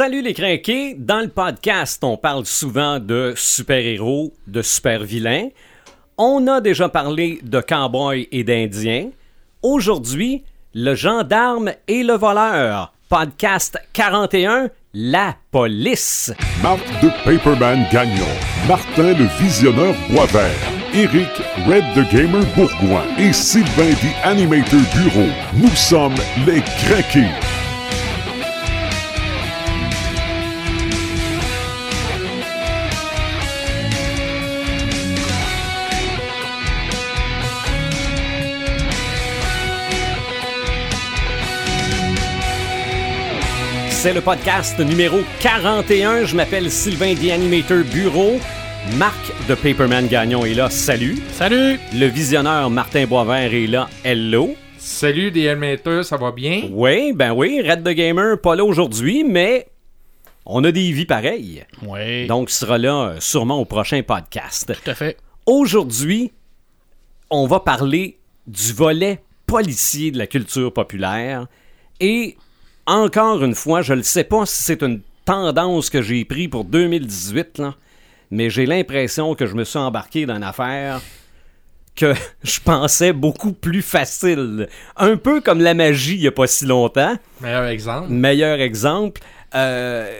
Salut les crinqués! Dans le podcast, on parle souvent de super-héros, de super-vilains. On a déjà parlé de cowboys et d'indiens. Aujourd'hui, le gendarme et le voleur. Podcast 41, La police. Marc de Paperman Gagnon, Martin le Visionneur Boisvert, Eric Red the Gamer Bourgoin et Sylvain the Animator Bureau. Nous sommes les craqués. C'est le podcast numéro 41. Je m'appelle Sylvain The Animator Bureau. Marc de Paperman Gagnon est là. Salut. Salut! Le visionneur Martin Boisvert est là. Hello. Salut des animateurs, ça va bien? Oui, ben oui, Red the Gamer, pas là aujourd'hui, mais on a des vies pareilles. Oui. Donc, il sera là euh, sûrement au prochain podcast. tout à fait. Aujourd'hui, on va parler du volet policier de la culture populaire. Et encore une fois, je ne sais pas si c'est une tendance que j'ai pris pour 2018, là, mais j'ai l'impression que je me suis embarqué dans une affaire que je pensais beaucoup plus facile. Un peu comme la magie il n'y a pas si longtemps. Meilleur exemple. Meilleur exemple, euh,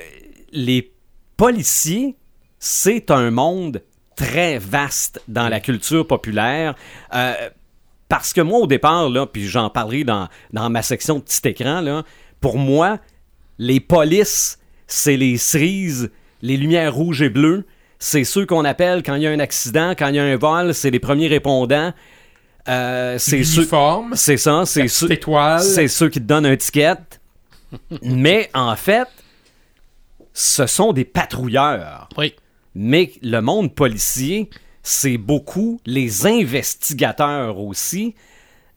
les policiers, c'est un monde très vaste dans la culture populaire. Euh, parce que moi, au départ, là, puis j'en parlerai dans, dans ma section de petit écran, là, pour moi, les polices, c'est les cerises, les lumières rouges et bleues. C'est ceux qu'on appelle quand il y a un accident, quand il y a un vol, c'est les premiers répondants. Euh, c'est ceux. C'est ça, ceux. C'est ceux qui te donnent un ticket. Mais en fait, ce sont des patrouilleurs. Oui. Mais le monde policier, c'est beaucoup les investigateurs aussi.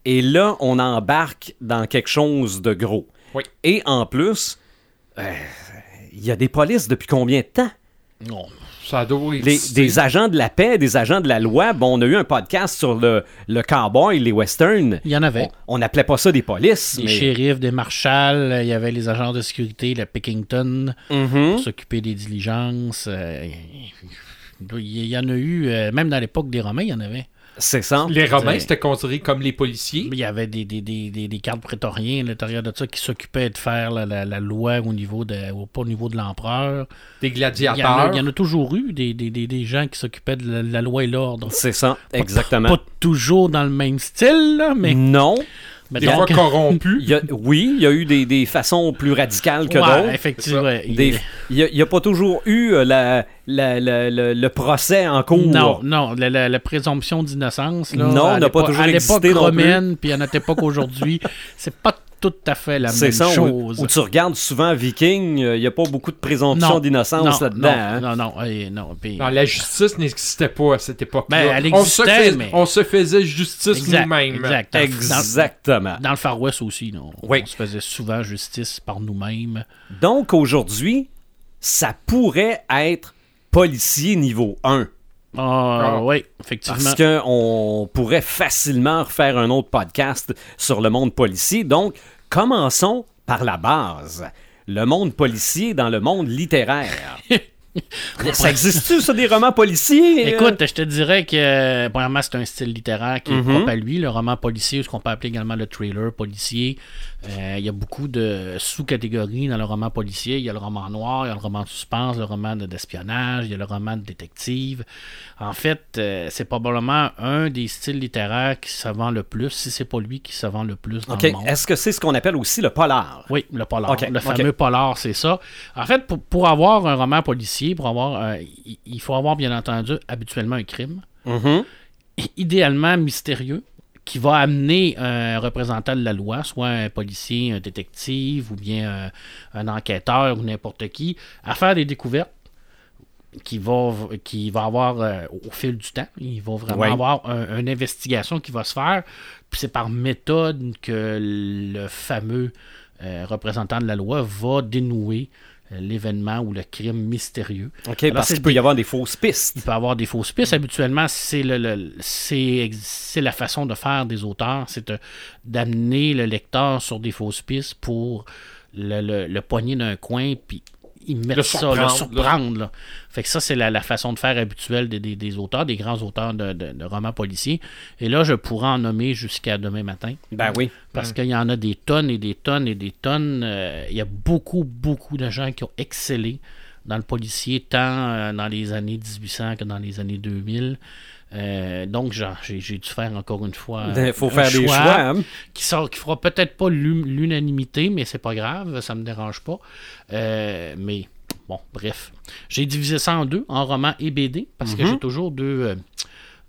Et là, on embarque dans quelque chose de gros. Oui. Et en plus, euh, il y a des polices depuis combien de temps? Non, ça doit Les- des agents de la paix, des agents de la loi. Bon, on a eu un podcast sur le, le cowboy, les westerns. Il y en avait. On n'appelait pas ça des polices. Des mais- shérifs, des marshals, il y avait les agents de sécurité, le Pickington, Mhm. pour s'occuper des diligences. euh, il y en a eu, euh, même dans l'époque des Romains, il y en avait. C'est ça. Les Romains, c'était considéré comme les policiers. Il y avait des, des, des, des, des cadres prétoriens à l'intérieur de ça qui s'occupaient de faire la, la- la loi au niveau de, au, pas au niveau de l'empereur. Des Il y, en a, gladiateurs. il y en a toujours eu des, des, des, des gens qui s'occupaient de la, la loi et l'ordre. C'est ça, exactement. Pas toujours dans le même style, là, mais. Non. Mais Des donc- fois corrompus. Il y a- oui, il y a eu des, des façons plus radicales que Ouais, d'autres. effectivement. Il- n'y a, pas toujours eu euh, la, la- la- la- le procès en cours. Non, non, la, la- la présomption d'innocence, Non, à n'a pas l'époque- toujours à l'époque existé non plus. romaine, puis à notre époque aujourd'hui, c'est pas tout à fait la C'est même ça, où, chose. où tu regardes souvent Viking, euh, il n'y a pas beaucoup de présomption d'innocence là-dedans. non, hein. non, non, non, puis- Non, la justice n'existait pas à cette époque-là. Ben, elle on, mais- on se faisait justice exact, nous-mêmes. exact. Exactement. Dans, dans le Far West aussi, non, Oui. on se faisait souvent justice par nous-mêmes. Donc aujourd'hui, ça pourrait être policier niveau 1. Ah, Ah. oui, effectivement. Parce qu'on pourrait facilement refaire un autre podcast sur le monde policier. Donc, commençons par la base. Le monde policier dans le monde littéraire. ça existe-tu, ça, des romans policiers? Écoute, je te dirais que, euh, premièrement, c'est un style littéraire qui est Mhm. propre à lui, le roman policier, ce qu'on peut appeler également le thriller policier. Euh, Il y a beaucoup de sous-catégories dans le roman policier. Il y a le roman noir, il y a le roman de suspense, le roman de- d'espionnage, il y a le roman de détective. En fait, euh, c'est probablement un des styles littéraires qui se vend le plus, si c'est pas lui qui se vend le plus dans le monde. Est-ce que c'est ce qu'on appelle aussi le polar? Oui, le polar. Le fameux polar, c'est ça. En fait, pour, pour avoir un roman policier, pour avoir, euh, il- faut avoir bien entendu habituellement un crime, Mhm. idéalement mystérieux, qui va amener un représentant de la loi, soit un policier, un détective ou bien euh, un enquêteur ou n'importe qui, à faire des découvertes qui va, qui va avoir euh, au fil du temps. Il va vraiment Ouais. avoir un- une investigation qui va se faire. Puis c'est par méthode que le fameux euh, représentant de la loi va dénouer l'événement ou le crime mystérieux. OK, Alors, parce qu'il peut y avoir des fausses pistes. il peut avoir des fausses pistes. Habituellement, c'est le, le- c'est la façon de faire des auteurs, c'est de- d'amener le lecteur sur des fausses pistes pour le, le, le poigner d'un coin, puis ils mettent Le ça, surprendre, le là. surprendre. Là. Fait que ça, c'est la, la façon de faire habituelle des, des- des auteurs, des grands auteurs de, de- de romans policiers. Et là, je pourrais en nommer jusqu'à demain matin. Ben oui. Parce qu'il y en a des tonnes et des tonnes et des tonnes. Euh, il y a beaucoup, beaucoup de gens qui ont excellé dans le policier, tant euh, dans les années 1800 que dans les années 2000. Euh, donc, j'ai dû faire encore une fois. Il euh, faut un faire des choix. hein. qui sort, qui fera peut-être pas l'u- l'unanimité, mais c'est pas grave, ça me dérange pas. Euh, mais bon, bref, j'ai divisé ça en deux, en roman et BD, parce que j'ai toujours deux. euh,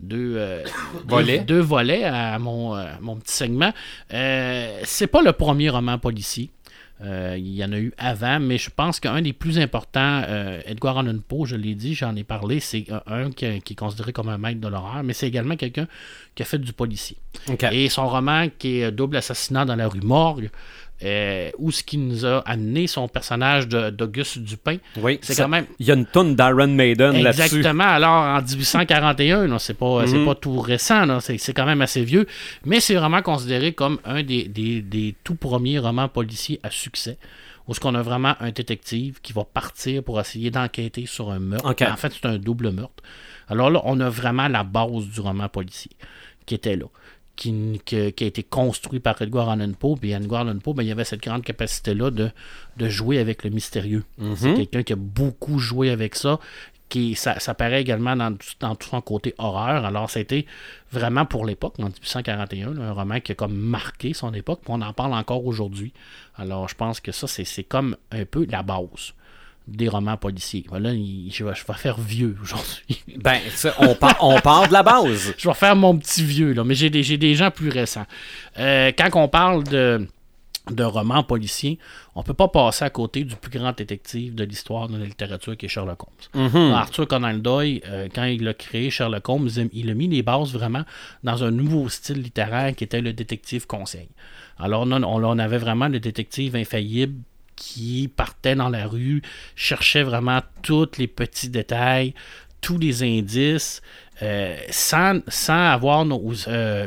deux, Volets. deux, deux volets à mon, mon petit segment. C'est pas le premier roman policier. Euh, il y en a eu avant, mais je pense qu'un des plus importants, euh, Edgar Allan Poe, je l'ai dit, j'en ai parlé, c'est un, qui, qui est considéré comme un maître de l'horreur, mais c'est également quelqu'un qui a fait du policier. Et son roman qui est Double assassinat dans la rue Morgue, euh, où ce qui nous a amené son personnage d'Auguste Dupin, Oui. c'est quand même Il y a une tonne d'Iron Maiden là-dessus. Exactement. Alors, en 1841, là, c'est pas, tout récent, c'est, quand même assez vieux, mais c'est vraiment considéré comme un des, des- des tout premiers romans policiers à succès, où ce qu'on a vraiment un détective qui va partir pour essayer d'enquêter sur un meurtre. En fait, c'est un double meurtre. Alors là, on a vraiment la base du roman policier qui était là. Qui, a été construit par Edgar Allan Poe. Puis Edgar Allan Poe, ben, il avait cette grande capacité-là de, de jouer avec le mystérieux. C'est quelqu'un qui a beaucoup joué avec ça. Qui, ça, ça paraît également dans, tout- dans tout son côté horreur. Alors, c'était vraiment pour l'époque, en 1841, là, un roman qui a comme marqué son époque. Puis on en parle encore aujourd'hui. Alors, je pense que ça, c'est c'est comme un peu la base des romans policiers. Voilà, je, vais, je vais faire vieux aujourd'hui. Ben, ça, on, part, on part de la base. Je vais faire mon petit vieux, là, mais j'ai des, gens plus récents. Euh, quand on parle de, de romans policiers, on peut pas passer à côté du plus grand détective de l'histoire de la littérature qui est Sherlock Holmes. Arthur Conan Doyle, euh, quand il a créé Sherlock Holmes, il a- mis les bases vraiment dans un nouveau style littéraire qui était le détective conseil. Alors, on, on avait vraiment le détective infaillible qui partait dans la rue, cherchait vraiment tous les petits détails, tous les indices, euh, sans, avoir euh,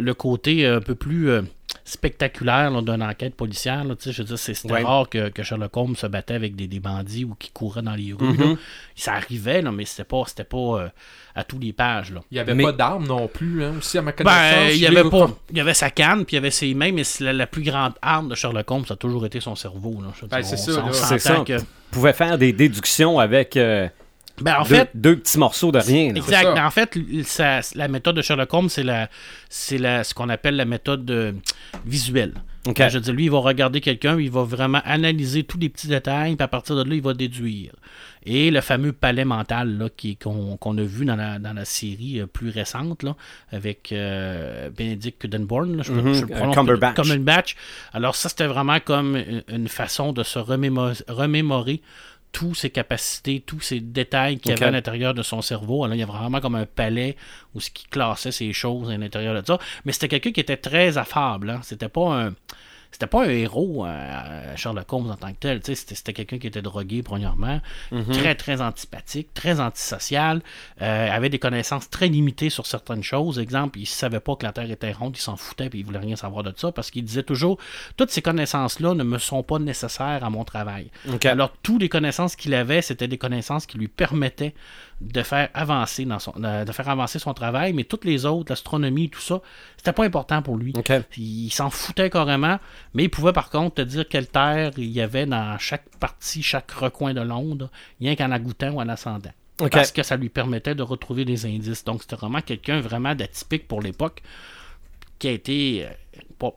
le côté un peu plus euh, spectaculaire d'une enquête policière. là. Tu sais, je veux dire, c'est- c'était Ouais. rare que, que Sherlock Holmes se battait avec des, des bandits ou qui couraient dans les rues. là. Ça arrivait, là, mais c'était pas, c'était pas euh, à tous les pages. Là. Il n'y avait Mais- pas d'armes non plus, hein, aussi, à ma connaissance. Ben, il y avait pas. Il y avait sa canne, puis il y avait ses mains, mais la, la plus grande arme de Sherlock Holmes, ça a toujours été son cerveau. Ben, c'est on ça, que- pouvait faire des déductions avec euh, Ben, en deux, fait, deux petits morceaux de rien. là. Exact. Mais en fait, ça- la méthode de Sherlock Holmes, c'est la, c'est la, ce qu'on appelle la méthode euh, visuelle. OK. Je veux dire, lui, il va regarder quelqu'un, il va vraiment analyser tous les petits détails, puis à partir de là, il va déduire. Et le fameux palais mental là, qui, qu'on, qu'on a vu dans la, dans la série euh, plus récente, là, avec euh, Benedict Cumberbatch, là, je, je prononce Cumberbatch. Cumberbatch. Alors ça, c'était vraiment comme une, une façon de se remémo- remémorer tous ses capacités, tous ces détails qu'il y avait à l'intérieur de son cerveau. Alors, il y a vraiment comme un palais où ce qui classait ces choses à l'intérieur de ça. Mais c'était quelqu'un qui était très affable. Hein. C'était pas un. C'était pas un héros, euh, Sherlock Holmes en tant que tel. C'était, c'était quelqu'un qui était drogué, premièrement, très, très antipathique, très antisocial, euh, avait des connaissances très limitées sur certaines choses. Exemple, il savait pas que la Terre était ronde, il s'en foutait, puis il voulait rien savoir de ça, parce qu'il disait toujours toutes ces connaissances-là ne me sont pas nécessaires à mon travail. Alors, toutes les connaissances qu'il avait, c'était des connaissances qui lui permettaient de faire avancer dans son, de faire avancer son travail, mais toutes les autres, l'astronomie, tout ça, c'était pas important pour lui. Il s'en foutait carrément, mais il pouvait par contre te dire quelle terre il y avait dans chaque partie, chaque recoin de Londres, rien qu'en agoûtant ou en ascendant. Parce que ça lui permettait de retrouver des indices. Donc c'était vraiment quelqu'un vraiment d'atypique pour l'époque qui a été. euh,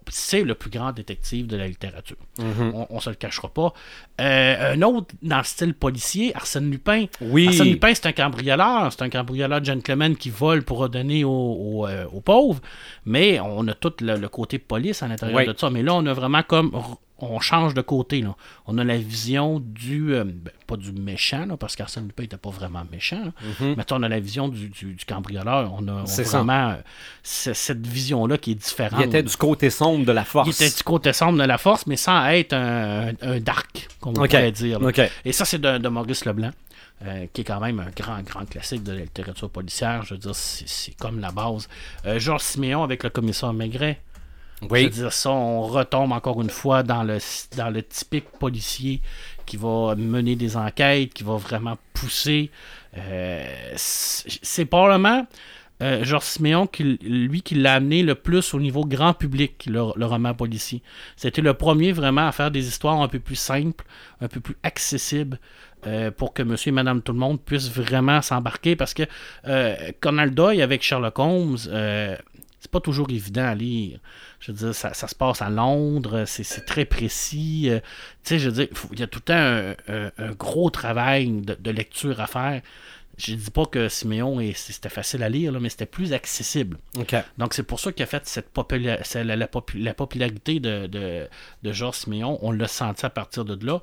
c'est le plus grand détective de la littérature. Mm-hmm. On, on se le cachera pas. Euh, un autre dans le style policier, Arsène Lupin. Oui. Arsène Lupin, c'est un cambrioleur. C'est un cambrioleur gentleman qui vole pour redonner aux, aux, euh, aux pauvres. Mais on a tout le, le côté police à l'intérieur Oui. de ça. Mais là, on a vraiment comme. On change de côté. Là. On a la vision du. euh, ben, pas du méchant, là, parce qu'Arsène Lupin n'était pas vraiment méchant. là. Mais on a la vision du, du- du cambrioleur. On a on Mm-hmm. C'est ça. vraiment euh, cette vision-là qui est différente. Il était du côté sombre de la force. Il était du côté sombre de la force, mais sans être un, un dark, comme on OK. pourrait dire. Et ça, c'est de, de Maurice Leblanc, euh, qui est quand même un grand, grand classique de la littérature policière. Je veux dire, c'est c'est comme la base. Georges Siméon avec le commissaire Maigret. Je veux dire, ça, on retombe encore une fois dans le, dans le typique policier qui va mener des enquêtes, qui va vraiment pousser. Euh, c'est probablement euh, Georges Siméon, qui, lui, qui l'a amené le plus au niveau grand public, le, le roman policier. C'était le premier vraiment à faire des histoires un peu plus simples, un peu plus accessibles. euh, pour que monsieur et madame tout le monde puisse vraiment s'embarquer parce que euh, Conan Doyle avec Sherlock Holmes euh, c'est pas toujours évident à lire. Je veux dire, ça, ça se passe à Londres, c'est très précis. euh, tu sais, je veux dire, il y a tout le temps un, un- un gros travail de, de lecture à faire. Je dis pas que Siméon, c'était facile à lire, là, mais c'était plus accessible. Donc, c'est pour ça qu'il a fait cette popula- la, la popu- la popularité de, de, de Georges Siméon. On l'a senti à partir de là.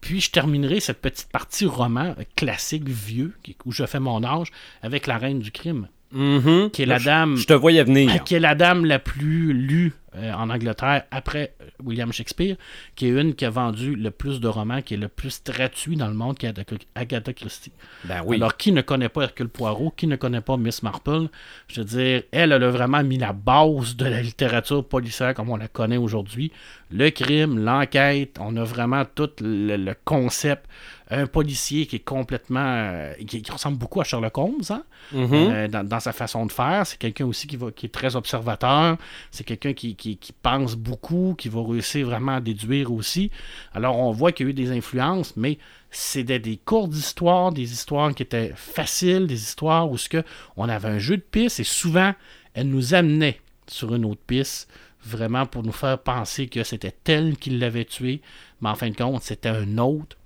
Puis, je terminerai cette petite partie roman classique, vieux, où je fais mon âge, avec La Reine du Crime, Mhm. qui est la Je- dame Je te voyais venir. qui est la dame la plus lue euh, en Angleterre après William Shakespeare, qui est une qui a vendu le plus de romans, qui est le plus traduit dans le monde, qui est Agatha- Agatha Christie. Ben oui. Alors, qui ne connaît pas Hercule Poirot, qui ne connaît pas Miss Marple, je veux dire, elle, elle a vraiment mis la base de la littérature policière comme on la connaît aujourd'hui. Le crime, l'enquête, on a vraiment tout le, le concept. Un policier qui est complètement. euh, qui, qui ressemble beaucoup à Sherlock Holmes, hein? Mhm. Euh, dans, dans sa façon de faire. C'est quelqu'un aussi qui, va, qui est très observateur. C'est quelqu'un qui, qui- qui pense beaucoup, qui va réussir vraiment à déduire aussi. Alors, on voit qu'il y a eu des influences, mais c'était des courtes histoires, des histoires qui étaient faciles, des histoires où ce que on avait un jeu de piste et souvent, elles nous amenaient sur une autre piste, vraiment pour nous faire penser que c'était tel qui l'avait tué, mais en fin de compte, c'était un autre.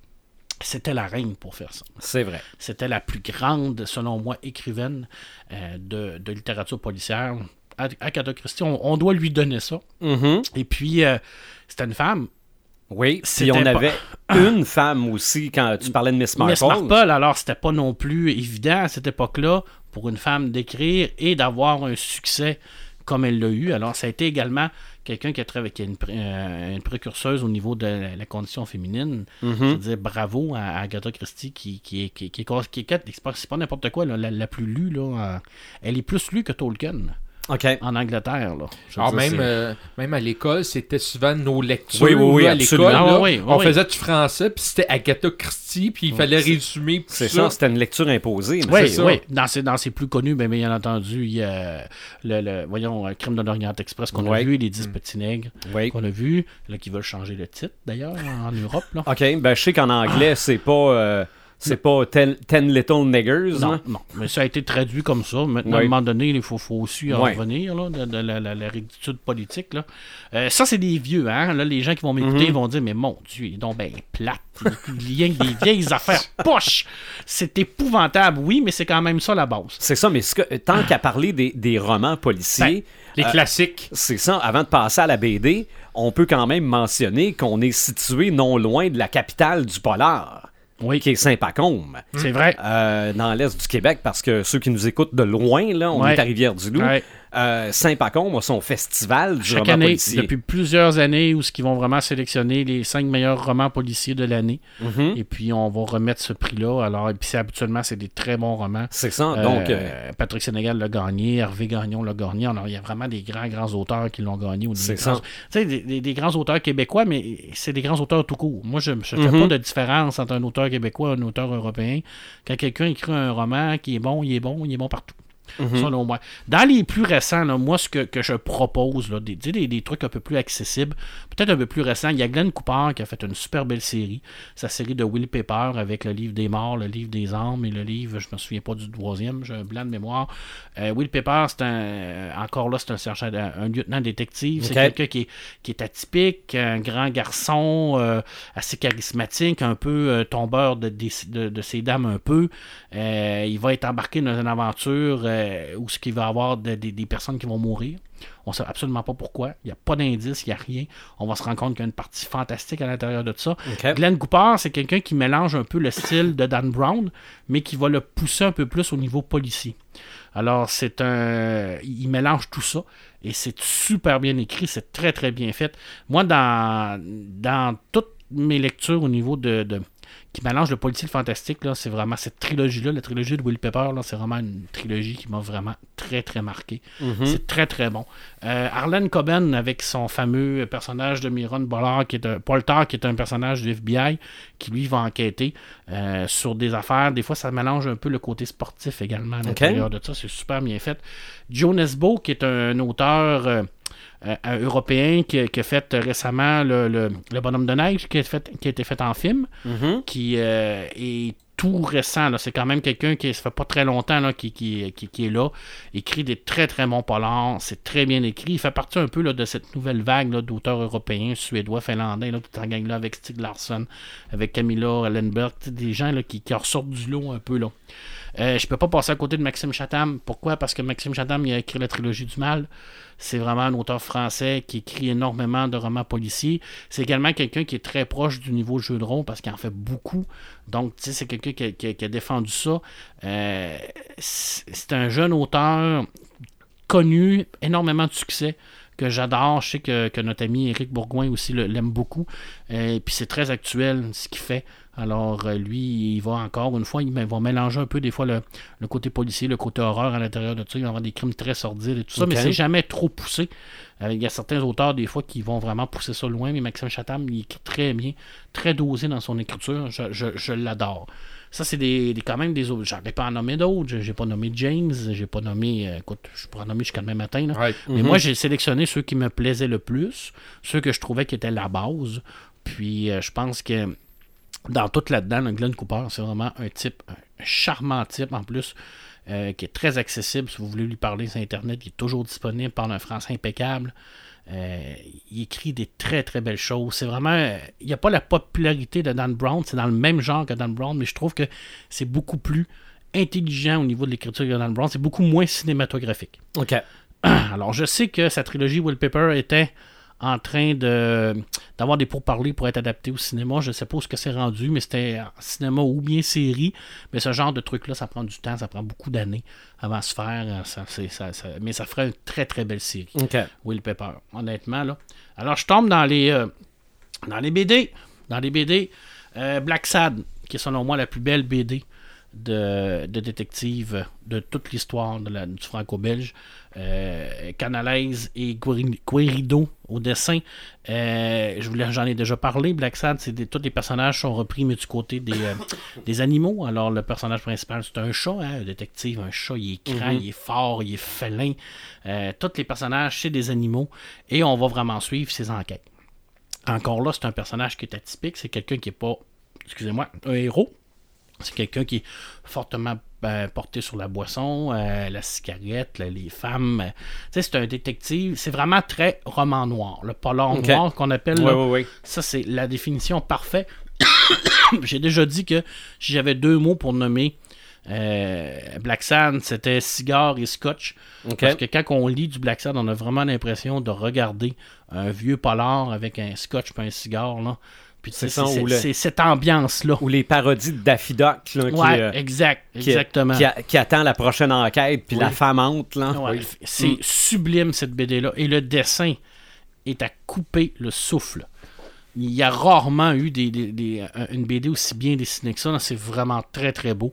C'était la reine pour faire ça. C'est vrai. C'était la plus grande, selon moi, écrivaine euh, de, de littérature policière. À- Agatha Christie, on, on doit lui donner ça. Mhm. Et puis, euh, c'était une femme. Oui. Puis on pas- avait une femme aussi quand tu parlais de Miss Marple. Miss Marple, alors c'était pas non plus évident à cette époque-là pour une femme d'écrire et d'avoir un succès comme elle l'a eu. Alors, ça a été également quelqu'un qui a travaillé, est une, pré- euh, une précurseuse au niveau de la, la condition féminine. Je veux dire, bravo à, à Agatha Christie qui, qui, est- qui, qui, qui est- c'est pas, c'est pas n'importe quoi, là, la, la plus lue. Là, euh, elle est plus lue que Tolkien OK. en Angleterre. Là. Alors dire, même, euh, même à l'école, c'était souvent nos lectures Oui, oui, oui, là, à absolument. l'école. là. Ah, oui, oui, on oui. faisait du français, puis c'était Agatha Christie, puis il fallait résumer tout C'est ça. ça, c'était une lecture imposée. mais Oui, c'est ça. oui. Dans ses, dans ses plus connus, ben, bien entendu, il y a le, le- voyons, euh, Crime de l'Orient Express qu'on a vu, Les 10 petits nègres Oui. qu'on a vu, là, qui veulent changer le titre d'ailleurs en Europe. Là. OK. Ben, je sais qu'en anglais, c'est pas. euh, c'est pas ten, Ten Little Niggers. Non, hein? non, mais ça a été traduit comme ça. Maintenant, à un moment donné, il faut, faut aussi en revenir là, de, de la, la, la rectitude politique. Là. Euh, ça, c'est des vieux. Hein? Là, les gens qui vont m'écouter Mhm. vont dire Mais mon Dieu, il est donc bien plate. Il y a des vieilles affaires poches. C'est épouvantable, oui, mais c'est quand même ça la base. C'est ça, mais ce que- tant qu'à parler des, des romans policiers, Les Euh, classiques. c'est ça, avant de passer à la BD, on peut quand même mentionner qu'on est situé non loin de la capitale du polar, Oui, qui est Saint-Pacôme. c'est vrai. euh, dans l'est du Québec, parce que ceux qui nous écoutent de loin, là, on Ouais. est à Rivière-du-Loup. Ouais. Euh, Saint-Pacôme a son festival du Chaque roman année, policier. depuis plusieurs années, où ce qu'ils vont vraiment sélectionner les cinq meilleurs romans policiers de l'année. Mhm. Et puis, on va remettre ce prix-là. Alors, et puis, c'est- habituellement, c'est des très bons romans. C'est ça, Euh, donc... euh, Patrick Sénégal l'a gagné, Hervé Gagnon l'a gagné. Alors, il y a vraiment des grands, grands auteurs qui l'ont gagné. ou des C'est grands- ça. Tu sais, des, des- des grands auteurs québécois, mais c'est des grands auteurs tout court. Moi, je ne fais Mhm. pas de différence entre un auteur québécois et un auteur européen. Quand quelqu'un écrit un roman qui est bon, il est bon, il est bon partout. Mhm. Selon moi. Dans les plus récents, là, moi, ce que, que je propose, là, des, des, des trucs un peu plus accessibles, peut-être un peu plus récents, il y a Glenn Cooper qui a fait une super belle série, sa série de Will Paper avec le livre des morts, le livre des âmes et le livre, je me souviens pas du troisième, j'ai un blanc de mémoire. Euh, Will Paper, c'est un, encore là, c'est un, sergent- un, un lieutenant détective, c'est quelqu'un qui est, qui est atypique, un grand garçon, euh, assez charismatique, un peu euh, tombeur de, de, de ses dames un peu. Euh, il va être embarqué dans une aventure euh, où ce qu'il va y avoir de- de- des personnes qui vont mourir. On ne sait absolument pas pourquoi. Il n'y a pas d'indice, il n'y a rien. On va se rendre compte qu'il y a une partie fantastique à l'intérieur de ça. OK. Glenn Cooper, c'est quelqu'un qui mélange un peu le style de Dan Brown, mais qui va le pousser un peu plus au niveau policier. Alors, c'est un. Il mélange tout ça. Et c'est super bien écrit, c'est très très bien fait. Moi, dans, dans toutes mes lectures au niveau de, de, qui mélange le policier et le fantastique. Là, c'est vraiment cette trilogie-là, la trilogie de Will Pepper, là, c'est vraiment une trilogie qui m'a vraiment très, très marqué. C'est très, très bon. Euh, Arlen Coben, avec son fameux personnage de Myron Bollard, qui est un, Poltar, qui est un personnage du FBI, qui lui va enquêter euh, sur des affaires. Des fois, ça mélange un peu le côté sportif également à l'intérieur de ça. C'est super bien fait. Joe Nesbo, qui est un auteur. euh, un européen qui, qui a fait récemment le, le- le Bonhomme de neige qui a, fait, qui a été fait en film, Mhm. qui euh, est tout récent. là. C'est quand même quelqu'un qui ça fait pas très longtemps là, qui, qui, qui- qui est là, écrit des très très bons polars, c'est très bien écrit. Il fait partie un peu là, de cette nouvelle vague là, d'auteurs européens, suédois, finlandais, là, tout en gang là avec Stig Larsson, avec Camilla Ellenberg, des gens là, qui, qui ressortent du lot un peu là. Euh, je peux pas passer à côté de Maxime Chatham. Pourquoi? Parce que Maxime Chatham il a écrit la trilogie du mal. C'est vraiment un auteur français qui écrit énormément de romans policiers. C'est également quelqu'un qui est très proche du niveau jeu de rôle parce qu'il en fait beaucoup. Donc, tu sais, c'est quelqu'un qui, a- défendu ça. Euh, c'est un jeune auteur connu, énormément de succès que j'adore. Je sais que, que notre ami Éric Bourgoin aussi l'aime beaucoup. Euh, puis c'est très actuel ce qu'il fait. Alors euh, lui, il va encore une fois, il va mélanger un peu des fois le, le côté policier, le côté horreur à l'intérieur de ça. Il va avoir des crimes très sordides et tout ça, mais c'est jamais trop poussé. Euh, il y a certains auteurs des fois qui vont vraiment pousser ça loin, mais Maxime Chatham, il écrit très bien, très dosé dans son écriture. Je, je- je l'adore. Ça, c'est des, des- quand même des autres. J'en ai pas nommé d'autres. J'ai- pas nommé James. J'ai pas nommé. euh, écoute, je pourrais en nommer jusqu'à demain matin. là. Mais moi, j'ai sélectionné ceux qui me plaisaient le plus, ceux que je trouvais qui étaient la base. Puis euh, je pense que dans tout là-dedans, le Glenn Cooper, c'est vraiment un type, un charmant type en plus, euh, qui est très accessible. Si vous voulez lui parler sur Internet, il est toujours disponible, parle un français impeccable. Euh, il écrit des très très belles choses. C'est vraiment. euh, il n'y a pas la popularité de Dan Brown, c'est dans le même genre que Dan Brown, mais je trouve que c'est beaucoup plus intelligent au niveau de l'écriture de Dan Brown. C'est beaucoup moins cinématographique. OK. Alors, je sais que sa trilogie Wallpaper était en train de d'avoir des pourparlers pour être adapté au cinéma. Je ne sais pas où ce que c'est rendu, mais c'était cinéma ou bien série. Mais ce genre de truc-là, ça prend du temps, ça prend beaucoup d'années avant de se faire. Ça, c'est- ça- ça- mais ça ferait une très très belle série. OK. Will Pepper, honnêtement. Là. Alors, je tombe dans les, euh, dans les BD. Dans les BD, euh, Black Sad, qui est selon moi la plus belle BD de, de détective de toute l'histoire du franco-belge. Euh, Canalaise et Guerido au dessin. Euh, je voulais- J'en ai déjà parlé. Black Sad, des- tous les personnages sont repris, mais du côté des, euh, des animaux. Alors, le personnage principal, c'est un chat, hein, un détective, un chat. Il est grand, il est fort, il est félin. Tous les personnages, c'est des animaux. Et on va vraiment suivre ses enquêtes. Encore là, c'est un personnage qui est atypique. C'est quelqu'un qui est pas, excusez-moi, un héros. C'est quelqu'un qui est fortement ben, porté sur la boisson, euh, la cigarette, les femmes. euh, tu sais, c'est un détective. C'est vraiment très roman noir. Le polar noir qu'on appelle. Oui, là. oui, oui. Ça, c'est la définition parfaite. J'ai déjà dit que si j'avais deux mots pour nommer euh, Black Sand, c'était cigare et scotch. Parce que quand on lit du Black Sand, on a vraiment l'impression de regarder un vieux polar avec un scotch et un cigare. Là. Puis C'est ça, c'est ou le- c'est cette ambiance-là. Ou les parodies de Daffy Duck, là, qui, Ouais, euh, exact, qui- exactement. qui, a- qui attend la prochaine enquête, puis Oui. la femme hante, là. Ouais, f- C'est sublime cette BD-là. Et le dessin est à couper le souffle. Il y a rarement eu des, des- des- euh, une BD aussi bien dessinée que ça. C'est vraiment très très beau.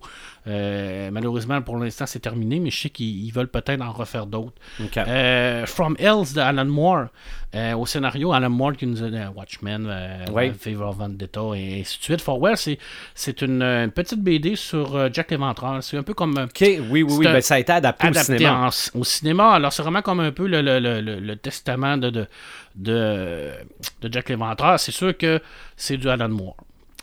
Euh, malheureusement, pour l'instant, c'est terminé, mais je sais qu'ils ils veulent peut-être en refaire d'autres. Euh, From Hells de Alan Moore. Euh, au scénario, Alan Moore qui nous a dit Watchmen, Oui. Favor of Vendetta et ainsi de suite. Forwell, c'est, une, une petite BD sur Jack l'Éventreur. C'est un peu comme. OK, oui, oui, oui. C'est un- ben, ça a été adapté, au cinéma. en- au cinéma. Alors, c'est vraiment comme un peu le, le- le- le- le testament de, de, de, de Jack l'Éventreur. C'est sûr que c'est du Alan Moore.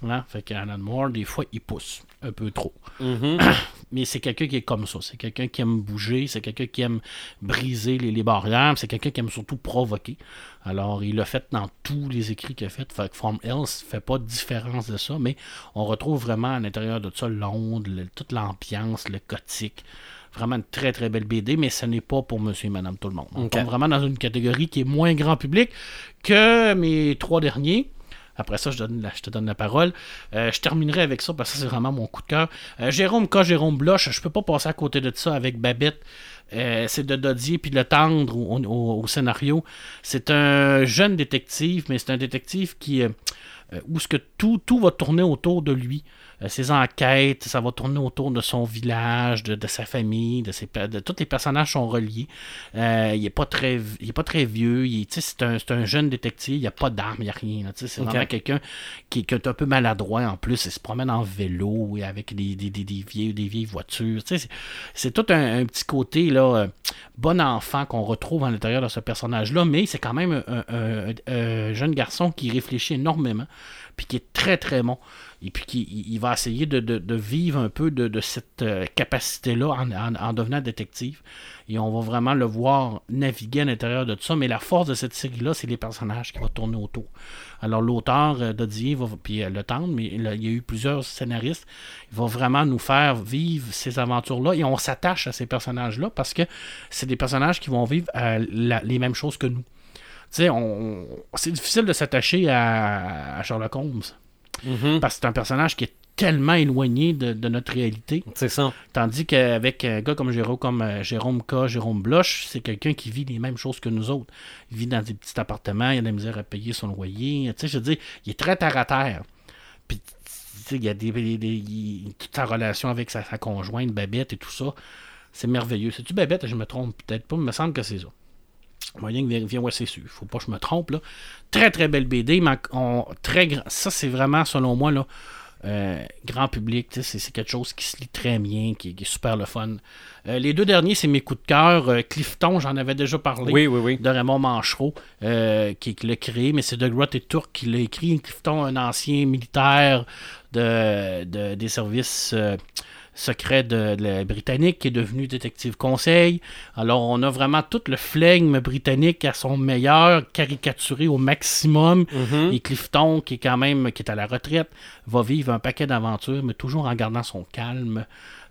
Hein? Fait qu'Alan Moore, des fois, il pousse un peu trop. Mhm. Mais c'est quelqu'un qui est comme ça. C'est quelqu'un qui aime bouger. C'est quelqu'un qui aime briser les, les barrières. C'est quelqu'un qui aime surtout provoquer. Alors, il l'a fait dans tous les écrits qu'il a fait. Fait que From Hell ne fait pas de différence de ça. Mais on retrouve vraiment à l'intérieur de ça l'onde, le- toute l'ambiance, le gothique. Vraiment une très très belle BD, mais ce n'est pas pour monsieur et madame tout le monde. On tombe vraiment dans une catégorie qui est moins grand public que mes trois derniers. Après ça, je, te donne la parole. Euh, je terminerai avec ça parce que c'est vraiment mon coup de cœur. Euh, Jérôme K. Jérôme Bloch, je peux pas passer à côté de ça avec Babette. Euh, c'est de Dodier puis le tendre au, scénario. C'est un jeune détective, mais c'est un détective qui, où tout va tourner autour de lui. Euh, ses enquêtes, ça va tourner autour de son village, de, de sa famille, de, ses, de tous les personnages sont reliés. Euh, il est pas très, il est pas très vieux. C'est un, c'est un jeune détective. Il n'y a pas d'armes, il n'y a rien. C'est vraiment quelqu'un qui, qui est un peu maladroit en plus. Il se promène en vélo et avec des, des, des, des vieilles, des vieilles voitures. C'est tout un, un petit côté là, euh, bon enfant qu'on retrouve à l'intérieur de ce personnage-là, mais c'est quand même un- un jeune garçon qui réfléchit énormément, puis qui est très très bon. Et puis qui il- il va essayer de, de- vivre un peu de, cette euh, capacité-là en, en- en devenant détective. Et on va vraiment le voir naviguer à l'intérieur de tout ça. Mais la force de cette série-là, c'est les personnages qui vont tourner autour. Alors l'auteur euh, Dodier va puis euh, le tente, mais il, y a eu plusieurs scénaristes. Il va vraiment nous faire vivre ces aventures-là et on s'attache à ces personnages-là parce que c'est des personnages qui vont vivre les mêmes choses que nous. On, on- c'est difficile de s'attacher à, à Sherlock Holmes Mhm. parce que c'est un personnage qui est tellement éloigné de, de notre réalité. C'est ça. Tandis qu'avec un gars comme Jérôme, comme euh, Jérôme K, Jérôme Bloch, c'est quelqu'un qui vit les mêmes choses que nous autres. Il vit dans des petits appartements, il a de la misère à payer son loyer. Tu sais, je veux dire, il est très terre à terre. Puis, tu sais, il y a des, des- des- il- toute sa relation avec sa, sa conjointe, Babette et tout ça. C'est merveilleux. C'est-tu Babette? Je me trompe peut-être pas, mais il me semble que c'est ça. Moyen que vérifier, ouais, c'est sûr. Faut pas que je me trompe, là. Très, très belle BD. mais on- très grand. Ça, c'est vraiment, selon moi, là, euh, grand public. C'est quelque chose qui se lit très bien, qui, qui est super le fun. Euh, les deux derniers, c'est mes coups de cœur. Euh, Clifton, j'en avais déjà parlé. Oui, oui, oui. De Raymond Manchereau, qui, qui l'a créé, mais c'est de Grotte et Turc qui l'a écrit. Clifton, un ancien militaire de, de- des services secrets de, de la Britannique, qui est devenu détective conseil. Alors, on a vraiment tout le flegme britannique à son meilleur, caricaturé au maximum. Mhm. Et Clifton, qui est quand même qui est à la retraite, va vivre un paquet d'aventures, mais toujours en gardant son calme,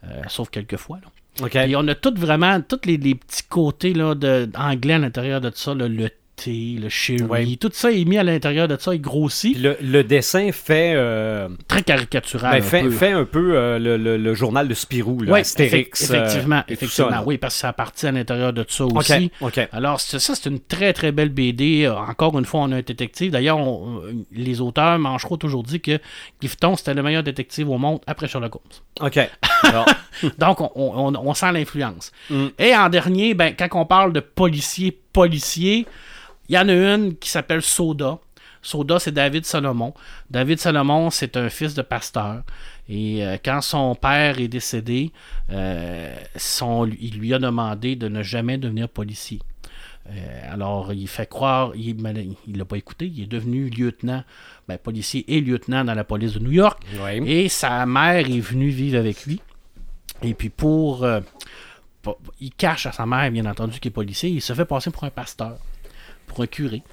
euh, sauf quelques fois. là. OK. Et on a tout vraiment, tous les, les petits côtés là, de, anglais à l'intérieur de ça, là, le thé, le sherry, Ouais. tout ça est mis à l'intérieur de ça, il grossit. Le, le dessin fait, euh, Très caricatural. ben, un fait, peu. fait un peu euh, le, le- le journal de Spirou, là, Astérix. effect- euh, effectivement, et effectivement. ça, oui, parce que ça partit à l'intérieur de ça aussi. Alors, ça, c'est une très, très belle BD. Encore une fois, on a un détective. D'ailleurs, les auteurs Manchereau toujours dit que Clifton, c'était le meilleur détective au monde après Sherlock Holmes. OK. Alors, Donc, on, on- on sent l'influence. Mm. Et en dernier, ben, quand on parle de policier, policier, il y en a une qui s'appelle Soda. Soda, c'est David Salomon. David Salomon, c'est un fils de pasteur. Et euh, quand son père est décédé, euh, son- il lui a demandé de ne jamais devenir policier. Euh, alors, il fait croire, il ne l'a pas écouté, il est devenu lieutenant, ben, policier et lieutenant dans la police de New York. oui. Et sa mère est venue vivre avec lui. Et puis pour... pour- il cache à sa mère, bien entendu, qu'il est policier. Il se fait passer pour un pasteur, curé.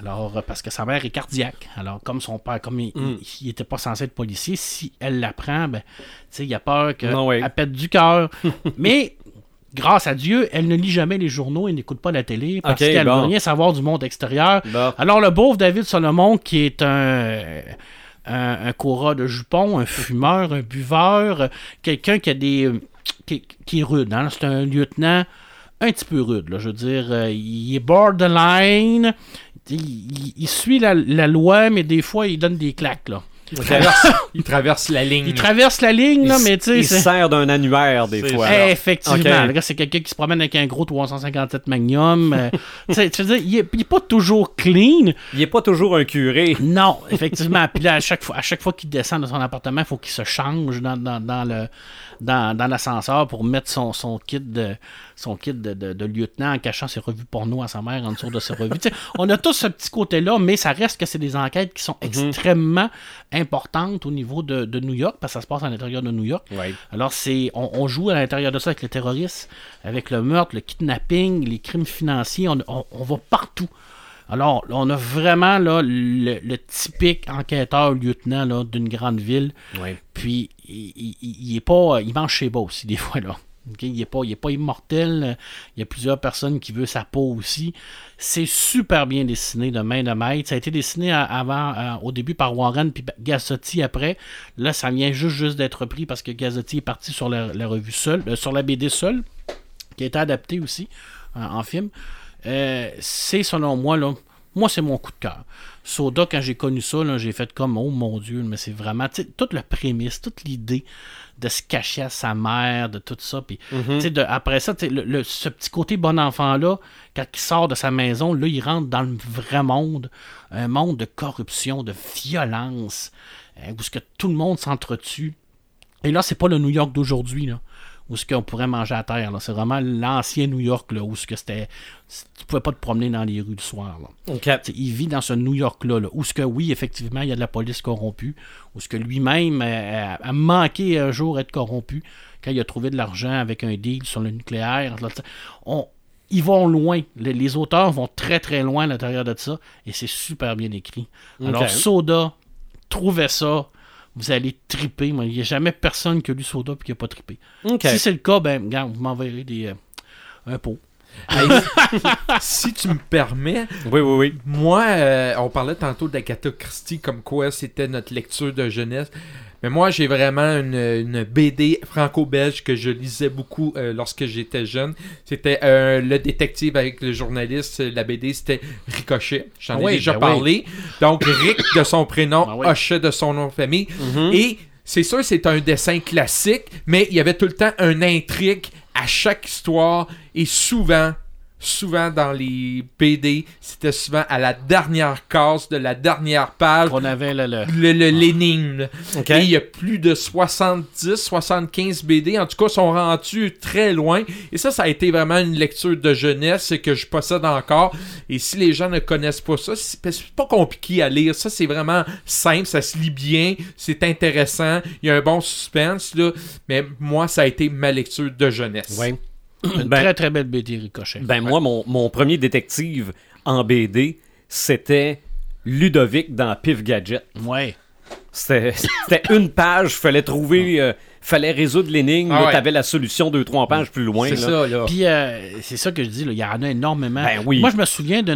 Alors, euh, parce que sa mère est cardiaque. Alors, comme son père, comme il n'était pas censé être policier, si elle l'apprend, ben, tu sais, il a peur qu'elle oui. pète du cœur. Mais, grâce à Dieu, elle ne lit jamais les journaux et n'écoute pas la télé parce qu'elle ne bon. veut rien savoir du monde extérieur. Bon. Alors, le pauvre David Solomon, qui est un, un, de jupons, un fumeur, un buveur, euh, quelqu'un qui a des. qui, qui est rude, hein. C'est un lieutenant un petit peu rude, là. Je veux dire, euh, il est borderline. Il, il- il suit la, la loi, mais des fois, il donne des claques, là. Il traverse, il traverse la ligne. Il traverse la ligne, là, mais tu sais. Il c'est- sert d'un annuaire, des C'est fois. ça. là. Effectivement. Ok. Le gars, c'est quelqu'un qui se promène avec un gros 357 Magnum. euh, tu sais, dire, il est, il est pas toujours clean. Il n'est pas toujours un curé. Non, effectivement. Puis là, à chaque fois, à chaque fois qu'il descend de son appartement, il faut qu'il se change dans, dans, dans le dans, dans l'ascenseur pour mettre son, son kit de son kit de, de- de lieutenant en cachant ses revues porno à sa mère en dessous de ses revues. On a tous ce petit côté-là, mais ça reste que c'est des enquêtes qui sont extrêmement importantes au niveau de, de New York, parce que ça se passe à l'intérieur de New York. Alors, c'est on, on joue à l'intérieur de ça avec les terroristes, avec le meurtre, le kidnapping, les crimes financiers, on, on- on va partout. Alors, on a vraiment là, le, le typique enquêteur lieutenant là, d'une grande ville. Oui. Puis, il, il, il est pas, il mange chez bas aussi, des fois. là. Il n'est pas, il est pas immortel. Il y a plusieurs personnes qui veulent sa peau aussi. C'est super bien dessiné de main de maître. Ça a été dessiné avant, euh, au début par Warren puis Gazzotti après. Là, ça vient juste, juste d'être repris parce que Gazzotti est parti sur la, la revue seule, euh, sur la BD seule, qui a été adaptée aussi euh, en film. Euh, c'est selon moi là, Moi, c'est mon coup de cœur. Soda, quand j'ai connu ça, là, j'ai fait comme, oh mon Dieu, mais c'est vraiment, toute la prémisse, toute l'idée de se cacher à sa mère, de tout ça. Puis, de- après ça, le, le- ce petit côté bon enfant-là, quand il sort de sa maison, là, il rentre dans le vrai monde, un monde de corruption, de violence, hein, où ce que tout le monde s'entretue. Et là, c'est pas le New York d'aujourd'hui, là. Où ce qu'on pourrait manger à terre, là. C'est vraiment l'ancien New York, là. Où ce que c'était. Tu pouvais pas te promener dans les rues le soir, là. Il vit dans ce New York-là, là, où ce que oui, effectivement, il y a de la police corrompue, où ce que lui-même euh, a, a manqué un jour être corrompu quand il a trouvé de l'argent avec un deal sur le nucléaire. là. On- ils vont loin. Les, les auteurs vont très très loin à l'intérieur de ça, et c'est super bien écrit. Alors. Soda, trouvez ça. Vous allez triper. Il n'y a jamais personne qui a lu Soda et qui n'a pas trippé. Si c'est le cas, ben, regarde, vous m'enverrez des, euh, un pot. Hey, si tu me permets, Oui, oui, oui. moi, euh, on parlait tantôt d'Agatha Christie comme quoi c'était notre lecture de jeunesse. Mais moi, j'ai vraiment une, une BD franco-belge que je lisais beaucoup euh, lorsque j'étais jeune. C'était euh, le détective avec le journaliste. La BD, c'était Ricochet. J'en Ah ai oui, déjà ben parlé. Donc, Rick de son prénom, oui. Hochet de son nom de famille. Mhm. Et c'est sûr, c'est un dessin classique, mais il y avait tout le temps une intrigue à chaque histoire. Et souvent, souvent dans les BD, c'était souvent à la dernière case de la dernière page. On avait le, le-. Et il y a plus de 70, 75 BD. En tout cas, sont rendus très loin. Et ça, ça a été vraiment une lecture de jeunesse que je possède encore. Et si les gens ne connaissent pas ça, c'est parce que c'est pas compliqué à lire. Ça, c'est vraiment simple. Ça se lit bien. C'est intéressant. Il y a un bon suspense, là. Mais moi, ça a été ma lecture de jeunesse. Ouais. Une Ben- très très belle BD Ricochet. Ben moi, mon, mon premier détective en BD, c'était Ludovic dans Pif Gadget. Ouais. C'était une page, fallait trouver, euh, fallait résoudre l'énigme, Ah ouais. t'avais la solution deux, trois pages plus loin. C'est ça, là. Puis euh, c'est ça que je dis, là, il y en a énormément. Ben oui. Moi, je me souviens d'un,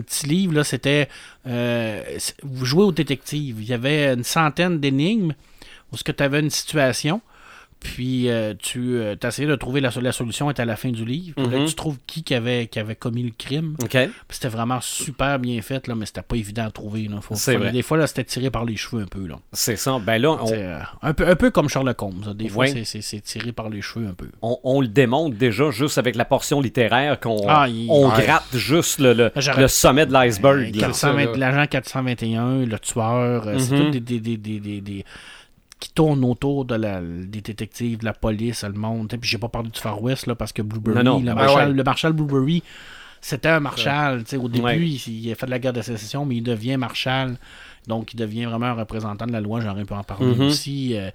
petit livre, là, c'était euh, Vous jouez au détective. Il y avait une centaine d'énigmes où ce que tu avais une situation. Puis euh, tu essayais de trouver la, la solution est à la fin du livre. Puis là, Mhm. tu trouves qui qui avait, qui avait commis le crime. OK. Puis c'était vraiment super bien fait, là, mais c'était pas évident à trouver. Là. Faut- vrai. Des fois, là, c'était tiré par les cheveux un peu. Là. C'est ça. Ben là, on, euh, un, peu, un peu comme Sherlock Holmes. là. Des fois, Ouais. c'est, tiré par les cheveux un peu. on, on le démontre déjà juste avec la portion littéraire qu'on Ah, il- on ouais. gratte juste le, le, le sommet de l'iceberg. Euh, là. 420 ça, là. L'agent 421, le tueur, euh, c'est Mhm. tout des, des, des, des, des- des- qui tournent autour de la, des détectives, de la police, le monde. Puis j'ai pas parlé du Far West là, parce que Blueberry, Non, non. le, Ah marshal, ouais. le marshal Blueberry, c'était un marshal. Au début, Ouais. il, il a fait de la guerre de sécession, mais il devient marshal. Donc il devient vraiment un représentant de la loi. J'aurais pu en parler Mhm. aussi. euh,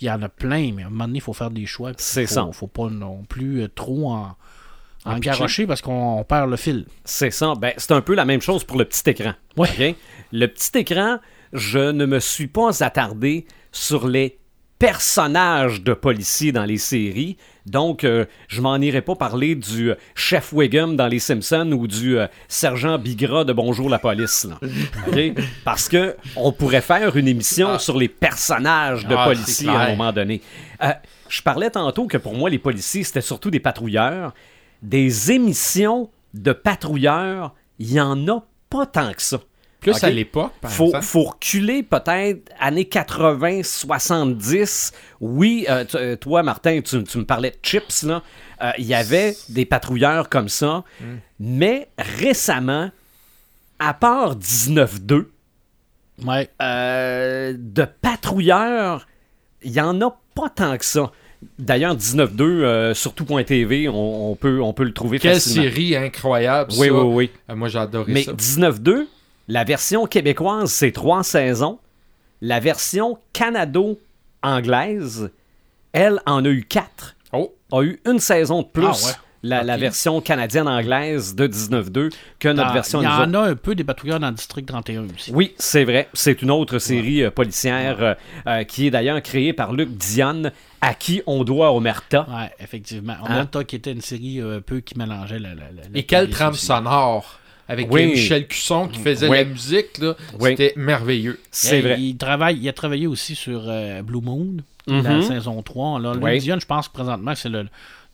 il y en a plein, mais à un moment donné, il faut faire des choix. C'est ça. faut pas non plus euh, trop en, en parce qu'on on perd le fil. C'est ça. Ben, c'est un peu la même chose pour le petit écran. Ouais. Le petit écran, je ne me suis pas attardé sur les personnages de policiers dans les séries. Donc, euh, je m'en irai pas parler du euh, chef Wiggum dans Les Simpsons ou du euh, sergent Bigra de Bonjour la police. là. Parce que on pourrait faire une émission Ah. sur les personnages de Ah, policiers à un moment donné. Euh, je parlais tantôt que pour moi, les policiers, c'était surtout des patrouilleurs. Des émissions de patrouilleurs, il y en a pas tant que ça. Plus à l'époque, par Faut, exemple. faut reculer peut-être années 80, 70. Oui, euh, euh, toi, Martin, tu, tu me parlais de chips, là. Euh, Il y avait des patrouilleurs comme ça. Mm. Mais récemment, à part 19-2, Ouais. euh, de patrouilleurs, il y en a pas tant que ça. D'ailleurs, 19-2, euh, sur tout.tv, on, on peut, on peut le trouver Quelle facilement. série incroyable, Oui, ça. oui, oui. Euh, moi, j'ai adoré Mais ça. 19-2, la version québécoise, c'est trois saisons. La version canado-anglaise, elle en a eu quatre. Oh, A eu une saison de plus. Ah ouais. La, version canadienne-anglaise de 19-2 que notre Dans- version Il y en a un peu des patrouilleurs dans le district 31 aussi. Oui, c'est vrai. C'est une autre série euh, policière euh, euh, qui est d'ailleurs créée par Luc Diane, à qui on doit Omerta. Ouais, effectivement. On Hein? qui était une série euh, un peu qui mélangeait la. la- la- la et quelle trame sonore. Avec Oui. Michel Cusson qui faisait Oui. la musique. là. Oui. C'était merveilleux. C'est vrai. Il, travaille, il a travaillé aussi sur euh, Blue Moon, Mhm. la saison 3. Là, Dion, je pense présentement que c'est le-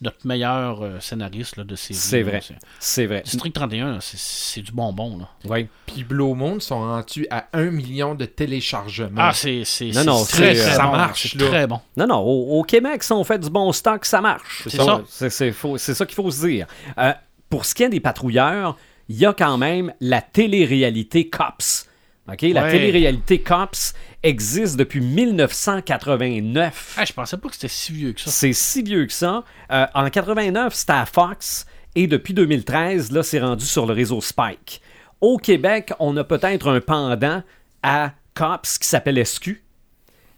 notre meilleur euh, scénariste là, de série. C'est là. vrai. C'est vrai. District 31, là, c'est- c'est du bonbon. Là. Oui. Puis Blue Moon sont rendus à un million de téléchargements. Ah, c'est c'est- Non, c'est non, très, c'est, très euh, ça bon. marche, C'est là. très bon. Non, non, au, au Québec, si on fait du bon stock, ça marche. C'est ça. C'est, c'est faux- c'est ça qu'il faut se dire. Euh, pour ce qui est des patrouilleurs, il y a quand même la télé-réalité Cops. OK? La Ouais. télé-réalité Cops existe depuis 1989. Ah, je pensais pas que c'était si vieux que ça. C'est si vieux que ça. Euh, en 89, c'était à Fox. Et depuis 2013, là, c'est rendu sur le réseau Spike. Au Québec, on a peut-être un pendant à Cops qui s'appelle SQ,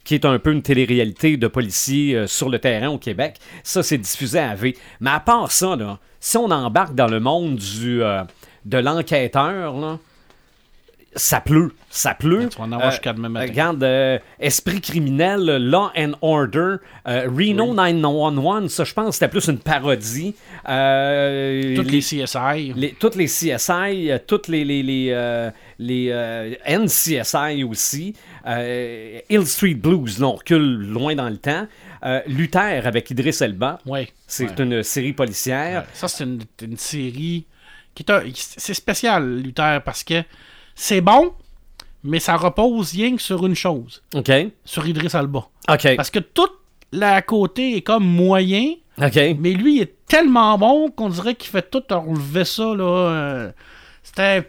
qui est un peu une télé-réalité de policiers euh, sur le terrain au Québec. Ça, c'est diffusé à V. Mais à part ça, là, si on embarque dans le monde du, euh, de l'enquêteur, là, ça pleut. Ça pleut. Tu vas en avoir jusqu'à demain matin. Regarde, euh, Esprit criminel, Law and Order, euh, Reno 911, ça, je pense, c'était plus une parodie. Euh, Toutes les CSI. les- toutes les CSI, euh, toutes les, les, les, euh, les, euh, NCSI aussi. Euh, Hill Street Blues, là, on recule loin dans le temps. Euh, Luther avec Idris Elba. Ouais. C'est Ouais. une série policière. Ouais. Ça, c'est une, une série C'est spécial, Luther, parce que c'est bon, mais ça repose rien que sur une chose. OK. Sur Idris Alba. OK. Parce que tout la côté est comme moyen, OK. mais lui il est tellement bon qu'on dirait qu'il fait tout relever ça. là. euh, C'était un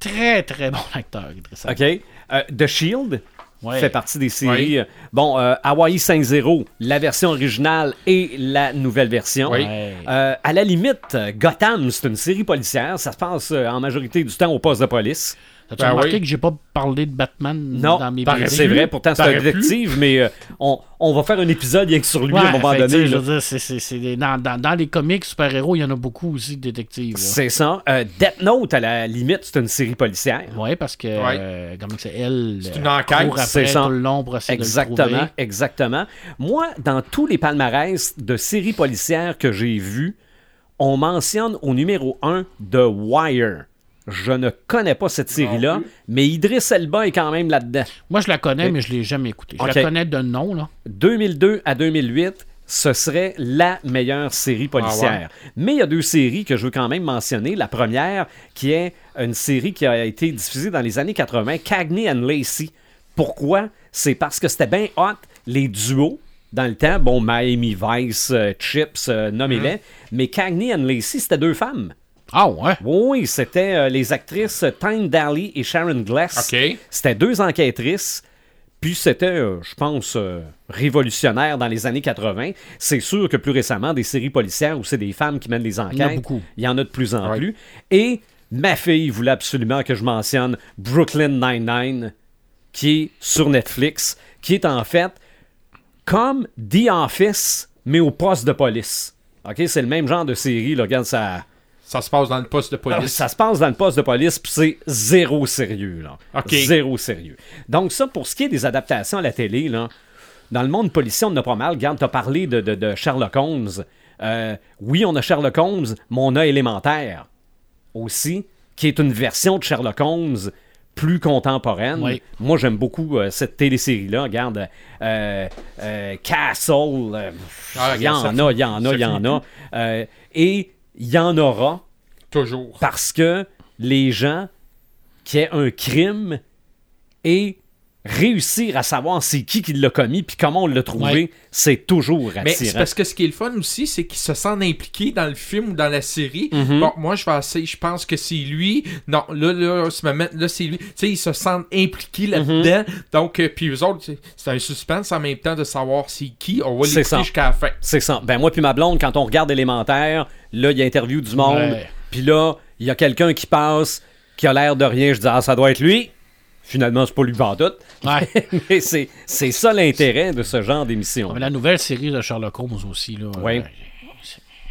très très bon acteur, Idris Alba. OK. Euh, The Shield? Ouais. fait partie des séries. Bon, euh, Hawaii 5-0, la version originale et la nouvelle version. Ouais. Euh, à la limite, Gotham, c'est une série policière. Ça se passe euh, en majorité du temps au poste de police. As-tu Ben remarqué oui. que j'ai pas parlé de Batman Non, dans mes BD? c'est vrai, pourtant c'est un détective, mais euh, on, on va faire un épisode rien que sur lui Ouais, à un moment fait tu donné. je veux dire, dans, dans- dans les comics super-héros, il y en a beaucoup aussi de détectives. C'est ça. Euh, Death Note, à la limite, c'est une série policière. Oui, parce que, euh, comment que c'est, elle, C'est une enquête, c'est après ça. pour essayer de le Exactement, exactement. Moi, dans tous les palmarès de séries policières que j'ai vues, on mentionne au numéro 1 The Wire. Je ne connais pas cette série-là, mais Idris Elba est quand même là-dedans. Moi, je la connais, mais je l'ai jamais écoutée. Je la connais de nom, là. 2002 à 2008, ce serait la meilleure série policière. Mais il y a deux séries que je veux quand même mentionner. La première, qui est une série qui a été diffusée dans les années 80, Cagney and Lacey. Pourquoi? C'est parce que c'était bien hot, les duos. Dans le temps, bon, Miami Vice, euh, Chips, euh, nommez-les. Mais Cagney and Lacey, c'était deux femmes. Ah ouais? Oui, c'était euh, les actrices Tyne Daly et Sharon Glass. OK. C'était deux enquêtrices. Puis c'était, euh, je pense, euh, révolutionnaire dans les années 80. C'est sûr que plus récemment, des séries policières où c'est des femmes qui mènent les enquêtes, Il y en a beaucoup. il y en a de plus en Ouais. plus. Et ma fille voulait absolument que je mentionne Brooklyn Nine-Nine, qui est sur Netflix, qui est en fait comme The Office, mais au poste de police. OK, c'est le même genre de série, là, regarde ça. Ça se passe dans le poste de police. Ça se passe dans le poste de police, puis c'est zéro sérieux. Là. Zéro sérieux. Donc, ça, pour ce qui est des adaptations à la télé, là, dans le monde policier, on en a pas mal. Regarde, tu as parlé de, de- de Sherlock Holmes. Euh, oui, on a Sherlock Holmes, mais on a Élémentaire aussi, qui est une version de Sherlock Holmes plus contemporaine. Oui. Moi, j'aime beaucoup euh, cette télésérie-là. Regarde, euh, euh, Castle, Ah, il y en regarde, ça a, il y en a, il y en a. Et il y en aura Toujours. parce que les gens qui aient un crime et réussir à savoir c'est qui qui l'a commis puis comment on l'a trouvé, Ouais. c'est toujours Mais c'est attirant. parce que ce qui est le fun aussi, c'est qu'ils se sentent impliqués dans le film ou dans la série. Mhm. Bon, moi, je vais essayer, je pense que c'est lui. Non, là, là, ce moment, là, c'est lui. Tu sais, ils se sentent impliqués là-dedans. Mhm. Donc, euh, puis eux autres, c'est- un suspense en même temps de savoir c'est qui. On va ça. jusqu'à la fin. C'est ça. Ben moi puis ma blonde, quand on regarde élémentaire, là, il y a interview du monde. Puis là, il y a quelqu'un qui passe, qui a l'air de rien. Je dis, ah, ça doit être lui. Finalement, c'est pas lui en doute. Ouais. Mais c'est c'est ça l'intérêt de ce genre d'émission. Mais la nouvelle série de Sherlock Holmes aussi, là. Ouais. euh,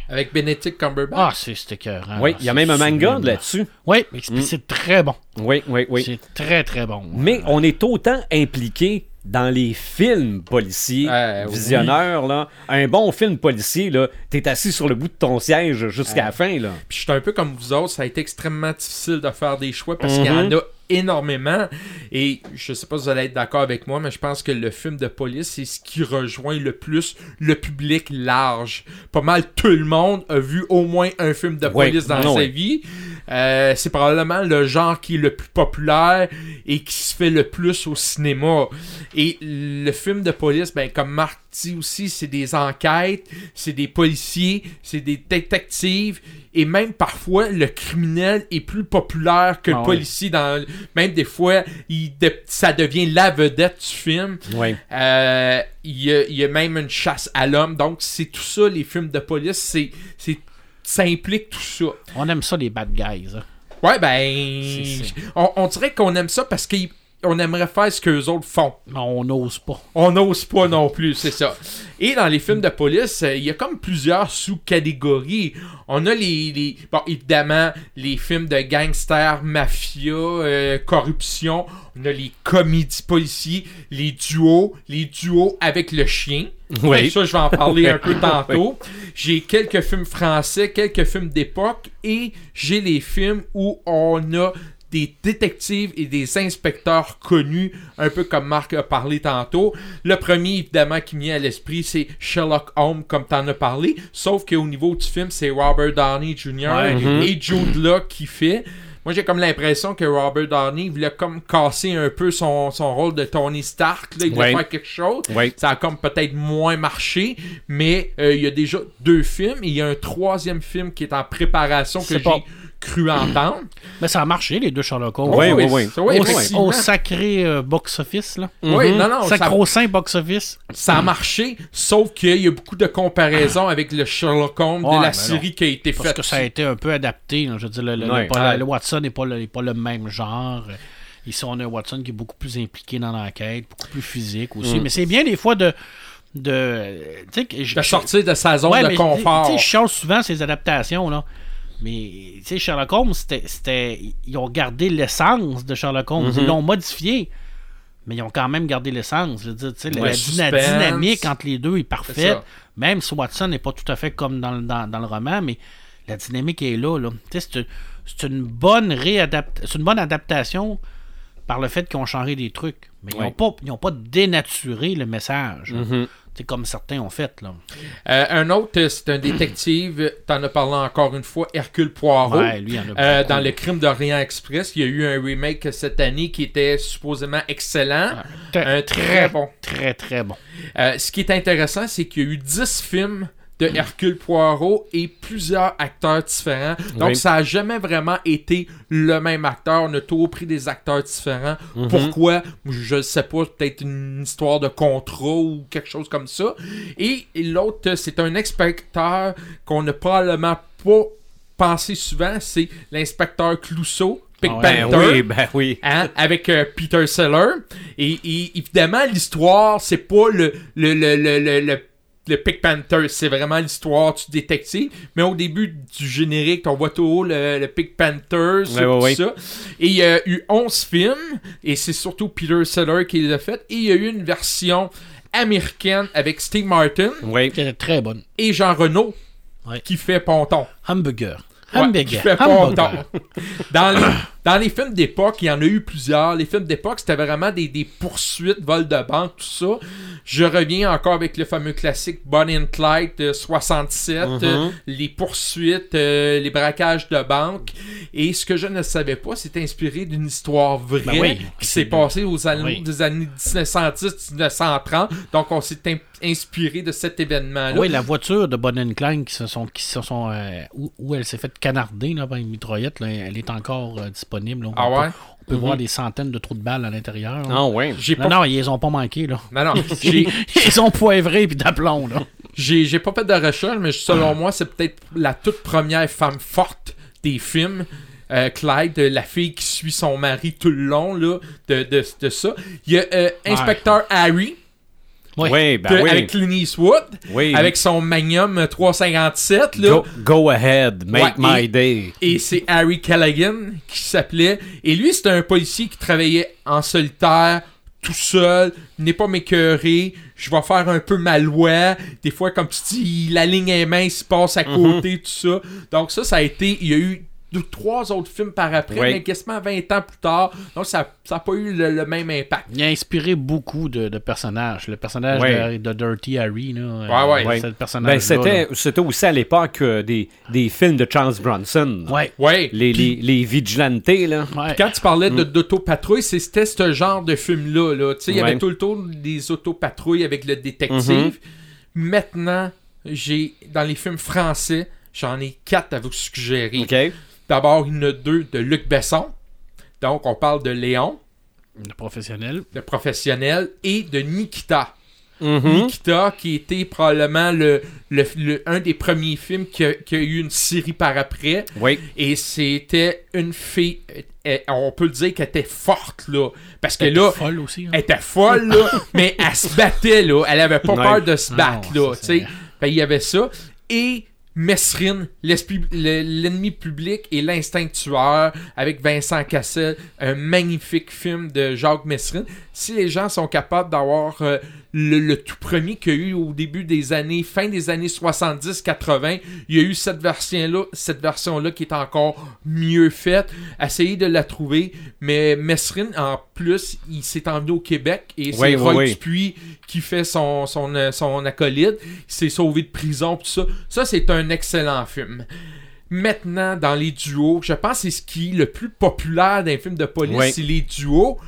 Avec Benedict Cumberbatch. Ah, c'est c'était écœurant. Oui, il y a même un manga là-dessus. Oui, mais c'est- c'est très bon. Oui, oui, oui. C'est très, très bon. Mais on est autant impliqué dans les films policiers, Euh, oui. visionneurs, là, un bon film policier, là, t'es assis sur le bout de ton siège jusqu'à la fin, là. Puis je suis un peu comme vous autres, ça a été extrêmement difficile de faire des choix parce qu'il y en Mhm. a énormément. Et je sais pas si vous allez être d'accord avec moi, mais je pense que le film de police, c'est ce qui rejoint le plus le public large. Pas mal tout le monde a vu au moins un film de Ouais. police dans Non, sa ouais. vie. Euh, c'est probablement le genre qui est le plus populaire et qui se fait le plus au cinéma. Et le film de police, ben, comme Marc dit aussi, c'est des enquêtes, c'est des policiers, c'est des détectives, et même parfois, le criminel est plus populaire que Ah le ouais. policier. Dans, même des fois, il de- ça devient la vedette du film. Ouais. Euh, Il y, a, il y a même une chasse à l'homme. Donc, c'est tout ça, les films de police, c'est, ça implique tout ça. On aime ça, les bad guys. hein. Ouais, ben. On, on dirait qu'on aime ça parce qu'on aimerait faire ce qu'eux autres font. Mais on n'ose pas. On n'ose pas non plus, c'est ça. Et dans les films de police, euh, il y a comme plusieurs sous-catégories. On a les, les- Bon, évidemment, les films de gangsters, mafia, euh, corruption. On a les comédies policiers, les duos, les duos avec le chien. Oui. Ça, je vais en parler un peu tantôt. J'ai quelques films français, quelques films d'époque et j'ai les films où on a des détectives et des inspecteurs connus, un peu comme Marc a parlé tantôt. Le premier, évidemment, qui vient à l'esprit, c'est Sherlock Holmes, comme tu en as parlé. Sauf qu'au niveau du film, c'est Robert Downey Jr. Ouais. et Jude Law qui fait. Moi, j'ai comme l'impression que Robert Downey voulait comme casser un peu son, son rôle de Tony Stark. Là. Il voulait Ouais. faire quelque chose. Ouais. Ça a comme peut-être moins marché, mais euh, il y a déjà deux films et il y a un troisième film qui est en préparation que j'ai cru entendre. Mais ça a marché, les deux Sherlock Holmes. Ouais. ça- ouais, au, sacré euh, box-office, là. Oui, Mhm. non, non, ça, Sacro-saint box-office. ça a marché, sauf qu'il y a beaucoup de comparaisons avec le Sherlock Holmes Ouais, de la série qui a été Parce faite. que ça a été un peu adapté. là. Je veux dire, le, le- Ouais. le- pas- Ouais. le Watson n'est pas, le- n'est pas le même genre. Ici, on a un Watson qui est beaucoup plus impliqué dans l'enquête, beaucoup plus physique aussi. Mm. Mais c'est bien des fois de. de je- de sortir de sa zone Ouais, de mais confort. Tu sais, je change souvent ces adaptations, là. Mais, tu sais, Sherlock Holmes, c'était, Ils ont gardé l'essence de Sherlock Holmes. Mm-hmm. Ils l'ont modifié. Mais ils ont quand même gardé l'essence. Je veux dire, la- Ouais, la, suspense. dyna- dynamique entre les deux est parfaite. Même si Watson n'est pas tout à fait comme dans, le- dans, dans le roman, mais la dynamique est là. là. C'est, une- bonne réadapt... c'est une bonne adaptation par le fait qu'ils ont changé des trucs. Mais ils n'ont pas, pas dénaturé le message. Mhm. Sais, comme certains ont fait. Là. Euh, un autre, euh, c'est un détective, t'en as parlé encore une fois, Hercule Poirot. Ouais, lui, en a Euh, dans le crime d'Orient Express, il y a eu un remake cette année qui était supposément excellent. Très, un très bon. Très, très bon. Euh, ce qui est intéressant, c'est qu'il y a eu 10 films de Hercule Poirot et plusieurs acteurs différents. Donc, Oui. ça a jamais vraiment été le même acteur. On a toujours pris des acteurs différents. Pourquoi? Je ne sais pas. Peut-être une histoire de contrat ou quelque chose comme ça. Et, et l'autre, c'est un inspecteur qu'on n'a probablement pas pensé souvent. C'est l'inspecteur Clouseau. Pig Ah ouais. Ben Panther. oui, ben oui. Hein, avec euh, Peter Seller. Et, et évidemment, l'histoire, c'est pas le, le, le, le, le, le, le Pig Panther, c'est vraiment l'histoire du détective. Mais au début du générique, on voit toujours le, le Pig Panther, Ouais, ouais, tout ouais. ça. Et il y a eu 11 films, et c'est surtout Peter Seller qui les a fait. Et il y a eu une version américaine avec Steve Martin Oui. Qui était très bonne. et Jean Renault Ouais. qui fait Ponton. Hamburger. Ouais, Hamburger. qui fait Hamburger. Ponton. Dans les, dans les films d'époque, il y en a eu plusieurs. Les films d'époque, c'était vraiment des, des poursuites, vol de banque, tout ça. Je reviens encore avec le fameux classique Bonnie and Clyde de 67, Mhm. euh, les poursuites, euh, les braquages de banque. Et ce que je ne savais pas, c'est inspiré d'une histoire vraie Ben oui. qui s'est passée aux années Oui. des années 1910-1930. Donc, on s'est in- inspiré de cet événement-là. Oui, la voiture de Bonnie Klein qui se sont, qui se sont euh, où, où elle s'est fait canarder là, par une mitraillette, là, elle est encore euh, disponible. là. On Ah peut- ouais? On peut voir des centaines de trous de balles à l'intérieur. Ah ouais. Non, pas... non, ils les ont pas manqué, là. Non, non. Ils ont poivré puis d'aplomb, là. J'ai, j'ai pas fait de recherche, mais selon moi, c'est peut-être la toute première femme forte des films. Euh, Clyde, la fille qui suit son mari tout le long là, de, de, de ça. Il y a euh, Inspecteur Harry Oui, ben de- oui. avec Clint Eastwood, Oui. avec son Magnum 357. Là, Go, go ahead, make Ouais, my day. Et c'est Harry Callaghan qui s'appelait. Et lui, c'était un policier qui travaillait en solitaire tout seul, n'est pas m'écœurer, je vais faire un peu ma loi. Des fois, comme tu dis, la ligne est mince, il passe à côté, tout ça. Donc ça, ça a été, il y a eu deux, trois autres films par après, Oui. mais quasiment 20 ans plus tard. Donc ça n'a pas eu le, le même impact. Il a inspiré beaucoup de, de personnages. Le personnage de, de Dirty Harry, là, euh, Ouais, ouais. Ouais. c'est le personnage. Ben, c'était, c'était aussi à l'époque euh, des, des films de Charles Bronson. Ouais. Ouais. Les, les, les vigilantes, là. Ouais. Quand tu parlais de, d'autopatrouille, c'est- c'était ce genre de film-là. Là. Tu sais, Il y avait tout le tour des autopatrouilles avec le détective. Mhm. Maintenant, j'ai dans les films français, j'en ai quatre à vous suggérer. OK. D'abord, il y en a deux de Luc Besson. Donc, on parle de Léon, Le professionnel. le professionnel, et de Nikita. Mhm. Nikita, qui était probablement le, le- le- un des premiers films qui a, qui a eu une série par après. Oui. Et c'était une fille, euh, euh, on peut le dire qu'elle était forte, là. Parce que Elle là, était folle aussi. hein. elle était folle, là, mais elle se battait, là. Elle avait pas Ouais. peur de se Ah battre, non, là. il y avait ça. Et Mesrine, l'ennemi public et l'instinct tueur, avec Vincent Cassel, un magnifique film de Jacques Mesrine. Si les gens sont capables d'avoir euh, le, le tout premier qu'il y a eu au début des années, fin des années 70-80, il y a eu cette version-là, cette version-là qui est encore mieux faite. Essayez de la trouver, mais Mesrine, en plus, il s'est emmené au Québec et c'est Oui, Roy oui. Dupuis qui fait son, son, euh, son acolyte. Il s'est sauvé de prison, tout ça. Ça, c'est un excellent film. Maintenant, dans les duos, je pense que c'est ce qui est le plus populaire d'un film de police, Oui. c'est les duos.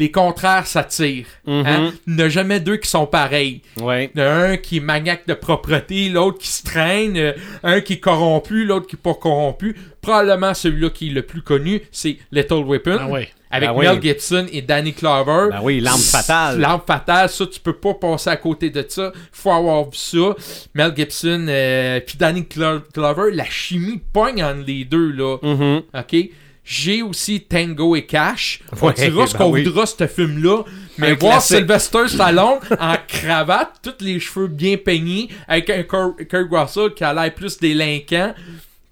Les contraires s'attirent. Mhm. hein. Il n'y a jamais deux qui sont pareils. Il y en a un qui est maniaque de propreté, l'autre qui se traîne, euh, un qui est corrompu, l'autre qui n'est pas corrompu. Probablement celui-là qui est le plus connu, c'est Little Weapon. Ah ouais. Avec Ah oui. Mel Gibson et Danny Clover. Ben oui, L'arme fatale. L'arme fatale, ça, tu peux pas passer à côté de ça. Faut avoir vu ça. Mel Gibson euh, puis Danny Clo- Clover, la chimie pogne entre les deux, là. Mhm. OK? J'ai aussi Tango et Cash. On Ouais, dira ce ben qu'on voudra, ce film-là? Mais Un voir classique. Sylvester Stallone en cravate, tous les cheveux bien peignés, avec un Kurt, Russell qui a l'air plus délinquant.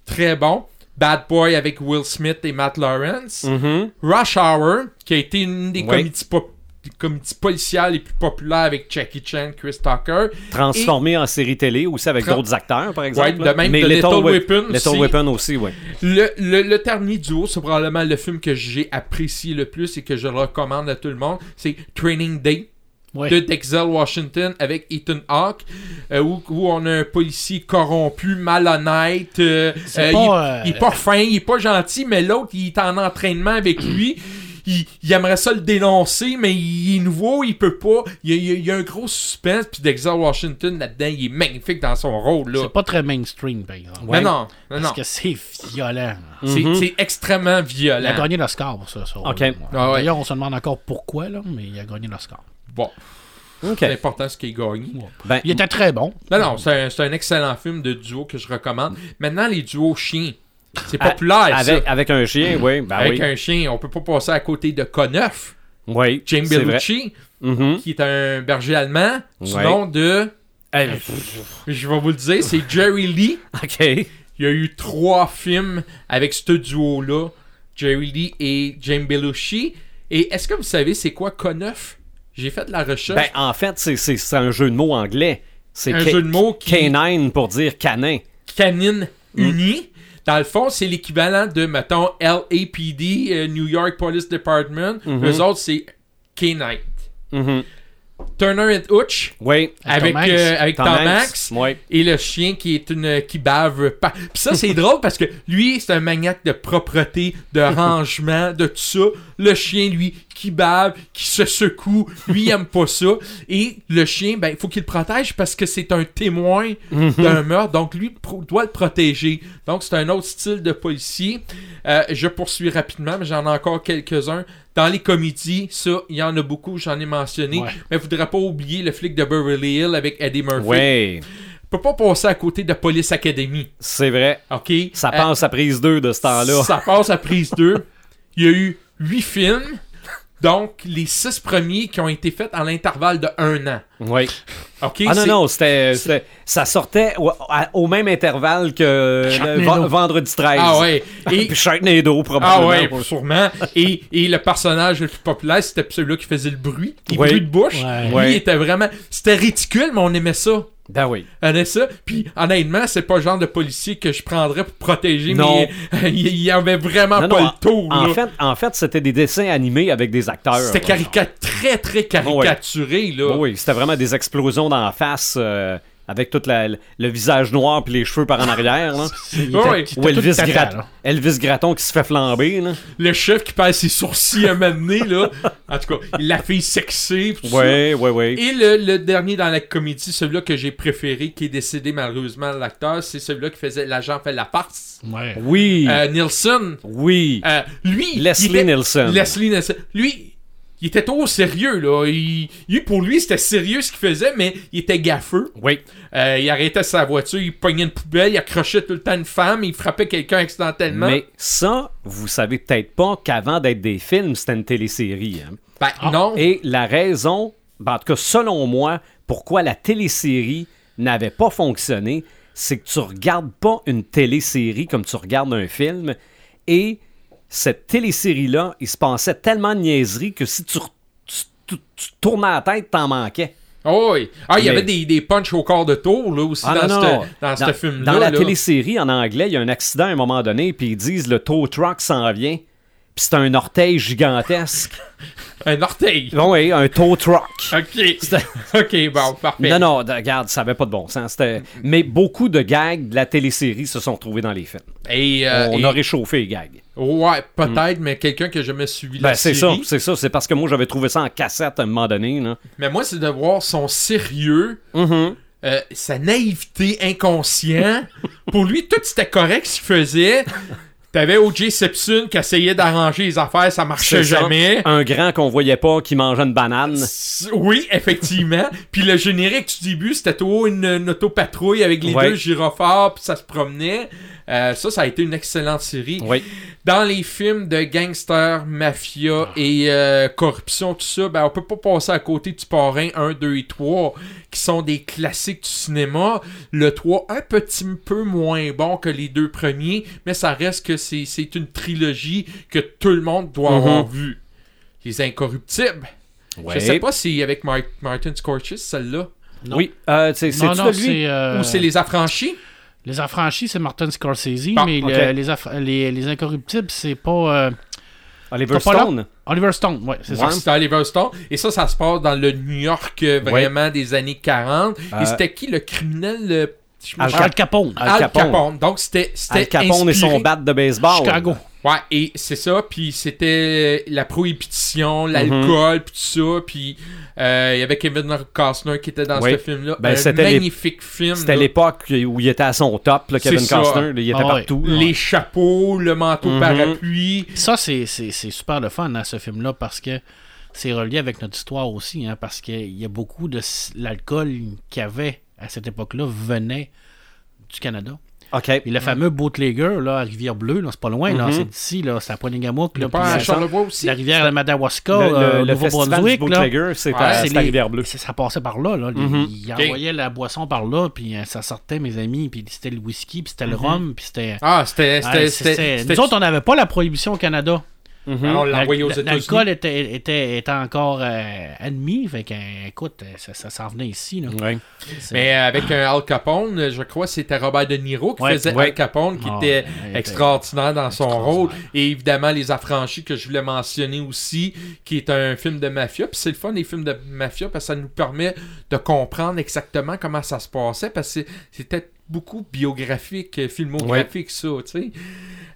Très bon. Bad Boy avec Will Smith et Matt Lawrence. Mhm. Rush Hour, qui a été une des comédies, pop- des comédies policières les plus populaires avec Jackie Chan, Chris Tucker. Transformé en série télé aussi avec Tra- d'autres acteurs, par exemple. Ouais, de même Mais de Little Wep- Weapon Little aussi. Weapon aussi, oui. Le, le, le dernier duo, c'est probablement le film que j'ai apprécié le plus et que je le recommande à tout le monde. C'est Training Day Ouais. de Dexel Washington avec Ethan Hawke, euh, où, où on a un policier corrompu, malhonnête. euh, C'est euh, pas, il, il est euh, pas fin, il est pas gentil, mais l'autre, il est en entraînement avec lui. Il, il aimerait ça le dénoncer, mais il est nouveau, il peut pas. Il y a, il y a- il y a un gros suspense, puis Dexel Washington là-dedans, il est magnifique dans son rôle. Là. C'est pas très mainstream, par exemple. Mais non, mais non. Parce que c'est violent. C'est Mhm. c'est extrêmement Il a violent. gagné l'Oscar pour ça. ça. Ok. Ouais. Ah ouais. D'ailleurs, on se demande encore pourquoi, là, mais il a gagné l'Oscar. Bon, OK. c'est important ce qu'il gagne. Ben, Il était très bon. Non, non, c'est un, c'est un excellent film de duo que je recommande. Maintenant, les duos chiens. C'est populaire, avec, ça. avec un chien, oui. Ben Avec oui. un chien, on peut pas passer à côté de K9. Oui, James. Bellucci, Mhm. qui est un berger allemand, du nom de... Je vais vous le dire, c'est Jerry Lee. OK. Il y a eu trois films avec ce duo-là, Jerry Lee et James Belushi. Et est-ce que vous savez c'est quoi K9? J'ai fait de la recherche. Ben, en fait, c'est- c'est c'est un jeu de mots anglais. C'est un jeu de mots qui... canine pour dire canin. canine Mm. Dans le fond, c'est l'équivalent de, mettons, LAPD, euh, New York Police Department. Mhm. Eux autres, c'est K-Night. Mhm. Turner and Hooch, Oui. avec, Tom euh, avec Tom, Hanks. Oui. Et le chien qui est une qui bave pas. Puis ça c'est drôle parce que lui c'est un maniaque de propreté, de rangement, de tout ça. Le chien lui qui bave, qui se secoue, lui il aime pas ça. Et le chien ben il faut qu'il le protège parce que c'est un témoin d'un meurtre, donc lui doit le protéger. Donc c'est un autre style de policier. Euh, je poursuis rapidement, mais j'en ai encore quelques-uns. Dans les comédies, ça, il y en a beaucoup, j'en ai mentionné. Ouais. Mais faudrait pas oublier le flic de Beverly Hill avec Eddie Murphy Oui. peut pas passer à côté de Police Academy. C'est vrai. OK? Ça Euh, passe à prise 2 de ce temps-là. Ça passe à prise 2. Il y a eu 8 films. Donc, les six premiers qui ont été faits en l'intervalle de un an. Oui. OK? Ah non, non, c'était, c'était- ça sortait au, à- au même intervalle que le vendredi 13. Ah ouais. Et, Puis Sharknado, probablement. ah ouais, sûrement. Et, et le personnage le plus populaire, c'était celui-là qui faisait le bruit. Les Oui. bruits de bouche. Ouais. Lui, Ouais. était vraiment... C'était ridicule, mais on aimait ça. Ben oui. On aimait ça. Puis, honnêtement, c'est pas le genre de policier que je prendrais pour protéger, Non. mais il y avait vraiment Non, pas non, le tour. En là. fait, en fait, c'était des dessins animés avec des acteurs. C'était carica- très, très caricaturé, là. Oui, c'était vraiment des explosions dans la face euh, avec tout le visage noir puis les cheveux par en arrière. Là. Ouais. Ou Elvis, tata, Grat- là. Elvis Graton qui se fait flamber. Là. Le chef qui perd ses sourcils à donné, là. En tout cas, la fille ça. Ouais, ouais, ouais. Et le, le dernier dans la comédie, celui-là que j'ai préféré, qui est décédé malheureusement, l'acteur, c'est celui-là qui faisait l'agent fait la farce. Ouais. Oui, Euh, Nielsen. oui. Euh, lui. Leslie était- Nielsen. Leslie Nielsen. Lui, il était trop sérieux, là. Il, lui, pour lui, c'était sérieux ce qu'il faisait, mais il était gaffeux. Oui. Euh, il arrêtait sa voiture, il pognait une poubelle, il accrochait tout le temps une femme, il frappait quelqu'un accidentellement. Mais ça, vous savez peut-être pas qu'avant d'être des films, c'était une télésérie. hein. Ben, non. Et la raison, ben, en tout cas, selon moi, pourquoi la télésérie n'avait pas fonctionné, c'est que tu regardes pas une télésérie comme tu regardes un film. Et cette télésérie-là, il se passait tellement de niaiseries que si tu, tournais la tête, t'en manquais. Oh oui. Ah, il y avait des, des punchs au corps de tour, là, aussi, Ah, dans, non, ce, dans ce film-là. Dans la là. télésérie, en anglais, il y a un accident à un moment donné, puis ils disent le tow truck s'en vient. Puis c'est un orteil gigantesque. Un orteil. oui, un tow truck. OK. OK, bon, parfait. Non, non, de- regarde, ça avait pas de bon sens. C'était- Mais beaucoup de gags de la télésérie se sont trouvés dans les films. Et, euh, On et- a réchauffé les gags. Ouais, peut-être, mais quelqu'un que j'ai jamais suivi Ben, la c'est ça, série. c'est ça. C'est parce que moi, j'avais trouvé ça en cassette à un moment donné. Là. Mais moi, c'est de voir son sérieux, Mhm. euh, sa naïveté inconscient. Pour lui, tout c'était correct ce qu'il faisait. T'avais O.J. Simpson qui essayait d'arranger les affaires, ça marchait jamais. Un grand qu'on voyait pas qui mangeait une banane. S- Oui, effectivement. puis le générique du début, c'était tout une, une autopatrouille avec les Ouais. deux gyrophares, puis ça se promenait. Euh, ça, ça a été une excellente série. Oui. Dans les films de gangsters, mafia et euh, corruption, tout ça, ben, on peut pas passer à côté du parrain 1, 2 et 3, qui sont des classiques du cinéma. Le 3, un petit peu moins bon que les deux premiers, mais ça reste que c'est c'est une trilogie que tout le monde doit Mhm. avoir vu. Les Incorruptibles. Ouais. Je sais pas si avec Mar- Martin Scorsese, celle-là. Non. Oui, euh, c'est c'est Non, tu non, de lui? c'est. euh, Ou c'est Les Affranchis? Les affranchis, c'est Martin Scorsese, Bon, mais le- les, aff- les, les incorruptibles, c'est pas. euh, Oliver? Stone. Oliver Stone, ouais, c'est Ouais. ça. C'était Oliver Stone. Et ça, ça se passe dans le New York euh, vraiment des années 40. Euh, Et c'était qui le criminel le... Al Capone. Al Capone. Capone. Donc c'était c'était Al Capone et son bat de baseball. Chicago. Ouais, et c'est ça. Puis c'était la prohibition, l'alcool, puis tout ça. Puis euh, il y avait Kevin Costner qui était dans Oui. ce film-là. Ben, Un magnifique film. C'était l'époque où il était à son top, là, Kevin. Costner. là, il était Ah partout. Les chapeaux, le manteau Mhm. parapluie. Ça, c'est c'est- c'est super le fun, hein, ce film-là, parce que c'est relié avec notre histoire aussi, hein, parce qu'il y a beaucoup de l'alcool qu'il y avait à cette époque-là venait du Canada. OK. Et le fameux bootlegger, là, à Rivière-Bleue, là, c'est pas loin, là, Mhm. c'est d'ici, là, c'est à à la- Charlevoix aussi. la rivière de Madawaska, Le, euh, le- le festival du Nouveau-Brunswick, bootlegger, c'est Ouais, à, à Rivière-Bleue. c'est- Ça passait par là. là. Mhm. Il Ok. envoyait la boisson par là, puis euh, ça sortait, mes amis, puis c'était le whisky, puis c'était le rhum, puis c'était... Ah, c'était. Ah, c'était- c'était- c'était- c'était- Nous autres, on n'avait pas la prohibition au Canada. Mhm. Alors, on l'a envoyé aux États-Unis. L'alcool était, était, était encore euh, admis, fait que, euh, écoute, euh, ça, ça s'en venait ici. Là. Ouais. C'est- Mais avec un Al Capone, je crois que c'était Robert De Niro qui Ouais, faisait ouais. Al Capone, qui Ah, était extraordinaire dans son extraordinaire. rôle. Et évidemment, Les Affranchis, que je voulais mentionner aussi, qui est un film de mafia. Puis c'est le fun, les films de mafia, parce que ça nous permet de comprendre exactement comment ça se passait, parce que c'était beaucoup biographique, euh, filmographique, ça, tu sais.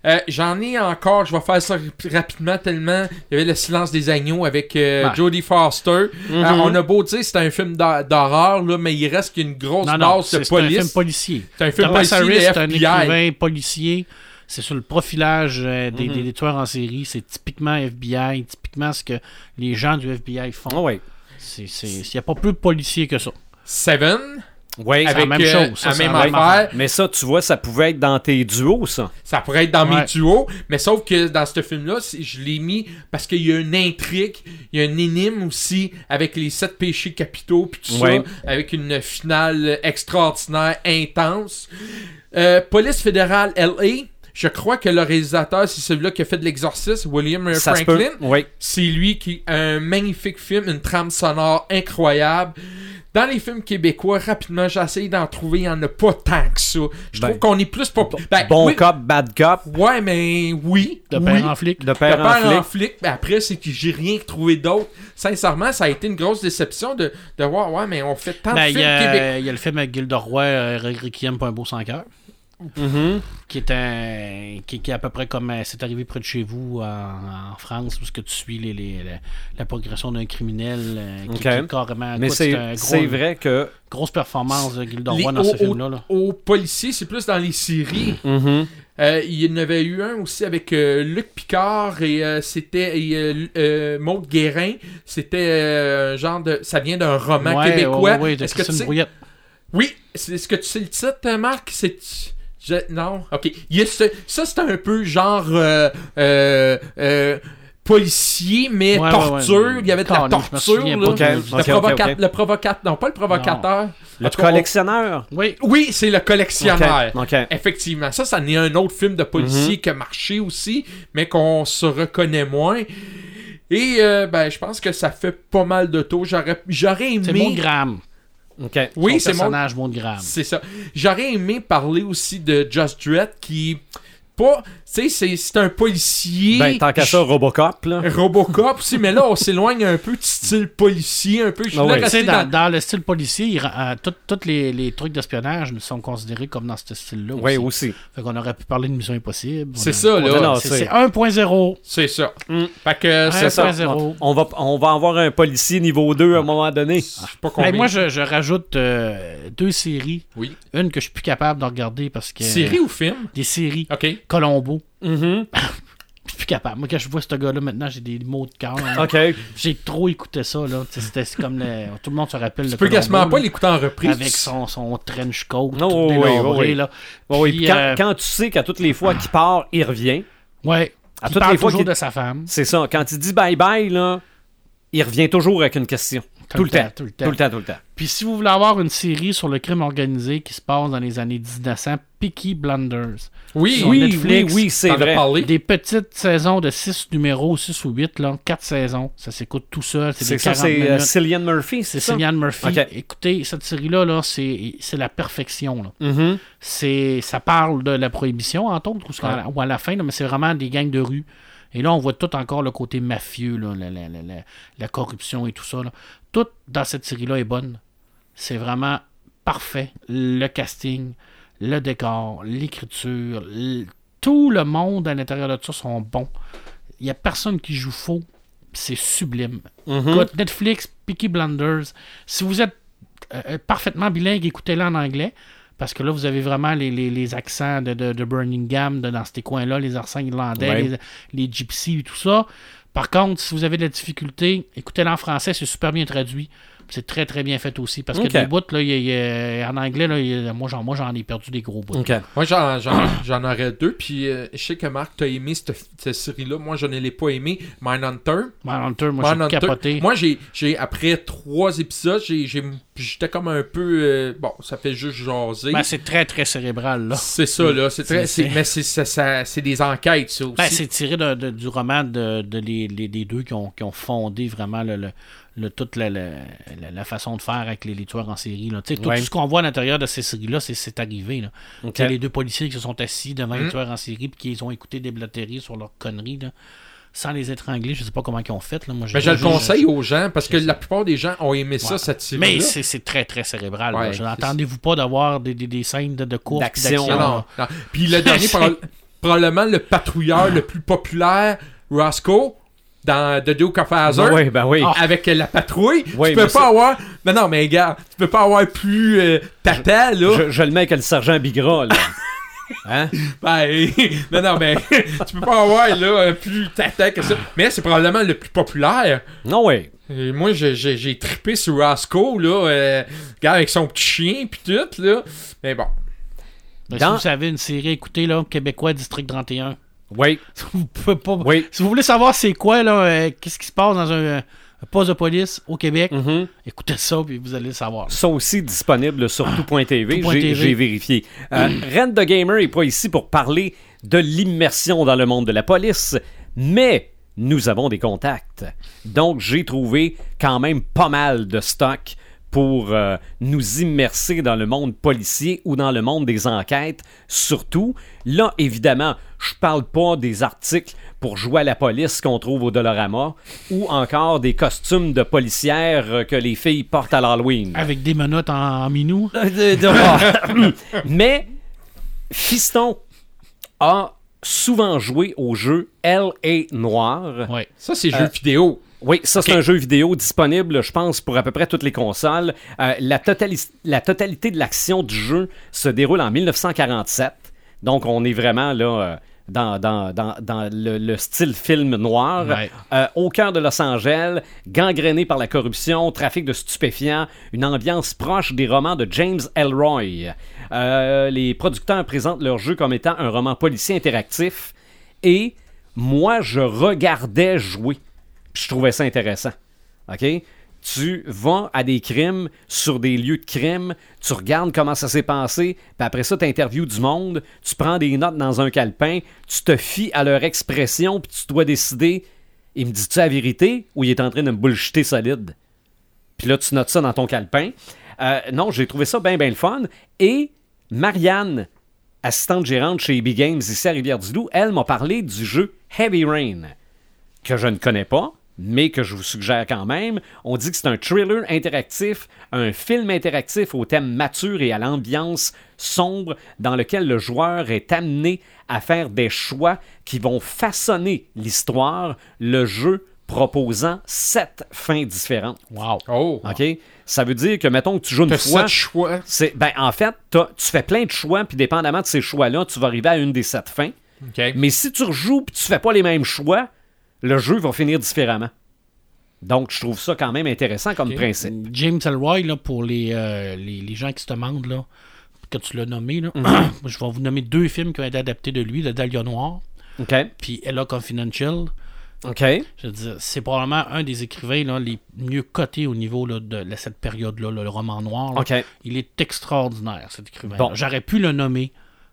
Euh, J'en ai encore, je vais faire ça rap- rapidement tellement. Il y avait Le silence des agneaux avec euh, Ouais. Jodie Foster. Euh, on a beau dire que c'est un film d'hor- d'horreur, mais il reste qu'il y a une grosse Non, non, base de c'est c'est un film police. policier. C'est un film Thomas policier c'est un écrivain policier. C'est sur le profilage des, des- des tueurs en série. C'est typiquement FBI, typiquement ce que les gens du FBI font. Ah ouais. C'est- c'est- Il n'y a pas plus de policiers que ça. Seven. Oui, avec même euh, chose, ça, la c'est même la même affaire. Mais ça, tu vois, ça pouvait être dans tes duos, ça. Ça pourrait être dans mes duos, mais sauf que dans ce film-là, c'est- je l'ai mis parce qu'il y a une intrigue, il y a une énigme aussi avec les sept péchés capitaux puis tout Ouais. ça, avec une finale extraordinaire, intense. Euh, Police fédérale LA, je crois que le réalisateur, c'est celui-là qui a fait de l'exorcisme, William Ça se peut. Franklin. Oui. C'est lui qui a un magnifique film, une trame sonore incroyable. Dans les films québécois, rapidement, j'essaye d'en trouver, il n'y en a pas tant que ça. Je Ben, trouve qu'on est plus pas. Ben, bon oui, cop, bad cop, Ouais, mais oui. De oui. père en flic. de De père, père en flic. en flic. Mais après, c'est que j'ai rien trouvé d'autre. Sincèrement, ça a été une grosse déception de, de voir, ouais, mais on fait tant Ben, de il films québécois. il y a le film avec Gilda Roy, euh, pour un beau sans cœur, Mhm. qui est un, qui, qui est à peu près comme euh, c'est arrivé près de chez vous en, en France, où ce que tu suis les, les- la, la progression d'un criminel euh, qui, est carrément. Mais c'est un gros- c'est vrai que. Grosse performance de Gilda Les- Roy dans ce film-là. là. Aux policiers, c'est plus dans les séries. Mhm. Euh, il y en avait eu un aussi avec euh, Luc Picard et euh, c'était et, euh, euh, Maud Guérin. C'était euh, un genre de. Ça vient d'un roman Ouais, québécois. ouais, ouais, de Est-ce que tu sais-? Oui, c'est- est-ce que tu sais le titre, Marc? C'est. Je- Non, ok. Il y a ce- Ça, c'est un peu genre. euh, euh, euh, policier, mais Ouais, ouais, torture. ouais. Il y avait de la torture. là. Le, provoca- le provocateur. Non, pas le provocateur. Le on- collectionneur. Oui. Oui, c'est le collectionneur. Effectivement, ça, ça n'est un autre film de policier Mhm. qui a marché aussi, mais qu'on se reconnaît moins. Et euh, ben, je pense que ça fait pas mal de tours. J'aurais, j'aurais C'est aimé. Maud Oui, c'est mon. personnage Maud Graham. C'est ça. J'aurais aimé parler aussi de Just Dredd qui. Pas. Tu sais, c'est, c'est un policier. Ben, tant qu'à ça, Robocop, là. Robocop aussi, mais là, on s'éloigne un peu du style policier, un peu. Je Ah ouais. Sais, dans, dans- dans le style policier, il euh, tous les, les trucs d'espionnage sont considérés comme dans ce style-là. Oui, aussi. aussi. Fait qu'on aurait pu parler de Mission Impossible. C'est ça, là. C'est c'est- c'est 1.0. C'est ça. Mm. Fait que c'est ça. ouais. 1.0. On va, on va avoir un policier niveau 2 à un moment donné. Je sais pas Hey, combien. moi, je, je rajoute euh, deux séries. Oui. Une que je suis plus capable de regarder parce que. Série ou film? Des séries. Ok. Colombo. Mhm. Je suis plus capable. Moi, quand je vois ce gars-là, maintenant, j'ai des mots de cœur. Ok. J'ai trop écouté ça, là. C'était c'est comme le... Tout le monde se rappelle Tu de peux quasiment pas l'écouter en reprise. Avec son, son trench coat, Non, tout oui, oui, là. Puis, quand, euh, quand tu sais qu'à toutes les fois qu'il part, il revient. Ouais. À Il toutes parle les fois toujours de sa femme. C'est ça. Quand il dit bye bye, là, il revient toujours avec une question. Tout, le temps. Tout le Tout le temps, tout le temps. Puis si vous voulez avoir une série sur le crime organisé qui se passe dans les années 1900, Peaky Blinders. Oui, Sur Oui, oui, Netflix, oui, c'est vrai. parlé. Des petites saisons de 6 numéros, 6 ou 8, là, 4 saisons. Ça s'écoute tout seul. C'est ça, 40 c'est euh. Cillian Murphy, C'est ça? Cillian Murphy. Écoutez, cette série-là, là, c'est c'est la perfection. Là. Mhm. C'est ça parle de la prohibition, entre autres, ou, à la, ou à la fin, là, mais c'est vraiment des gangs de rue. Et là, on voit tout encore le côté mafieux, là, la, la- la- la- la corruption et tout ça. là. Tout dans cette série-là est bonne. C'est vraiment parfait. Le casting, le décor, l'écriture, tout le monde à l'intérieur de ça sont bons. Il n'y a personne qui joue faux. C'est sublime. Mhm. Écoute, Netflix, Peaky Blinders. Si vous êtes euh, parfaitement bilingue, écoutez-le en anglais. Parce que là, vous avez vraiment les, les- les accents de, de, de Birmingham, de, dans ces coins-là, les accents irlandais, Ouais. les, les gypsies et tout ça. Par contre, si vous avez de la difficulté, écoutez-le en français, c'est super bien traduit. C'est très très bien fait aussi. Parce que des bouts, là, y a- il y a- en anglais, là, il y a- moi, j'en, moi j'en ai perdu des gros bouts. Moi, j'en, j'en, j'en aurais deux. Puis, euh, je sais que Marc, t'as aimé cette, cette série-là. Moi, je ne l'ai pas aimé. Mindhunter. Mindhunter, moi, j'ai capoté. Moi, j'ai, j'ai, après trois épisodes, j'ai, j'étais comme un peu. euh, bon, ça fait juste jaser. Ben, c'est très très cérébral, là. c'est ça, là. C'est très, C'est- c'est- mais c'est, ça, ça- c'est des enquêtes, ça aussi. Ben, c'est tiré de- de- du roman de, de les, les- des deux qui ont, qui ont fondé vraiment le, le- le- toute la, la- la- la façon de faire avec les, les tueurs en série. Là. Tu sais, Tout, Ouais. tout ce qu'on voit à l'intérieur de ces séries-là, c'est, c'est arrivé. Là. OK. Tu sais, Les deux policiers qui se sont assis devant les Mm. tueurs en série puis qui ont écouté des blatteries sur leurs conneries. Là, sans les étrangler, je sais pas comment ils ont fait. Là. Moi, mais je le pas- conseille aux gens parce que la plupart des gens ont aimé ça, cette série-là. Mais c'est, c'est très très cérébral. Ouais, Attendez-vous pas d'avoir des, des, des scènes de, de course puis D'action. Non, d'action. non, non. Puis le dernier, proba- probablement le patrouilleur le plus populaire, Roscoe, dans The Duke of Hazzard. Oui, ben oui. Ah. Avec euh, la patrouille, Oui, tu peux mais pas avoir. Non, non, mais gars, tu peux pas avoir plus euh, tata, là. Je, je le mets avec le sergent Bigra, là. Hein? Ben, non, non, mais tu peux pas avoir là un plus tata que ça. Mais c'est probablement le plus populaire. Non, oui. Et moi, j'ai- trippé sur Roscoe, là, euh, gars avec son petit chien, pis tout, là. Mais bon. Ben, Dans- Si vous savez une série, écoutez, là, Québécois, District 31. Oui. Vous pouvez pas... Oui. Si vous voulez savoir c'est quoi, là, euh, qu'est-ce qui se passe dans un, un poste de police au Québec, Mhm. écoutez ça, puis vous allez le savoir. sont aussi disponibles sur tout.tv. Tout.tv. J'ai j'ai vérifié. Euh, the Gamer est pas ici pour parler de l'immersion dans le monde de la police, mais nous avons des contacts. Donc, j'ai trouvé quand même pas mal de stock pour euh, nous immerser dans le monde policier ou dans le monde des enquêtes, surtout. Là, évidemment, je parle pas des articles pour jouer à la police qu'on trouve au Dollarama ou encore des costumes de policières euh, que les filles portent à l'Halloween. Avec des menottes en, en minou. Euh, de- de- Mais Fiston a souvent joué au jeu L.A. Noir. Ouais. Ça, c'est Euh, jeu vidéo. Oui, ça c'est un jeu vidéo disponible, je pense, pour à peu près toutes les consoles. Euh, la, totali- la totalité de l'action du jeu se déroule en 1947. Donc on est vraiment là euh, dans, dans- dans- dans le, le style film noir. Ouais. Euh, au cœur de Los Angeles, gangréné par la corruption, trafic de stupéfiants, une ambiance proche des romans de James Elroy. Euh, les producteurs présentent leur jeu comme étant un roman policier interactif et moi je regardais jouer. Puis je trouvais ça intéressant. OK? Tu vas à des crimes, sur des lieux de crime, tu regardes comment ça s'est passé, puis après ça, tu interviews du monde, tu prends des notes dans un calepin, tu te fies à leur expression, puis tu dois décider, il me dit-tu la vérité ou il est en train de me bullshiter solide? Puis là, tu notes ça dans ton calepin. Euh, non, j'ai trouvé ça bien, bien le fun. Et Marianne, assistante gérante chez EB Games ici à Rivière-du-Loup, elle m'a parlé du jeu Heavy Rain, que je ne connais pas, mais que je vous suggère quand même. On dit que c'est un thriller interactif, un film interactif au thème mature et à l'ambiance sombre, dans lequel le joueur est amené à faire des choix qui vont façonner l'histoire, le jeu proposant sept fins différentes. Wow. Oh. OK? Ça veut dire que, mettons que tu joues une fois. sept choix? C'est, ben, en fait, tu fais plein de choix, puis dépendamment de ces choix-là, tu vas arriver à une des sept fins. Mais si tu rejoues puis tu fais pas les mêmes choix, le jeu va finir différemment. Donc, je trouve ça quand même intéressant comme principe. James Elroy, là, pour les, euh, les, les gens qui se demandent, là, que tu l'as nommé, là, Mhm. je vais vous nommer deux films qui ont été adaptés de lui, Le Dahlia Noir, OK? puis Ella Confidential. OK? Je c'est probablement un des écrivains là, les mieux cotés au niveau là, de cette période-là, là, le roman noir. là. Il est extraordinaire, cet écrivain. Bon. J'aurais pu le nommer,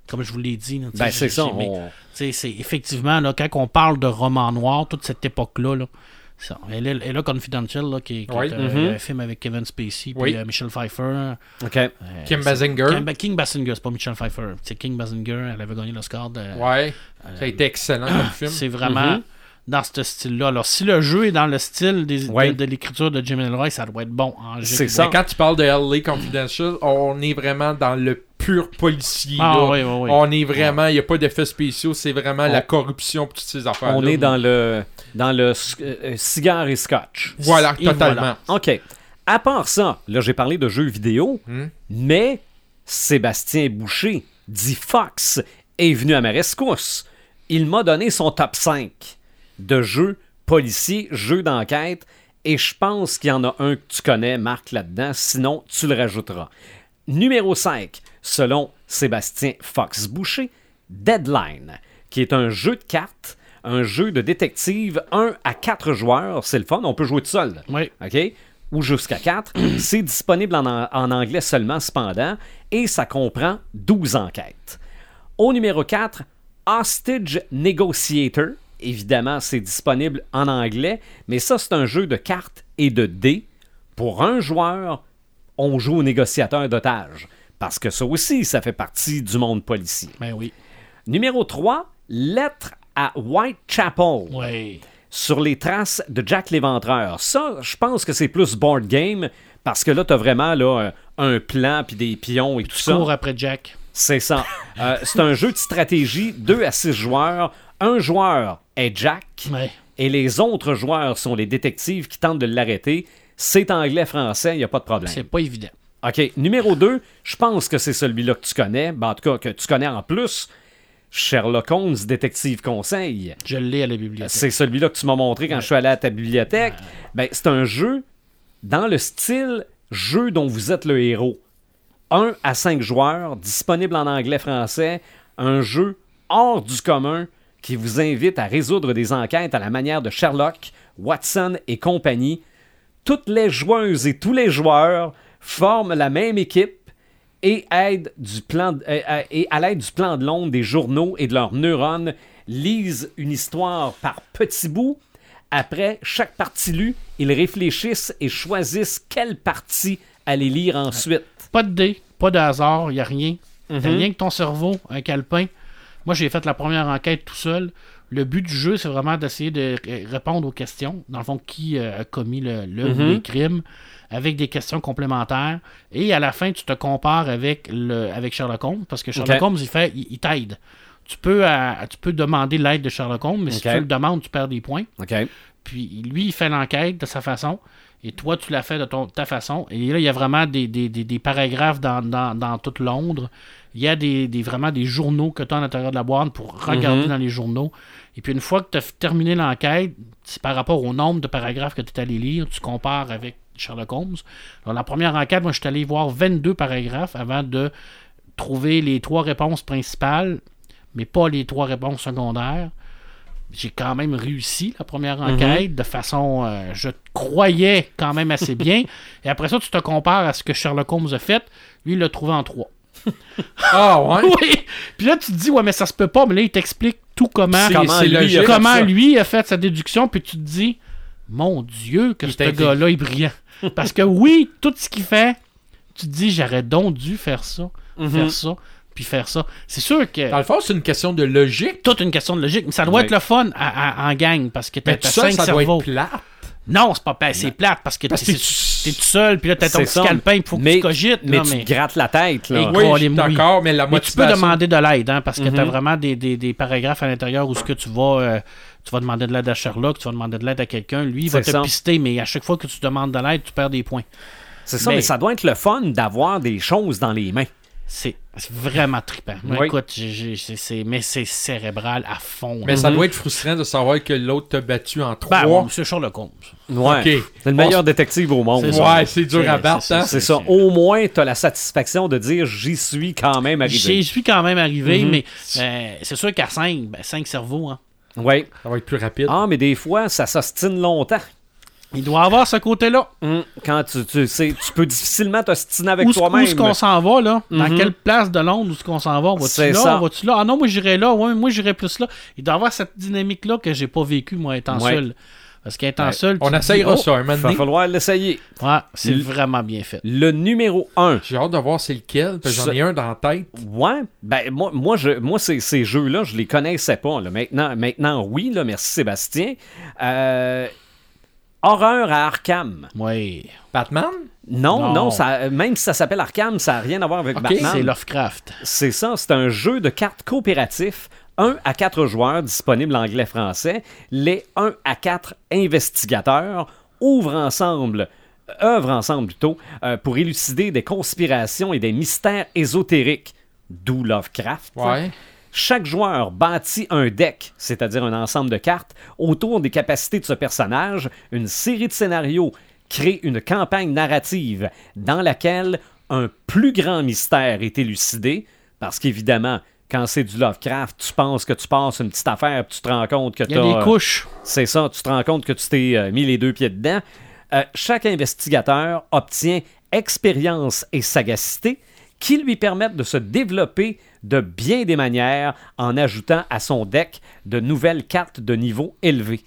comme je vous l'ai dit. là, Ben, c'est ça. on- c'est effectivement, là, quand on parle de roman noir, toute cette époque-là, là, ça, elle, est- elle est Confidential, là, qui, est- qui Oui. est un, Mhm. un film avec Kevin Spacey, puis Oui. euh, Michel Pfeiffer. OK. Euh, Kim Basinger. Kim, King Basinger, c'est pas Michel Pfeiffer. C'est King Basinger, elle avait gagné l'Oscar. de- Ouais. Ça a été excellent comme film. C'est vraiment Mhm. dans ce style-là. Alors, si le jeu est dans le style des- de- Ouais. de, l'écriture de Jim Elroy, ça doit être bon. en jeu C'est ça. Mais quand tu parles de LA Confidential, on est vraiment dans le pur policier. Ah, là. oui, oui, oui. On est vraiment, il n'y a pas d'effets spéciaux, c'est vraiment On- la corruption et toutes ces affaires. On est dans le, dans le euh, cigare et scotch. Voilà, Et totalement. OK. À part ça, là, j'ai parlé de jeux vidéo, Hmm? mais Sébastien Boucher, dit Fox, est venu à ma rescousse. Il m'a donné son top 5 de jeux policiers, jeux d'enquête, et je pense qu'il y en a un que tu connais, Marc, là-dedans, sinon tu le rajouteras. Numéro 5, selon Sébastien Fox Boucher, Deadline, qui est un jeu de cartes, un jeu de détective 1 à 4 joueurs. C'est le fun, on peut jouer tout seul. Oui. OK? Ou jusqu'à 4. C'est disponible en, en anglais seulement, cependant, et ça comprend 12 enquêtes. Au numéro 4, Hostage Negotiator. Évidemment, c'est disponible en anglais, mais ça, c'est un jeu de cartes et de dés. Pour un joueur, on joue au négociateur d'otages. Parce que ça aussi, ça fait partie du monde policier. Ben oui. Numéro 3, Lettre à Whitechapel Oui. sur les traces de Jack l'Éventreur. Ça, je pense que c'est plus board game parce que là, tu as vraiment là, un plan puis des pions et tout Tu ça. cours après Jack. C'est ça. Euh, c'est un jeu de stratégie, 2 à 6 joueurs. Un joueur est Jack Ouais. et les autres joueurs sont les détectives qui tentent de l'arrêter. C'est anglais-français, il n'y a pas de problème. C'est pas évident. OK, numéro 2, je pense que c'est celui-là que tu connais. Ben, en tout cas, que tu connais en plus. Sherlock Holmes, détective conseil. Je l'ai à la bibliothèque. C'est celui-là que tu m'as montré quand je suis allé à ta bibliothèque. Ben, c'est un jeu dans le style jeu dont vous êtes le héros. 1 à 5 joueurs, disponible en anglais-français. Un jeu hors du commun qui vous invite à résoudre des enquêtes à la manière de Sherlock, Watson et compagnie. Toutes les joueuses et tous les joueurs forment la même équipe et, aident du plan, euh, euh, et à l'aide du plan de l'onde des journaux et de leurs neurones, lisent une histoire par petits bouts. Après chaque partie lue, ils réfléchissent et choisissent quelle partie aller lire ensuite. Pas de dés, pas de hasard, il n'y a rien. T'as rien que ton cerveau, un calepin. Moi, j'ai fait la première enquête tout seul. Le but du jeu, c'est vraiment d'essayer de répondre aux questions. Dans le fond, qui euh, a commis le, le Mhm. les crimes, avec des questions complémentaires. Et à la fin, tu te compares avec, le, avec Sherlock Holmes, parce que Sherlock Ok. Holmes, il, fait, il, il t'aide. Tu peux, tu peux demander l'aide de Sherlock Holmes, mais si tu le demandes, tu perds des points. Puis lui, il fait l'enquête de sa façon. Et toi, tu l'as fait de ton, ta façon. Et là, il y a vraiment des, des, des- des paragraphes dans, dans, dans toute Londres. Il y a des, des- vraiment des journaux que tu as à l'intérieur de la boîte pour regarder Mhm. dans les journaux. Et puis une fois que tu as terminé l'enquête, c'est par rapport au nombre de paragraphes que tu es allé lire, tu compares avec Sherlock Holmes. Dans la première enquête, moi, je suis allé voir 22 paragraphes avant de trouver les trois réponses principales, mais pas les trois réponses secondaires j'ai quand même réussi la première enquête de façon, euh, je croyais quand même assez bien. Et après ça, tu te compares à ce que Sherlock Holmes a fait. Lui, il l'a trouvé en trois. Ah ouais? Oui! Puis là, tu te dis, ouais, mais ça se peut pas. Mais là, il t'explique tout comment, Comment lui a logique, fait comment ça. lui a fait sa déduction. Puis tu te dis, mon Dieu, que Il ce gars-là est brillant. Parce que oui, tout ce qu'il fait, tu te dis, j'aurais donc dû faire ça, Mhm. faire ça, puis faire ça. C'est sûr que Dans le fond, c'est une question de logique. toute une question de logique, mais ça doit Ouais. être le fun à- à- en gang parce que t'as ça, cinq ça doit cerveaux. être plat. Non, c'est pas pa- c'est plate parce que t'es tu- tout seul, puis là, t'as ton petit calepin, il faut que mais, tu cogites. Mais là, tu mais, te grattes la tête, là. Oui, Oh, d'accord, mais la mais tu peux demander de l'aide, hein, parce que t'as Mhm. vraiment des, des- des paragraphes à l'intérieur où ce que tu vas, euh, tu vas demander de l'aide à Sherlock, tu vas demander de l'aide à quelqu'un, lui, il va te ça. pister, mais à chaque fois que tu demandes de l'aide, tu perds des points. C'est ça, mais- mais ça doit être le fun d'avoir des choses dans les mains. C'est vraiment trippant. Oui. Écoute, mais c'est cérébral à fond. Mais là. ça doit être frustrant de savoir que l'autre t'a battu en trois. Ben, bon, c'est Sherlock Holmes. Ouais. C'est le Bon, meilleur détective au monde. Ouais, c'est dur à battre, c'est- hein? C'est ça. Au moins, tu as la satisfaction de dire j'y suis quand même J'y arrivé. suis quand même arrivé, Mhm. mais euh, c'est sûr qu'à 5, 5 cerveaux, hein. Oui. Ça va être plus rapide. Ah, mais des fois, ça s'ostine longtemps. il doit avoir ce côté-là. Hum, Quand tu, tu sais, tu peux difficilement t'ostiner avec Où est-ce toi-même. qu'on s'en va, là? Dans Mhm. quelle place de Londres où est-ce qu'on s'en va? C'est là? ça. Va-tu là? Ah non, moi j'irais là. Ouais, moi j'irais plus là. Il doit y avoir cette dynamique-là que j'ai pas vécu, moi, étant Ouais. seul. Parce qu'étant Ouais. seul, On essayera dis, ça un Il moment va falloir l'essayer. oh, ouais, c'est Le- vraiment bien fait. Le numéro 1. J'ai hâte de voir c'est lequel, parce que j'en ai un dans la tête. Ouais, ben moi, moi, je, moi ces, ces jeux-là, je les connaissais pas. Là. Maintenant, maintenant, oui, là, merci Sébastien. Euh, horreur à Arkham. Oui. Batman? Non, non, Non. ça, même si ça s'appelle Arkham, ça n'a rien à voir avec Batman. C'est Lovecraft. C'est ça, c'est un jeu de cartes coopératif, 1 à 4 joueurs, disponible en anglais-français. Les 1 à 4 investigateurs ouvrent ensemble, œuvrent ensemble plutôt, euh, pour élucider des conspirations et des mystères ésotériques, d'où Lovecraft. Ouais. Chaque joueur bâtit un deck, c'est-à-dire un ensemble de cartes, autour des capacités de ce personnage. Une série de scénarios crée une campagne narrative dans laquelle un plus grand mystère est élucidé, parce qu'évidemment, quand c'est du Lovecraft, tu penses que tu passes une petite affaire, puis tu te rends compte que Il y a t'as, des euh, couches. c'est ça, tu te rends compte que tu t'es euh, mis les deux pieds dedans. Euh, chaque investigateur obtient expérience et sagacité qui lui permettent de se développer de bien des manières en ajoutant à son deck de nouvelles cartes de niveau élevé.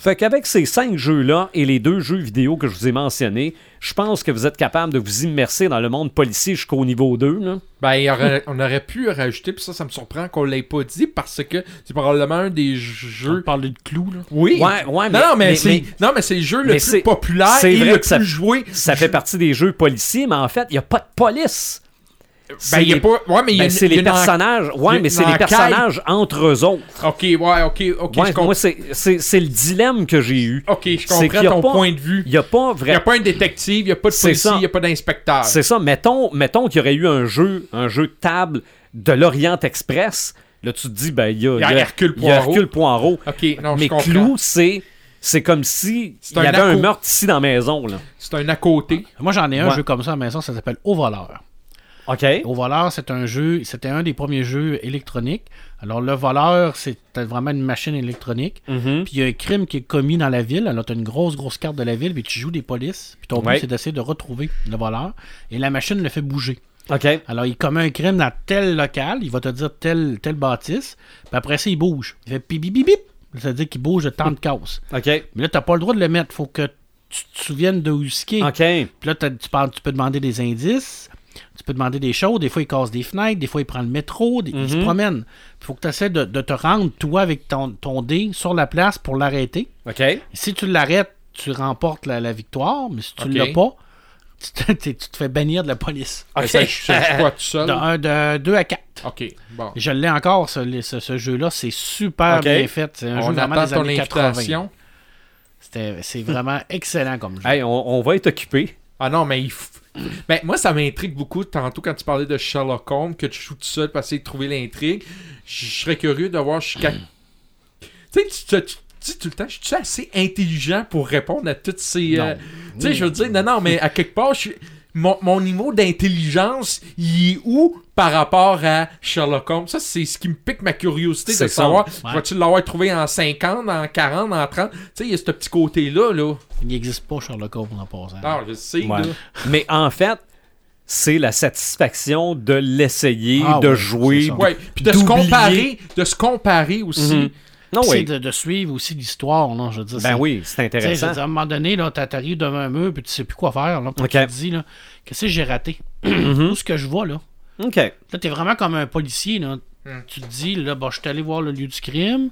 Fait qu'avec ces cinq jeux-là et les deux jeux vidéo que je vous ai mentionnés, je pense que vous êtes capable de vous immerser dans le monde policier jusqu'au niveau 2. là. Ben, il y aurait- on aurait pu rajouter, puis ça, ça me surprend qu'on l'ait pas dit, parce que c'est probablement un des On jeux... parle de clous, là. Oui! Ouais, ouais, non, non, mais, mais- c'est mais- non, mais c'est le jeu le mais plus populaire c'est et vrai le que ça- plus joué. Ça fait partie des jeux policiers, mais en fait, il n'y a pas de police. C'est il y a les- pas. Ouais, mais il y a ben, une- c'est les une en- personnages. y Ouais, mais c'est les enquête. personnages entre eux autres. Ok, ouais, ok, ok. Ouais, je moi, c'est c'est- c'est le dilemme que j'ai eu. Ok, je C'est comprends ton pas- point de vue. Il n'y a pas Il n'y a pas un détective, il n'y a pas de policier, il n'y a pas d'inspecteur. C'est ça. Mettons, mettons qu'il y aurait eu un jeu, un jeu de table de l'Orient Express. Là, tu te dis, ben, il y a, Il y a Hercule il y a Poirot. Hercule Poirot. Ok, non, je Mais. Clou, c'est. C'est comme si il y un avait un meurtre ici dans la maison. Là. C'est un à côté. Moi, j'en ai un Ouais. jeu comme ça à la maison, ça s'appelle Au voleur. OK. Au voleur, c'est un jeu, c'était un des premiers jeux électroniques. Alors, le voleur, c'était vraiment une machine électronique. Mhm. Puis il y a un crime qui est commis dans la ville. Alors, tu as une grosse, grosse carte de la ville, puis tu joues des polices. Puis ton Ouais. but, c'est d'essayer de retrouver le voleur. Et la machine le fait bouger. OK. Alors, il commet un crime dans tel local, il va te dire tel, tel bâtisse, puis après ça, il bouge. Il fait bip bip bip bip. Ça veut dire qu'il bouge de tant de cases. OK. Mais là, t'as pas le droit de le mettre. Faut que tu te souviennes de où ce qui est. OK. Puis là, t'as- tu, parles- tu peux demander des indices, tu peux demander des choses. Des fois, il casse des fenêtres, des fois, il prend le métro, des- il se Mhm. promène. Il faut que tu essaies de, de te rendre, toi, avec ton, ton dé sur la place pour l'arrêter. OK. Si tu l'arrêtes, tu remportes la, la victoire, mais si tu Ok. l'as pas, tu te, t'es- tu te fais bannir de la police. OK. Ça, je pas tout seul. De, un- de 2 à 4. Ok, bon. Je l'ai encore, ce, ce- ce jeu-là. C'est super bien fait. C'est un jeu On vraiment attend des années 80. invitation. C'était- C'est vraiment excellent comme jeu. Hey, on, on va être occupé. Ah non, mais il f- ben, moi, ça m'intrigue beaucoup tantôt quand tu parlais de Sherlock Holmes, que tu joues tout seul pour essayer de trouver l'intrigue. Je serais curieux de voir jusqu'à. tu sais, tu, dis tout le temps, je suis assez intelligent pour répondre à toutes ces. euh. Tu sais, je veux dire, non, non, mais à quelque part, je suis- mon, mon niveau d'intelligence, il est où par rapport à Sherlock Holmes? Ça, c'est ce qui me pique ma curiosité de savoir. Ouais. Vas-tu l'avoir trouvé en 50, en 40, en 30? Tu sais, il y a ce petit côté-là, là. Il n'existe pas Sherlock Holmes en passant. Ah, je sais, Ouais. Mais en fait, c'est la satisfaction de l'essayer, Ah de oui, jouer. Ouais, puis de se comparer, de se comparer aussi. Mhm. Non, oui. de, de suivre aussi l'histoire, là, je veux dire. Ben oui, c'est intéressant. dire, à un moment donné, là, t'a- t'arrives devant un mur, puis tu sais plus quoi faire, là, tu te dis, là, qu'est-ce que j'ai raté? Mhm. Où est-ce que je vois, là? OK. Là, t'es vraiment comme un policier, là. Hmm. Tu te dis, là, bon, je suis allé voir le lieu du crime,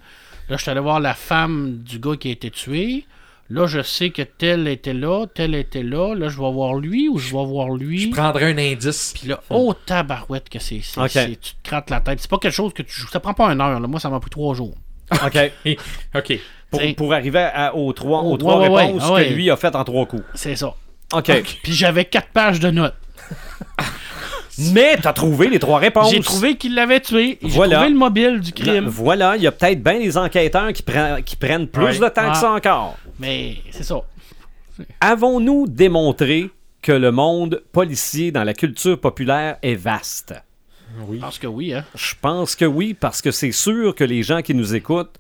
là, je suis allé voir la femme du gars qui a été tué, là, je sais que tel était là, tel était là, là, je vais voir lui ou je vais voir lui? Je prendrais un indice. Puis là, oh tabarouette que c'est. c'est- Ok. c'est- Tu te grattes la tête. C'est pas quelque chose que tu joues. Ça prend pas une heure. Là. Moi, ça m'a pris trois jours. OK. ok. Pour, pour arriver à- aux trois, aux trois ouais, réponses Ah ouais. que lui a faites en trois coups. C'est ça. OK. Puis j'avais quatre pages de notes. Mais t'as trouvé les trois réponses. J'ai trouvé qu'il l'avait tué. J'ai Voilà. trouvé le mobile du crime. Voilà, il y a peut-être bien des enquêteurs qui, prennent- qui prennent plus de temps que ça encore. Mais c'est ça. Avons-nous démontré que le monde policier dans la culture populaire est vaste? Oui. Je pense que oui, hein. Je pense que oui, parce que c'est sûr que les gens qui nous écoutent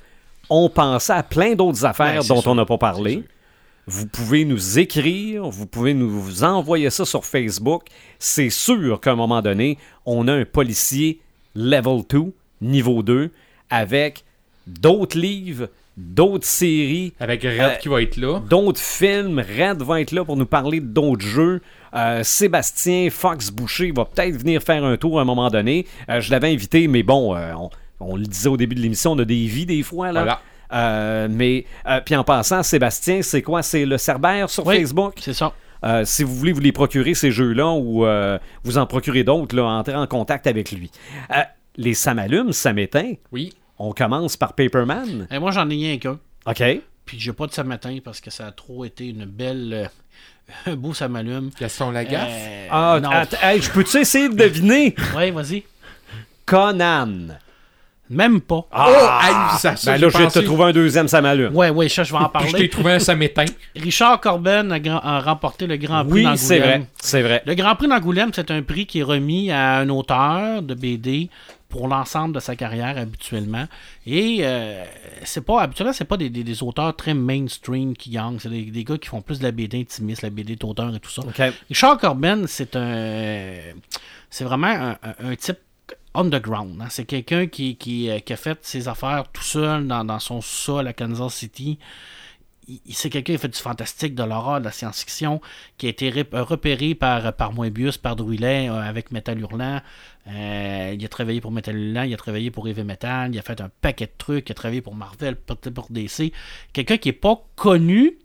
ont pensé à plein d'autres affaires Ouais, c'est dont sûr. on n'a pas parlé. Vous pouvez nous écrire, vous pouvez nous envoyer ça sur Facebook. C'est sûr qu'à un moment donné, on a un policier level 2, niveau 2, avec d'autres livres, d'autres séries, Avec Red Euh, qui va être là. d'autres films. Red va être là pour nous parler d'autres jeux. Euh, Sébastien Fox Boucher va peut-être venir faire un tour à un moment donné. Euh, je l'avais invité, mais bon, euh, on, on le disait au début de l'émission, on a des vies des fois. Là. Voilà. Euh, mais, euh, puis en passant, Sébastien, c'est quoi? C'est le Cerbère sur Oui. Facebook? C'est ça. Euh, si vous voulez vous les procurer, ces jeux-là, ou euh, vous en procurez d'autres, là, entrez en contact avec lui. Euh, les ça m'allume, ça m'éteint. Oui. On commence par Paperman. Et moi, j'en ai rien qu'un. OK. Puis j'ai pas de matin parce que ça a trop été une belle. euh, un beau ça m'allume. Gaston Lagaffe. Euh, Ah, non. att- hey, je peux-tu essayer de deviner? Ouais, vas-y. Conan. Même pas. Ah! Oh, ça, ça, Ben là, je vais te trouver un deuxième, ça m'allume. Ouais, ouais, ça, je vais en Je t'ai parler. trouvé un ça m'éteint. Richard Corben a, grand- a remporté le Grand Prix Oui, d'Angoulême. c'est vrai. C'est vrai. Le Grand Prix d'Angoulême, c'est un prix qui est remis à un auteur de BD pour l'ensemble de sa carrière habituellement. Et euh, c'est pas habituellement, c'est pas des, des- des auteurs très mainstream qui gagnent. C'est des, des gars qui font plus de la BD intimiste, la BD d'auteur et tout ça. Richard Corben, c'est un, c'est vraiment un, type underground. hein. C'est quelqu'un qui, qui, euh, qui a fait ses affaires tout seul dans, dans son sol à Kansas City. C'est quelqu'un qui fait du fantastique, de l'horreur, de la science-fiction, qui a été rep- repéré par, par Moebius, par Druillet, euh, avec Metal Hurlant. Euh, il a travaillé pour Metal Hurlant, il a travaillé pour Heavy Metal, il a fait un paquet de trucs, il a travaillé pour Marvel, peut-être pour DC. Quelqu'un qui n'est pas connu,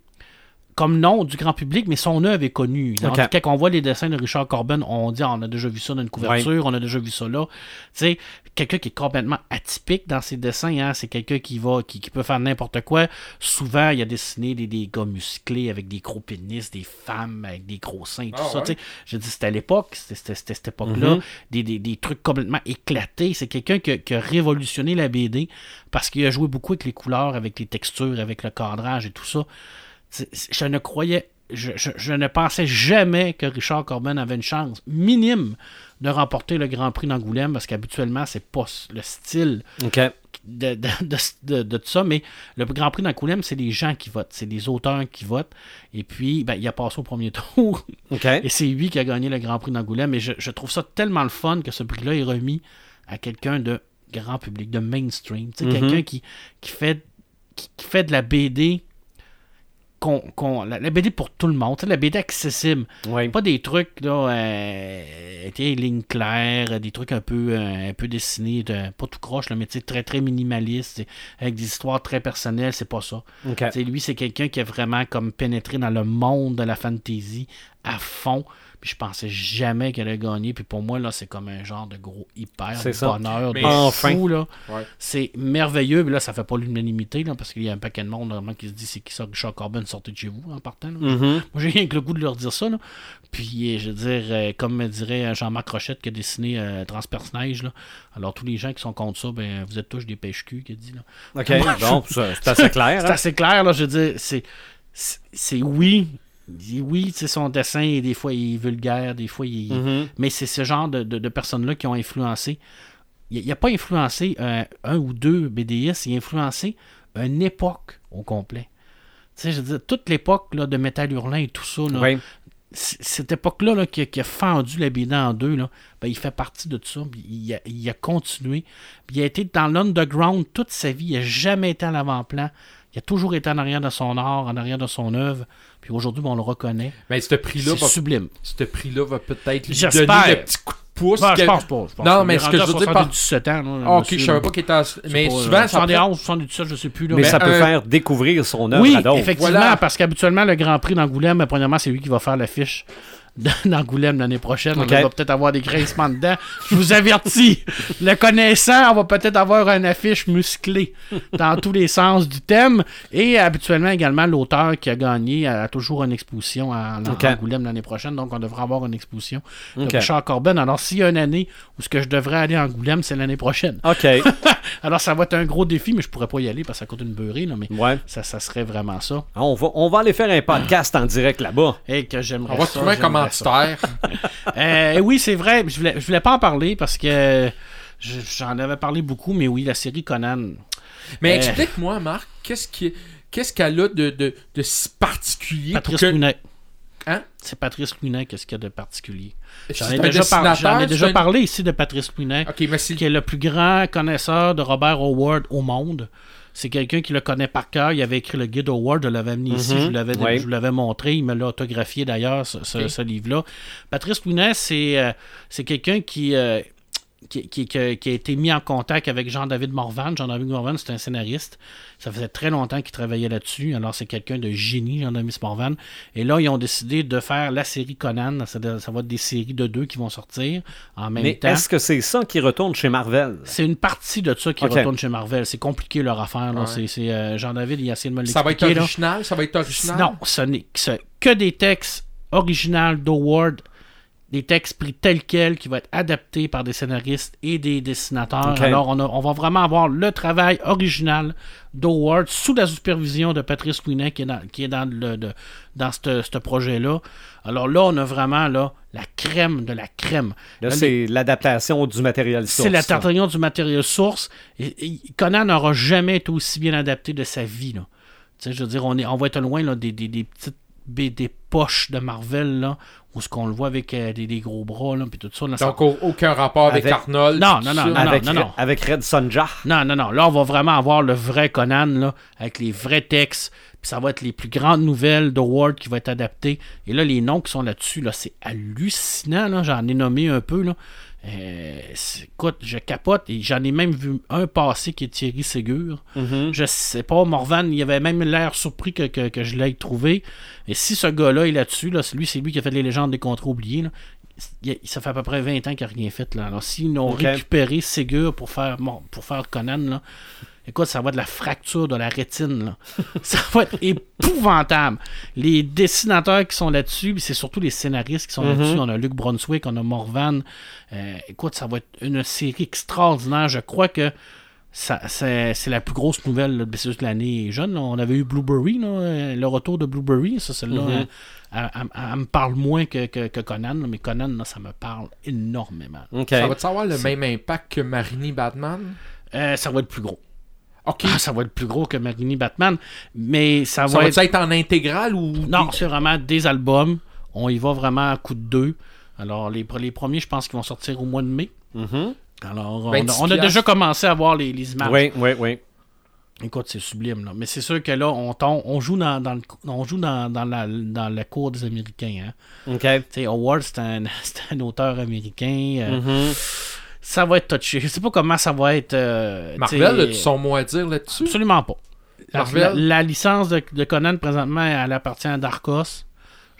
comme nom du grand public, mais son œuvre est connue. Donc. Quand on voit les dessins de Richard Corbin, on dit ah, on a déjà vu ça dans une couverture, on a déjà vu ça là. Tu sais, quelqu'un qui est complètement atypique dans ses dessins, hein, c'est quelqu'un qui va qui, qui peut faire n'importe quoi. Souvent, il a dessiné des, des gars musclés avec des gros pénis, des femmes avec des gros seins, tout Ah ça. ouais? tu sais. Je dis, c'était à l'époque, c'était c'était- c'était cette époque-là, des, des- des trucs complètement éclatés. C'est quelqu'un qui a révolutionné la BD parce qu'il a joué beaucoup avec les couleurs, avec les textures, avec le cadrage et tout ça. Je ne croyais, je, je- je ne pensais jamais que Richard Corbin avait une chance minime de remporter le Grand Prix d'Angoulême parce qu'habituellement, c'est pas le style de, de, de, tout ça, mais le Grand Prix d'Angoulême, c'est les gens qui votent, c'est les auteurs qui votent. Et puis, ben, il a passé au premier tour. Et c'est lui qui a gagné le Grand Prix d'Angoulême. Et je, je trouve ça tellement le fun que ce prix-là est remis à quelqu'un de grand public, de mainstream. Sais, Mhm. Quelqu'un qui, qui, fait, qui, qui fait de la BD. Qu'on- qu'on- la, BD pour tout le monde, la BD accessible. Oui. Pas des trucs, là, euh, tu sais, lignes claires, des trucs un peu, euh, un peu dessinés, de- pas tout croche, là, mais très, très minimaliste, avec des histoires très personnelles, c'est pas ça. Lui, c'est quelqu'un qui a vraiment comme pénétré dans le monde de la fantasy à fond. Puis je pensais jamais qu'elle allait gagner. Puis pour moi, là, c'est comme un genre de gros hyper C'est de bonheur, de Enfin. fou, là. Ouais. C'est merveilleux. Mais là, ça fait pas l'unanimité, là, parce qu'il y a un paquet de monde vraiment qui se dit c'est qui ça, Richard Corbin, sortez de chez vous en partant. Mhm. Moi, j'ai rien que le goût de leur dire ça. Là. Puis, euh, je veux dire, euh, comme me dirait Jean-Marc Rochette qui a dessiné euh, Transperce-Neige, là. alors tous les gens qui sont contre ça, ben, vous êtes tous des pêche-culs, qui a dit. Là. OK. C'est assez clair. C'est hein? assez clair, là, je veux dire, c'est, c'est, c'est oui, oui, son dessin, des fois, il est vulgaire, des fois, il Mhm. mais c'est ce genre de, de- de personnes-là qui ont influencé. Il n'a pas influencé un ou deux BDS, il a influencé une époque au complet. Tu sais, je veux dire, toute l'époque de Métal Hurlant et tout ça, là, Oui. c- cette époque-là là, qui, a, qui a fendu la BD en deux, là, ben, il fait partie de tout ça. puis il, a, il a continué. Puis il a été dans l'underground toute sa vie. Il n'a jamais été à l'avant-plan. Il a toujours été en arrière de son art, en arrière de son œuvre. Puis aujourd'hui, ben, on le reconnaît. Mais ce prix-là C'est va, sublime. ce prix-là va peut-être lui J'espère. donner le petit coup de pouce. Ben, je que- pense pas. je pense Non, pas. mais Il est ce que je veux dire par- 77 ans. là, Ah, ok, monsieur, je savais pas qu'il était en... Mais pas, souvent, euh, ça prend- 71, 77, je sais plus. Là, Mais Mais ça peut faire découvrir son œuvre oui, à d'autres. effectivement, Voilà. parce qu'habituellement, le Grand Prix d'Angoulême, premièrement, c'est lui qui va faire l'affiche d'Angoulême l'année prochaine. Ok. On va peut-être avoir des grincements dedans. Je vous avertis, le connaissant, on va peut-être avoir une affiche musclée dans tous les sens du thème. Et habituellement, également, l'auteur qui a gagné a toujours une exposition à. Angoulême l'année prochaine. Donc, on devrait avoir une exposition de Ok. Richard Corbin. Alors, s'il y a une année où ce que je devrais aller à Angoulême, c'est l'année prochaine. OK. Alors, ça va être un gros défi, mais je pourrais pas y aller parce que ça coûte une beurrée. Là, mais Ouais. ça, ça serait vraiment ça. On va, on va aller faire un podcast en direct là-bas. Et que j'aimerais On va ça, trouver. Commanditaire. Euh, oui, c'est vrai. Je voulais, je voulais pas en parler parce que je- j'en avais parlé beaucoup, mais oui, la série Conan. Mais Euh. explique-moi, Marc, qu'est-ce qui qu'est-ce qu'elle a de, de, de si particulier Patrice que... Lunet. Hein? C'est Patrice Lunet, qu'est-ce qu'il y a de particulier? J'en ai déjà, par- dessinateur, j'en ai c'est déjà un- parlé ici de Patrice Lunet, qui est le plus grand connaisseur de Robert Howard au monde. C'est quelqu'un qui le connaît par cœur. Il avait écrit le guide Howard, je l'avais amené ici, Mhm. je vous l'avais, montré. Il me l'a autographié d'ailleurs, ce, ce- Ok. ce livre-là. Patrice c'est, euh, c'est quelqu'un qui, euh, qui, qui- qui a, été mis en contact avec Jean-David Morvan. Jean-David Morvan, c'est un scénariste. Ça faisait très longtemps qu'il travaillait là-dessus. Alors, c'est quelqu'un de génie, Jean-David Morvan. Et là, ils ont décidé de faire la série Conan. Ça, ça va être des séries de deux qui vont sortir en même Mais temps. est-ce que c'est ça qui retourne chez Marvel? C'est une partie de ça qui retourne chez Marvel. C'est compliqué leur affaire. Ouais. C'est, euh, Jean-David, il a essayé de me Ça va être là. original? Ça va être original? Non, ce n'est que des textes originaux d'Howard, des textes pris tels quels, qui vont être adaptés par des scénaristes et des dessinateurs. Alors, on, a- on va vraiment avoir le travail original d'Howard sous la supervision de Patrice Quinet, qui est dans, qui est dans, le, de- dans ce ce projet-là. Alors là, on a vraiment là, la crème de la crème. Là, Là, c'est l'adaptation du matériel source. c'est la ça. tartarion du matériel source. Et, et Conan n'aura jamais été aussi bien adapté de sa vie. Là. Je veux dire, on, est, on va être loin là, des, des, des petites BD poches de Marvel, là, où ce qu'on le voit avec euh, des, des gros bras, là, puis tout ça. là, Donc, au- aucun rapport avec, Avec- Arnold. Non, non, non, non. Avec, non. avec Red Sonja? Non, non, non. Là, on va vraiment avoir le vrai Conan, là, avec les vrais textes, Puis ça va être les plus grandes nouvelles de Ward qui vont être adaptées. Et là, les noms qui sont là-dessus, là, c'est hallucinant. Là. J'en ai nommé un peu. Là. Euh, écoute, je capote et j'en ai même vu un passé qui est Thierry Ségur. Mhm. Je sais pas, Morvan, il avait même l'air surpris que, que- que je l'aie trouvé. Et si ce gars-là est là-dessus, là, c'est lui, c'est lui qui a fait les légendes des contrats oubliés. là. Il- il- ça fait à peu près 20 ans qu'il n'a rien fait. Là. Alors, s'ils ont Ok. récupéré Ségur pour faire, bon, pour faire Conan, là, écoute, ça va être de la fracture de la rétine. Là. ça va être épouvantable. Les dessinateurs qui sont là-dessus, puis c'est surtout les scénaristes qui sont Mhm. là-dessus. On a Luc Brunswick, on a Morvan. Euh, écoute, ça va être une série extraordinaire. Je crois que ça, c'est, c'est la plus grosse nouvelle là, de l'année jeune. là. On avait eu Blueberry, là, euh, le retour de Blueberry. Ça, celle-là, Mhm. euh, elle, me parle moins que, que- que Conan, là, mais Conan, là, ça me parle énormément. Ça va-tu avoir le même impact que Marini Batman? Euh, ça va être plus gros. Ok. Ah, ça va être plus gros que Marini Batman, mais ça, ça va être... être en intégrale ou. Non, c'est vraiment des albums. On y va vraiment à coup de deux. Alors, les, pre- les premiers, je pense qu'ils vont sortir au mois de mai. Mhm. Alors, on, 26 a, on a piastres. déjà commencé à voir les, les images. Oui, oui, oui. Écoute, c'est sublime, là. Mais c'est sûr que là, on, tombe- on joue dans, dans le, on joue dans, dans la, dans la cour des Américains. Hein. OK. Tu sais, Howard, c'est un, un auteur américain. euh, Mhm. Ça va être touché. Je sais pas comment ça va être. euh, tu Marvel, as-tu son mot à dire là-dessus? Absolument pas. La, Marvel? la- la licence de, de Conan, présentement, elle appartient à Dark Horse.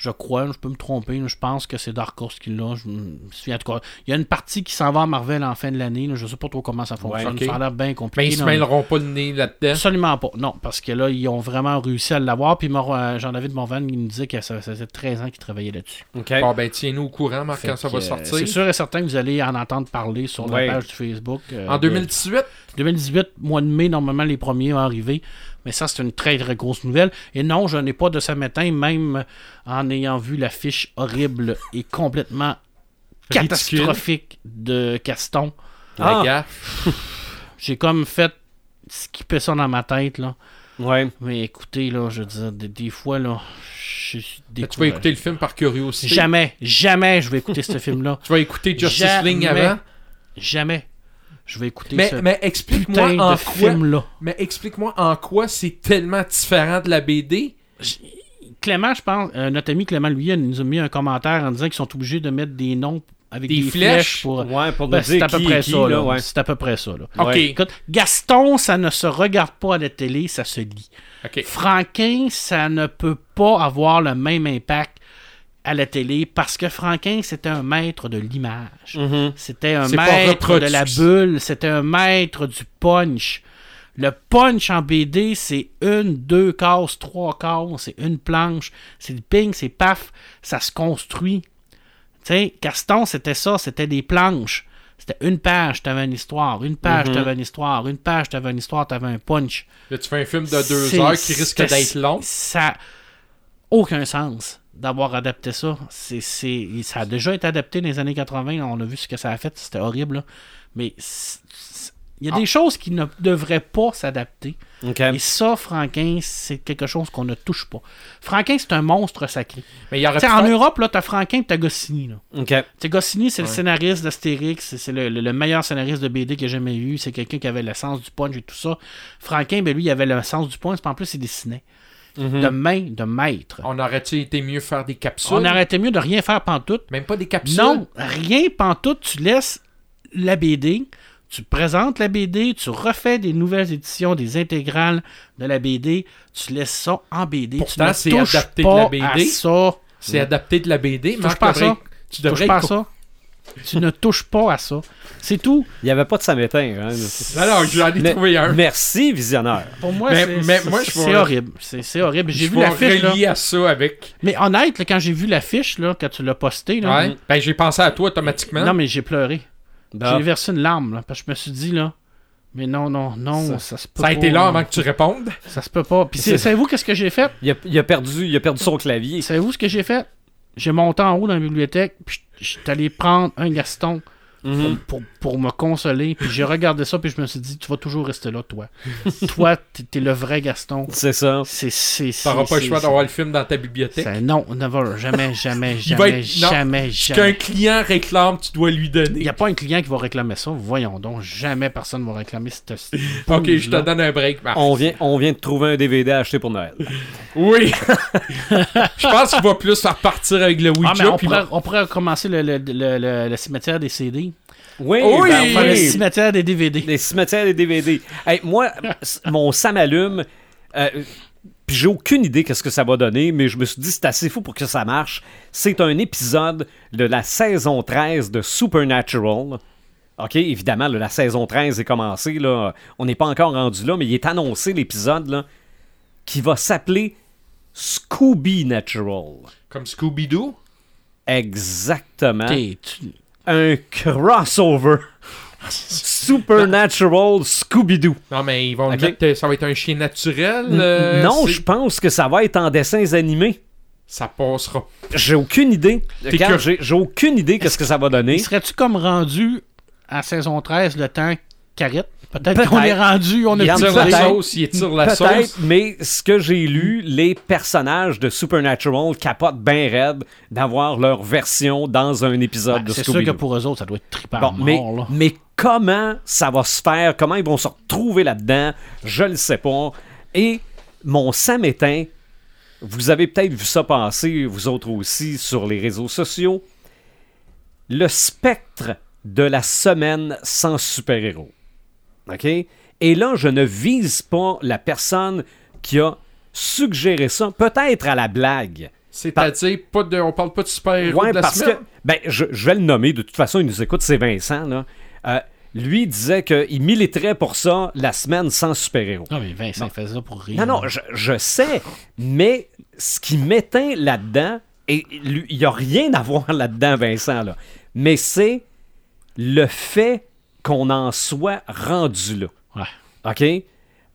Je crois, je peux me tromper. Je pense que c'est Dark Horse qui l'a. Je me souviens, en tout cas, il y a une partie qui s'en va à Marvel en fin de l'année. Je sais pas trop comment ça fonctionne. Ça a l'air bien Mais compliqué. ils se mêleront pas le nez là-dedans? Absolument pas. Non, parce que là, ils ont vraiment réussi à l'avoir. Puis euh, Jean-David Morvan, il nous disait que ça, ça faisait 13 ans qu'il travaillait là-dessus. OK. Bon, ben, tiens-nous au courant, Marc, quand ça Fait va euh, sortir. C'est sûr et certain que vous allez en entendre parler sur Ouais. la page du Facebook. euh, En de- 2018, 2018, mois de mai, normalement, les premiers vont arriver. Mais ça, c'est une très, très grosse nouvelle. Et non, je n'ai pas de samétain, même en ayant vu l'affiche horrible et complètement Ridicule. catastrophique de Caston. Ah. la gaffe. J'ai comme fait skipper ça dans ma tête, là. Ouais. Mais écoutez, là, je veux dire, des, des fois, là, je suis Tu vas écouter le film par curiosité. Jamais, jamais je vais écouter ce film-là. Tu vas écouter Justice Jamais. League avant? Jamais je vais écouter Mais, ce mais putain explique-moi en de quoi. film-là. Mais explique-moi en quoi c'est tellement différent de la BD. Clément, je pense, euh, notre ami Clément, lui, il nous a mis un commentaire en disant qu'ils sont obligés de mettre des noms avec Des des, flèches? flèches pour. Ouais, pour Ben, c'est dire à peu qui près ça, là, là. C'est à peu près ça, là. Ok. Ouais. Écoute, Gaston, ça ne se regarde pas à la télé, ça se lit. Franquin, ça ne peut pas avoir le même impact à la télé parce que Franquin, c'était un maître de l'image. Mhm. C'était un maître de la bulle, c'était un maître du punch. Le punch en BD, c'est une, deux cases, trois cases, c'est une planche, c'est le ping, c'est paf, ça se construit. Sais, Gaston, c'était ça, c'était des planches. C'était une page, t'avais une histoire, une page, Mhm. t'avais une histoire, une page, t'avais une histoire, t'avais un punch. Là, tu fais un film de deux heures qui risque d'être long. Ça aucun sens d'avoir adapté ça. C'est, c'est- ça a déjà été adapté dans les années 80. On a vu ce que ça a fait. C'était horrible. là. Mais il y a des choses qui ne devraient pas s'adapter. OK. Et ça, Franquin, c'est quelque chose qu'on ne touche pas. Franquin, c'est un monstre sacré. Mais il y aurait en Europe, là, t'as Franquin et t'as Goscinny. Là. Goscinny, c'est le scénariste d'Astérix, c'est c'est le, le- le meilleur scénariste de BD que j'ai jamais eu. C'est quelqu'un qui avait le sens du punch et tout ça. Franquin, ben lui, il avait le sens du punch, en plus, il dessinait. Mhm. De main, de maître. On aurait-tu été mieux faire des capsules? On arrêtait mieux de rien faire pantoute. Même pas des capsules? Non, rien pantoute. Tu laisses la BD, tu présentes la BD, tu refais des nouvelles éditions, des intégrales de la BD, tu laisses ça en BD. Pourtant, tu ne c'est touches adapté de la BD. à ça. C'est adapté de la BD. ça. Tu devrais pas ça. Tu ne touches pas à ça. C'est tout. Il n'y avait pas de samétain. Hein? Non, non, j'en ai Mais- trouvé un. Merci, visionneur. Pour moi, c'est horrible. C'est horrible. J'ai vu l'affiche. là. relier à ça avec. Mais honnête, là, quand j'ai vu l'affiche, là, quand tu l'as posté, là, Ouais. Ben, j'ai pensé à toi automatiquement. non, mais j'ai pleuré. Bah, J'ai versé une larme, là, parce que je me suis dit, là, mais non, non, non, ça, se peut Ça a pas, été là là. avant que tu répondes. Ça se peut pas. Puis savez-vous qu'est-ce que j'ai fait? il, a, il a perdu, il a perdu son clavier. Savez-vous ce que j'ai fait? J'ai monté en haut dans la bibliothèque, puis je- suis allé prendre un Gaston Mhm. pour, pour me consoler. Puis j'ai regardé ça, puis je me suis dit, tu vas toujours rester là, toi. toi, t'es t'es le vrai Gaston. C'est ça. C'est. c'est T'auras c'est- pas le choix d'avoir le film dans ta bibliothèque. c'est- Non, never, jamais, jamais, Il va jamais, être- non. jamais, Qu'un jamais. client réclame, tu dois lui Il donner. n'y a pas un client qui va réclamer ça. Voyons donc, jamais personne va réclamer cette. Ok, je te donne un break, Marc. On vient, on vient de trouver un DVD à acheter pour Noël. Oui. je pense qu'il va plus faire partir avec le Ouija. Ah, mais on pourrait, on pourrait commencer le, le, le, le- le cimetière des CD. Oui, Oui! ben, Enfin, le cimetière des DVD. Les cimetières des DVD. Hey, moi, mon ça m'allume. euh, puis j'ai aucune idée qu'est-ce que ça va donner, mais je me suis dit c'est assez fou pour que ça marche. C'est un épisode de la saison 13 de Supernatural. OK, évidemment, là, la saison 13 est commencée. Là. On n'est pas encore rendu là, mais il est annoncé l'épisode là, qui va s'appeler Scooby Natural. Comme Scooby-Doo? Exactement. T'es- tu- Un crossover. Supernatural Scooby-Doo. Non, mais ils vont le Ok. mettre, euh, ça va être un chien naturel. euh, non, je pense que ça va être en dessins animés. Ça passera. J'ai aucune idée. Regarde. J'ai aucune idée qu'est-ce que ça va donner. Serais-tu comme rendu à saison 13 le temps carrette Peut-être qu'on est rendu, on est Regarde, Il tire la peut-être. sauce, il tire la Peut-être, sauce. mais ce que j'ai lu, les personnages de Supernatural capotent bien raide d'avoir leur version dans un épisode Ouais, de C'est sûr que pour eux autres, ça doit être trippant Bon, mort. mais, là. mais comment ça va se faire? Comment ils vont se retrouver là-dedans? Je le sais pas. Et mon Sam éteint, vous avez peut-être vu ça passer, vous autres aussi, sur les réseaux sociaux. Le spectre de la semaine sans super-héros. OK? Et là, je ne vise pas la personne qui a suggéré ça, peut-être à la blague. C'est-à-dire, pas de, on parle pas de super-héros Ouais, de la parce semaine. que, ben, je, je vais le nommer, de toute façon, il nous écoute, c'est Vincent, là. Euh, lui disait qu'il militerait pour ça la semaine sans super-héros. Non, mais Vincent fait ça pour rire. Non, non, je, je sais, mais ce qui m'éteint là-dedans, et lui, il n'y a rien à voir là-dedans, Vincent, là, mais c'est le fait qu'on en soit rendu là. Ouais. OK?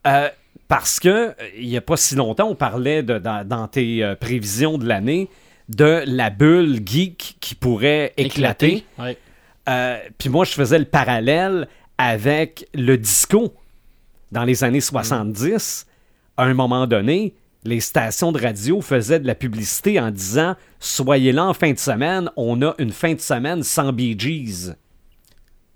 Euh, parce que euh, il n'y a pas si longtemps, on parlait de, dans, dans tes euh, prévisions de l'année de la bulle geek qui pourrait éclater. Ouais. Euh, Puis moi, je faisais le parallèle avec le disco dans les années 70. À un moment donné, les stations de radio faisaient de la publicité en disant Soyez là en fin de semaine, on a une fin de semaine sans Bee Gees.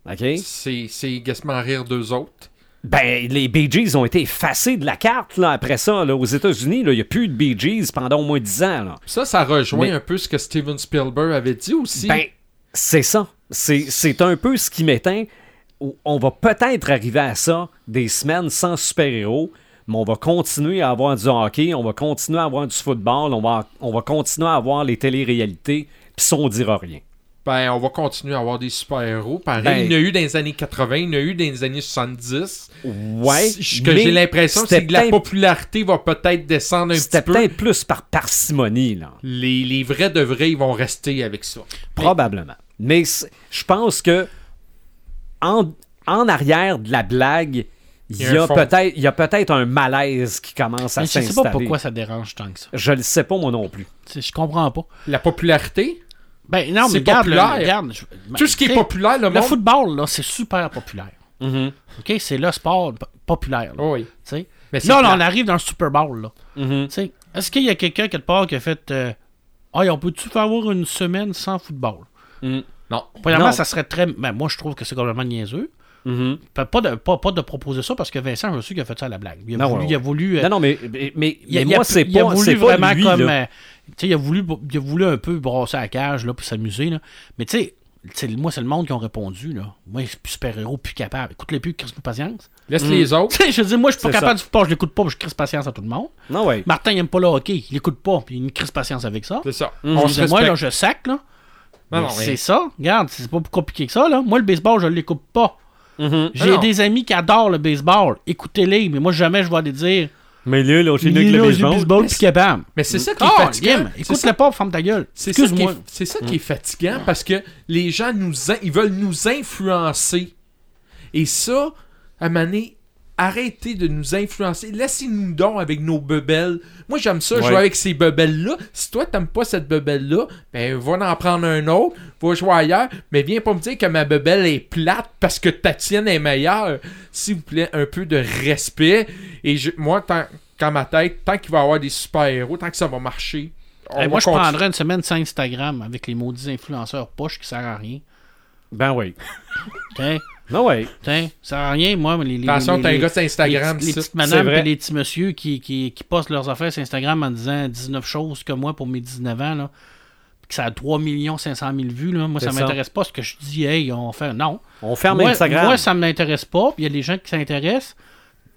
OK? C'est, gassement rire d'eux autres. Ben, les Bee Gees ont été effacés de la carte là, après ça. Là, aux États-Unis, il n'y a plus de Bee Gees pendant au moins 10 ans. Là. Ça, ça rejoint Mais- un peu ce que Steven Spielberg avait dit aussi. Ben, c'est ça. C'est c'est un peu ce qui m'éteint. On va peut-être arriver à ça des semaines sans super-héros, mais on va continuer à avoir du hockey, on va continuer à avoir du football, on va, on va continuer à avoir les téléréalités, puis ça, on dira rien. Ben, on va continuer à avoir des super-héros. Pareil, Ben- il y en a eu dans les années 80, il y en a eu dans les années 70. Ouais. Ce que j'ai l'impression, c'était c'est que la popularité va peut-être descendre un petit C'était peu. peut-être plus par parcimonie, là. Les, les vrais de vrais, ils vont rester avec ça. Probablement. Mais je pense que en, en arrière de la blague, il y a peut-être il y a peut-être un malaise qui commence à Mais je sais s'installer. pas pourquoi ça dérange tant que ça. Je le sais pas moi non plus. Je comprends pas. La popularité, Ben non, mais regarde, le- populaire. regarde, je- ben, tout ce qui est populaire, le Le monde. football, là, c'est super populaire. OK? C'est le sport populaire. là, Oh oui. Mais Là, on arrive dans le Super Bowl. Là. Sais, Est-ce qu'il y a quelqu'un quelque part qui a fait euh, Ah, on peut-tu faire avoir une semaine sans football? Mhm. Non. Premièrement, Non. ça serait très. Ben, moi, je trouve que c'est complètement niaiseux. Mhm. Pas, pas de, pas, pas de proposer ça parce que Vincent, je sais qu'il a fait ça à la blague. Il a Non, voulu. ouais, il a ouais. voulu euh, Non, non, mais, mais, mais- il a- moi, c'est il a pas, voulu pas vraiment lui, comme. euh, sais, il a voulu, il a voulu un peu brasser la cage là, pour s'amuser. Là. Mais tu sais, moi, c'est le monde qui ont répondu. Là. Moi, super-héros, plus capable. Écoute-les plus, crise patience. Laisse les autres. Tu sais, je veux dire, moi, je suis pas capable ça. du football, je l'écoute pas, je crise patience à tout le monde. Non, ouais. Martin, il aime pas le hockey, il l'écoute pas, puis il me crise patience avec ça. C'est ça. On Je se dis, moi, là, je sac, là. Non, non, Mais mais- C'est ça. Regarde, c'est pas plus compliqué que ça, là. Moi, le baseball, je l'écoute pas. Mhm. J'ai non. des amis qui adorent le baseball. Écoutez-les, mais moi, jamais je vais aller dire. Mais là, là, chez nous, Là, avec j'ai le baseball. puis capable. Mais c'est ça qui est fatigant. Écoute-le pas, ferme ta gueule. C'est ça, qui est, Excuse-moi. c'est ça qui est fatigant parce que les gens nous ils veulent nous influencer. Et ça, à un moment donné, arrêtez de nous influencer. Laissez-nous donc avec nos bebelles. Moi, j'aime ça, Ouais. jouer avec ces bebelles-là. Si toi, t'aimes pas cette bebelle-là, ben, va en prendre un autre, va jouer ailleurs, mais viens pas me dire que ma bebelle est plate parce que ta tienne est meilleure. S'il vous plaît, un peu de respect. Et je- moi, tant, dans ma tête, tant qu'il va y avoir des super-héros, tant que ça va marcher, on Hey, va moi, je prendrais une semaine sans Instagram avec les maudits influenceurs poches qui servent à rien. Ben oui. Tiens, Ben oui. tiens, ça sert à rien, moi. mais Les, les, Attention, les- t'as un gars sur Instagram, les, les petites madames et les petits messieurs qui, qui, qui postent leurs affaires sur Instagram en disant 19 choses que moi pour mes 19 ans, là, que ça a 3 500 000 vues. Là. Moi, ça ça. m'intéresse pas ce que je dis. Hey, on fait. Non. On ferme moi, Instagram. moi, ça m'intéresse pas. Puis il y a des gens qui s'intéressent.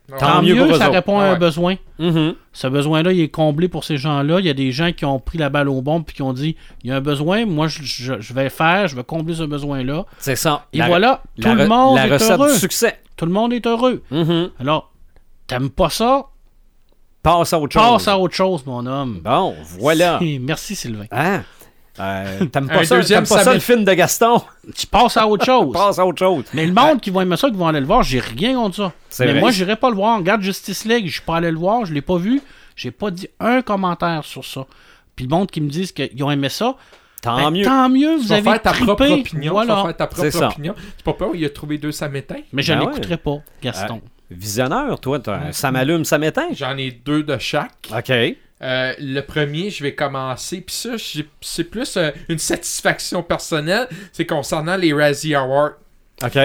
Tant Tant mieux ça répond à Ah un ouais. besoin. Mhm. Ce besoin-là, il est comblé pour ces gens-là. Il y a des gens qui ont pris la balle au bon puis qui ont dit il y a un besoin, moi je, je- je vais faire, je vais combler ce besoin-là. C'est ça. Et La- voilà, la tout le monde La est recette heureux. du succès. Tout le monde est heureux. Mhm. Alors, t'aimes pas ça? Passe à autre chose. Passe à autre chose, mon homme. Bon, voilà. Merci, Sylvain. Hein? Euh, T'aimes Un pas, ça, deuxième t'aimes pas ça, le film de Gaston? Tu passes à autre chose. Passe à autre chose. Mais le monde qui va aimer ça, qui vont aller le voir, j'ai rien contre ça. C'est Mais vrai. moi, j'irai pas le voir. Regarde Justice League, je suis pas allé le voir, je l'ai pas vu. J'ai pas dit un commentaire sur ça. Puis le monde qui me disent qu'ils ont aimé ça, Tant ben, mieux. tant mieux, vous Tu avez faire ta trippé. propre opinion. Tu vas faire ta C'est propre ça. opinion. C'est pas peur, il a trouvé deux samétins. Mais je Ben n'écouterai pas, Gaston. Visionneur, toi, t'as un- ça m'allume, ça m'éteint. J'en ai deux de chaque. OK. Euh, le premier, je vais commencer. Puis ça, c'est plus euh, une satisfaction personnelle. C'est concernant les Razzie Awards. OK.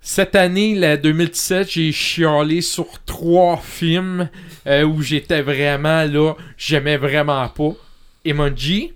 Cette année, la 2017, j'ai chialé sur trois films euh, où j'étais vraiment là, j'aimais vraiment pas. Emoji,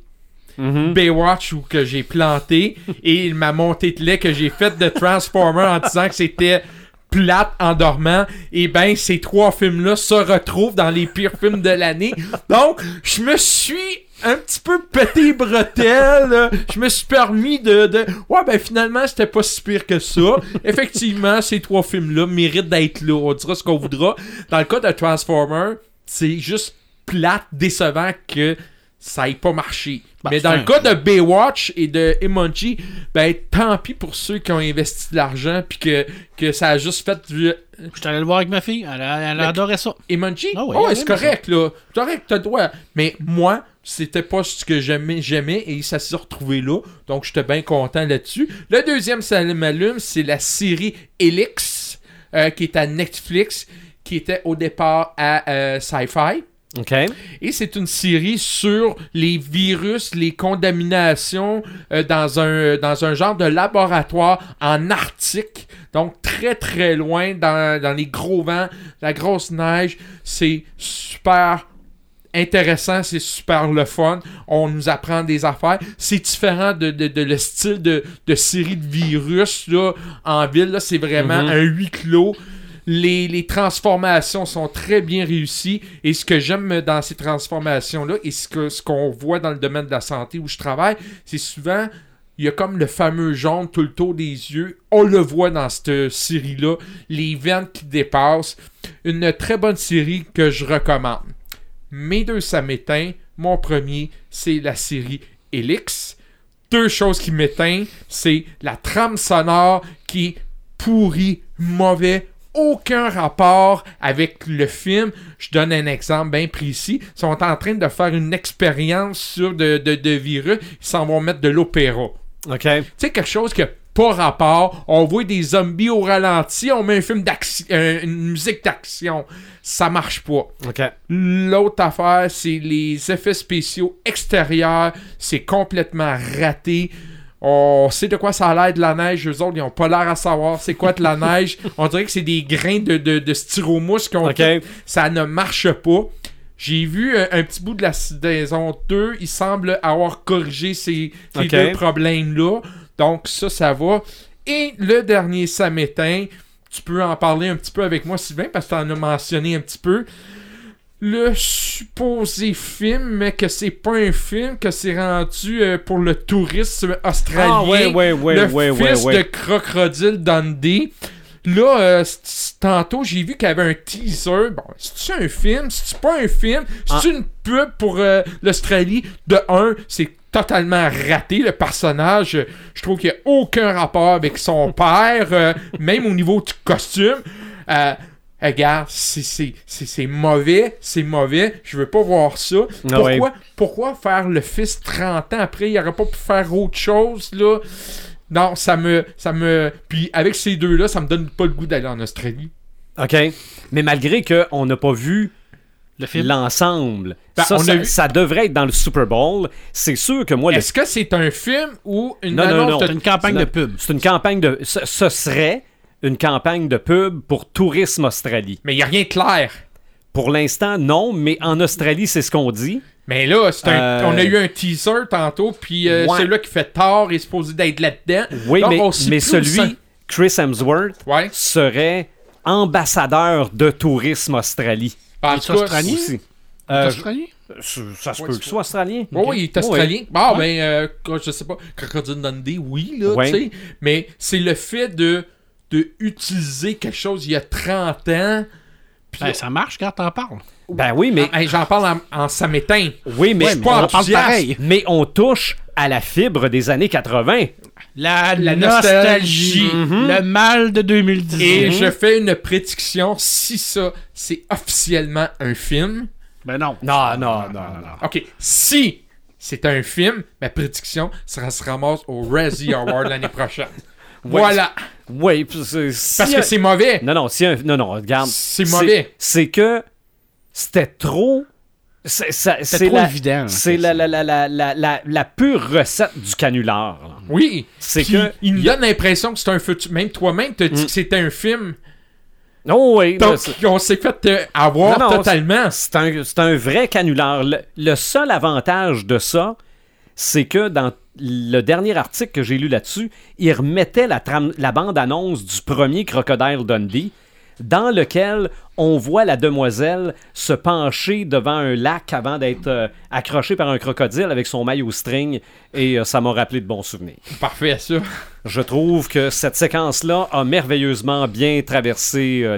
Mhm. Baywatch où que j'ai planté et ma montée de lait que j'ai faite de Transformer en disant que c'était plate en dormant. Et ben ces trois films-là se retrouvent dans les pires films de l'année. Donc, je me suis un petit peu pété les bretelles. Je me suis permis de, de... Ouais, ben finalement, c'était pas si pire que ça. Effectivement, ces trois films-là méritent d'être là. On dira ce qu'on voudra. Dans le cas de Transformer, c'est juste plate, décevant que ça ait pas marché. Bah, Mais dans le cas de Baywatch et de Emoji, ben tant pis pour ceux qui ont investi de l'argent puis que, que ça a juste fait du Je suis allé le voir avec ma fille, elle, adorait ça. Emoji? Oh, c'est correct là. C'est correct, t'as le droit. Mais moi, c'était pas ce que j'aimais, j'aimais et ça s'est retrouvé là. Donc j'étais bien content là-dessus. Le deuxième ça m'allume, c'est la série Elix euh, qui est à Netflix, qui était au départ à euh, Sci-Fi. OK. Et c'est une série sur les virus, les contaminations euh, dans, un, dans un genre de laboratoire en Arctique. Donc très très loin dans, dans les gros vents, la grosse neige. C'est super intéressant, c'est super le fun. On nous apprend des affaires. C'est différent de, de- de le style de, de série de virus là, en ville. C'est vraiment Mhm. un huis clos. Les, transformations sont très bien réussies. Et ce que j'aime dans ces transformations-là, et ce que ce qu'on voit dans le domaine de la santé où je travaille, c'est souvent il y a comme le fameux jaune tout le tour des yeux. On le voit dans cette série-là. Les veines qui dépassent. Une très bonne série que je recommande. Mes deux, ça m'éteint. Mon premier, c'est la série Elix. Deux choses qui m'éteignent, c'est la trame sonore qui est pourrie, mauvais, aucun rapport avec le film. Je donne un exemple bien précis. Ils sont en train de faire une expérience sur de, de, de virus. Ils s'en vont mettre de l'opéra. OK. Tu sais, quelque chose qui a pas rapport. On voit des zombies au ralenti, on met un film d'action, euh, une musique d'action. Ça marche pas. OK. L'autre affaire, c'est les effets spéciaux extérieurs. C'est complètement raté. On sait de quoi ça a l'air de la neige. Eux autres, ils ont pas l'air à savoir c'est quoi de la neige. On dirait que c'est des grains de, de, de styromousse qui ont OK. tout- Ça ne marche pas. J'ai vu euh, un petit bout de la saison 2. Il semble avoir corrigé ces, ces deux problèmes-là. Donc, ça, ça va. Et le dernier, ça m'éteint. Tu peux en parler un petit peu avec moi, Sylvain, parce que tu en as mentionné un petit peu. Le supposé film, mais que c'est pas un film, que c'est rendu euh, pour le tourisme australien. Ah, ouais, ouais, ouais, le fils de Crocodile Dundee. Là, euh, tantôt, j'ai vu qu'il y avait un teaser. Bon, c'est-tu un film? C'est-tu pas un film? C'est-tu une pub pour euh, l'Australie? De un, c'est totalement raté. Le personnage, je trouve qu'il n'y a aucun rapport avec son père, euh, même au niveau du costume. Euh, regarde, c'est- c'est c'est- c'est mauvais, c'est mauvais, je veux pas voir ça. Ah Pourquoi, ouais. pourquoi faire le fils 30 ans après, il aurait pas pu faire autre chose, là? Non, ça me. ça me Puis avec ces deux-là, ça me donne pas le goût d'aller en Australie. OK. Mais malgré qu'on n'a pas vu Le film. l'ensemble, Ben, ça, on a ça, vu- ça devrait être dans le Super Bowl. C'est sûr que moi, le- Est-ce que c'est un film ou une Non, non, non. de C'est une campagne c'est de pub. c'est une campagne de. Ce, ce serait une campagne de pub pour Tourisme Australie. Mais il n'y a rien de clair. Pour l'instant, non, mais en Australie, c'est ce qu'on dit. Mais là, c'est un- Euh, on a eu un teaser tantôt, puis euh, Ouais. celui-là qui fait tort est supposé d'être là-dedans. Oui, Donc, mais, mais celui, Chris Hemsworth, Ouais. serait ambassadeur de Tourisme Australie. En Il est cas, australien? Aussi. C'est Euh, ça se Ouais, peut qu'il soit australien. Oui, oui, il est australien. Ah, ben, euh, je sais pas, Crocodile Dundee, oui, là, Ouais. tu sais. Mais c'est le fait de, de utiliser quelque chose il y a 30 ans. Ben, ça marche quand t'en parles. Ben oui, mais, Hey, J'en parle en, en ça m'éteint. oui, mais, Ouais, mais on parle pareil. mais on touche à la fibre des années 80. La, La nostalgie. nostalgie. Mhm. Le mal de 2010. Et je fais une prédiction si ça, c'est officiellement un film. Ben non. Non, non, non, non. Ok, si c'est un film, ma prédiction sera se ramasse au Razzie Award l'année prochaine. Voilà. Oui, si Parce que c'est mauvais. Non, non, si un- non, non, regarde. C'est mauvais. C'est que c'était trop. C'est trop la- évident, C'est la, la, la, la, la, la, la pure recette du canular. là. Oui. C'est que- Il nous donne l'impression que c'est un futur. Même toi-même, t'as dit Mm. que c'était un film. Oh oui, Donc, on s'est fait euh, avoir Non, non, totalement. c'est un, un vrai canular. Le, le seul avantage de ça, c'est que dans le dernier article que j'ai lu là-dessus, il remettait la, bande-annonce du premier Crocodile Dundee, dans lequel on voit la demoiselle se pencher devant un lac avant d'être euh, accrochée par un crocodile avec son maillot string, et euh, ça m'a rappelé de bons souvenirs. Parfait, ça. Je trouve que cette séquence-là a merveilleusement bien traversé euh,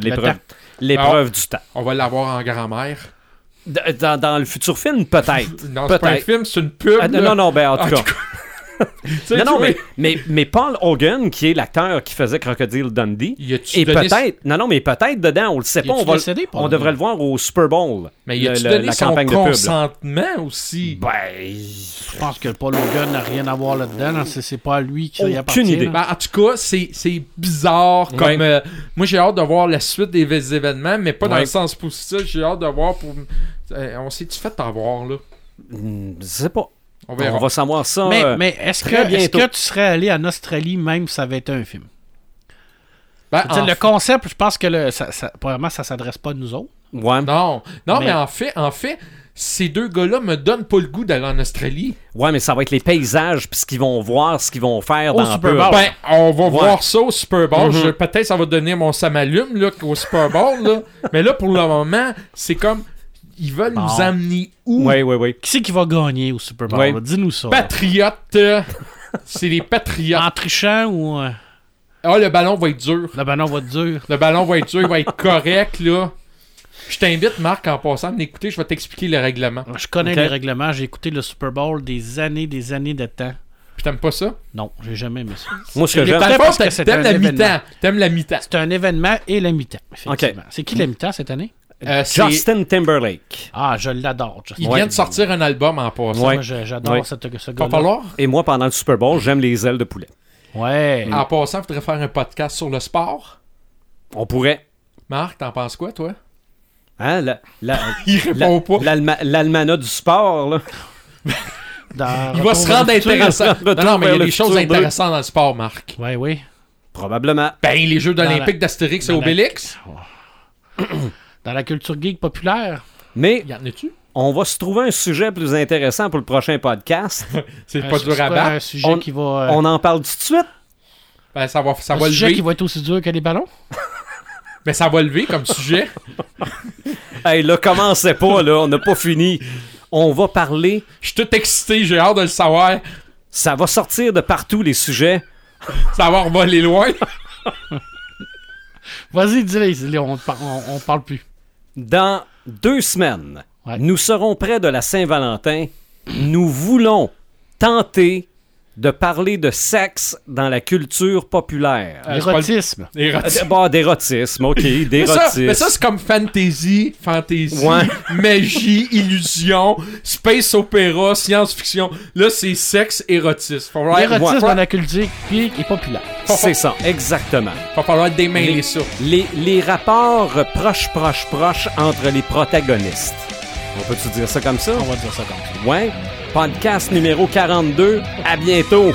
l'épreuve du temps. On va l'avoir en grand-mère. Dans, dans le futur film, peut-être. Non, c'est pas un film, c'est une pub. Ah, non, non, ben en tout cas. Non, non, mais, mais, mais Paul Hogan, qui est l'acteur qui faisait Crocodile Dundee, Y a-tu et donné- peut-être, non, non, mais peut-être dedans, on le sait pas, on, va, décédé, on devrait le voir au Super Bowl. Mais y a-tu le- donné la son campagne de pub. aussi? Ben, Je pense que Paul Hogan n'a rien à voir là-dedans. là. C'est c'est pas à lui qui y Aucune appartient. idée. Ben, en tout cas, c'est, c'est bizarre. Comme, euh, moi, j'ai hâte de voir la suite des vé- événements, mais pas dans le sens positif. J'ai hâte de voir pour. euh, on s'est-tu fait avoir, là? Hmm, je sais pas. On verra. On va savoir ça. Mais, euh, mais est-ce que, tu serais allé en Australie même si ça avait été un film? Ben, en le concept, je pense que le, ça, ça, probablement ça s'adresse pas à nous autres. ouais. Non, non, mais, Mais- en fait, en fait, ces deux gars-là me donnent pas le goût d'aller en Australie. ouais, mais ça va être les paysages, puis ce qu'ils vont voir, ce qu'ils vont faire Au dans Super. Bowl. Ben, on va voir ça au Super Bowl. Mhm. Je- Peut-être ça va donner mon samalume là, au Super Bowl. là. mais là, pour le moment, c'est comme. Ils veulent Bon. nous amener où? Oui, oui, oui. Qui c'est qui va gagner au Super Bowl? Ouais. là? Dis-nous ça. Patriotes. euh, c'est les patriotes. En trichant ou. euh, Ah, le ballon va être dur. le ballon va être dur? Le ballon va être dur, il va être correct, là. Je t'invite, Marc, en passant à m'écouter, je vais t'expliquer le règlement. Je connais Ok. les règlements. J'ai écouté le Super Bowl des années, des années de temps. Puis t'aimes pas ça? Non, j'ai jamais aimé ça. Moi, ce que j'aime. parce que c'est t'aimes un la événement. mi-temps. T'aimes la mi-temps. C'est un événement et la mi-temps. effectivement. C'est qui la mi-temps cette année? Euh, Justin Timberlake. Ah, je l'adore. Il Ouais. vient de sortir un album en passant. Ouais. J'adore Ouais. cette- ce Va gars-là. falloir. Et moi, pendant le Super Bowl, j'aime les ailes de poulet. Ouais. En passant, il faudrait faire un podcast sur le sport. On pourrait. Marc, t'en penses quoi, toi? Hein, la, la, Il la- répond pas. l'alma- l'almanach du sport, là. Dans Il va se rendre intéressant. Non, non, mais il y a des choses intéressantes dans le sport, Marc. Ouais, oui. Probablement. Ben, les Jeux Dans olympiques la- d'Astérix et Obélix. Dans la culture geek populaire. Mais Y en a-tu? on va se trouver un sujet plus intéressant pour le prochain podcast. C'est Euh, pas dur à battre. un sujet On- qui va. euh, On en parle tout de suite. Ben, ça va, ça un va sujet lever. qui va être aussi dur que les ballons? Ben, ça va lever comme sujet. Hey, là, commencez pas, là. On n'a pas fini. On va parler. Je suis tout excité, j'ai hâte de le savoir. Ça va sortir de partout, les sujets. Ça va voler loin. Vas-y, dis-le, dis-le, on, te par- on, on parle plus. Dans deux semaines, Ouais. nous serons près de la Saint-Valentin. Nous voulons tenter de parler de sexe dans la culture populaire. Euh, c'est pas le- L'érotisme. Érotisme. Euh, Bon, d'érotisme, ok, Mais ça, d'érotisme. mais ça, c'est comme fantasy, fantasy, Ouais. magie, illusion, space opéra, science-fiction. Là, c'est sexe, érotisme. Faut falloir, L'érotisme faut- dans la culture geek est populaire. C'est ça, exactement. faut falloir démêler Les, ça. les, les rapports proches, proches, proches entre les protagonistes. On peut-tu dire ça comme ça? On va dire ça comme ça. Ouais. Podcast numéro 42. À bientôt.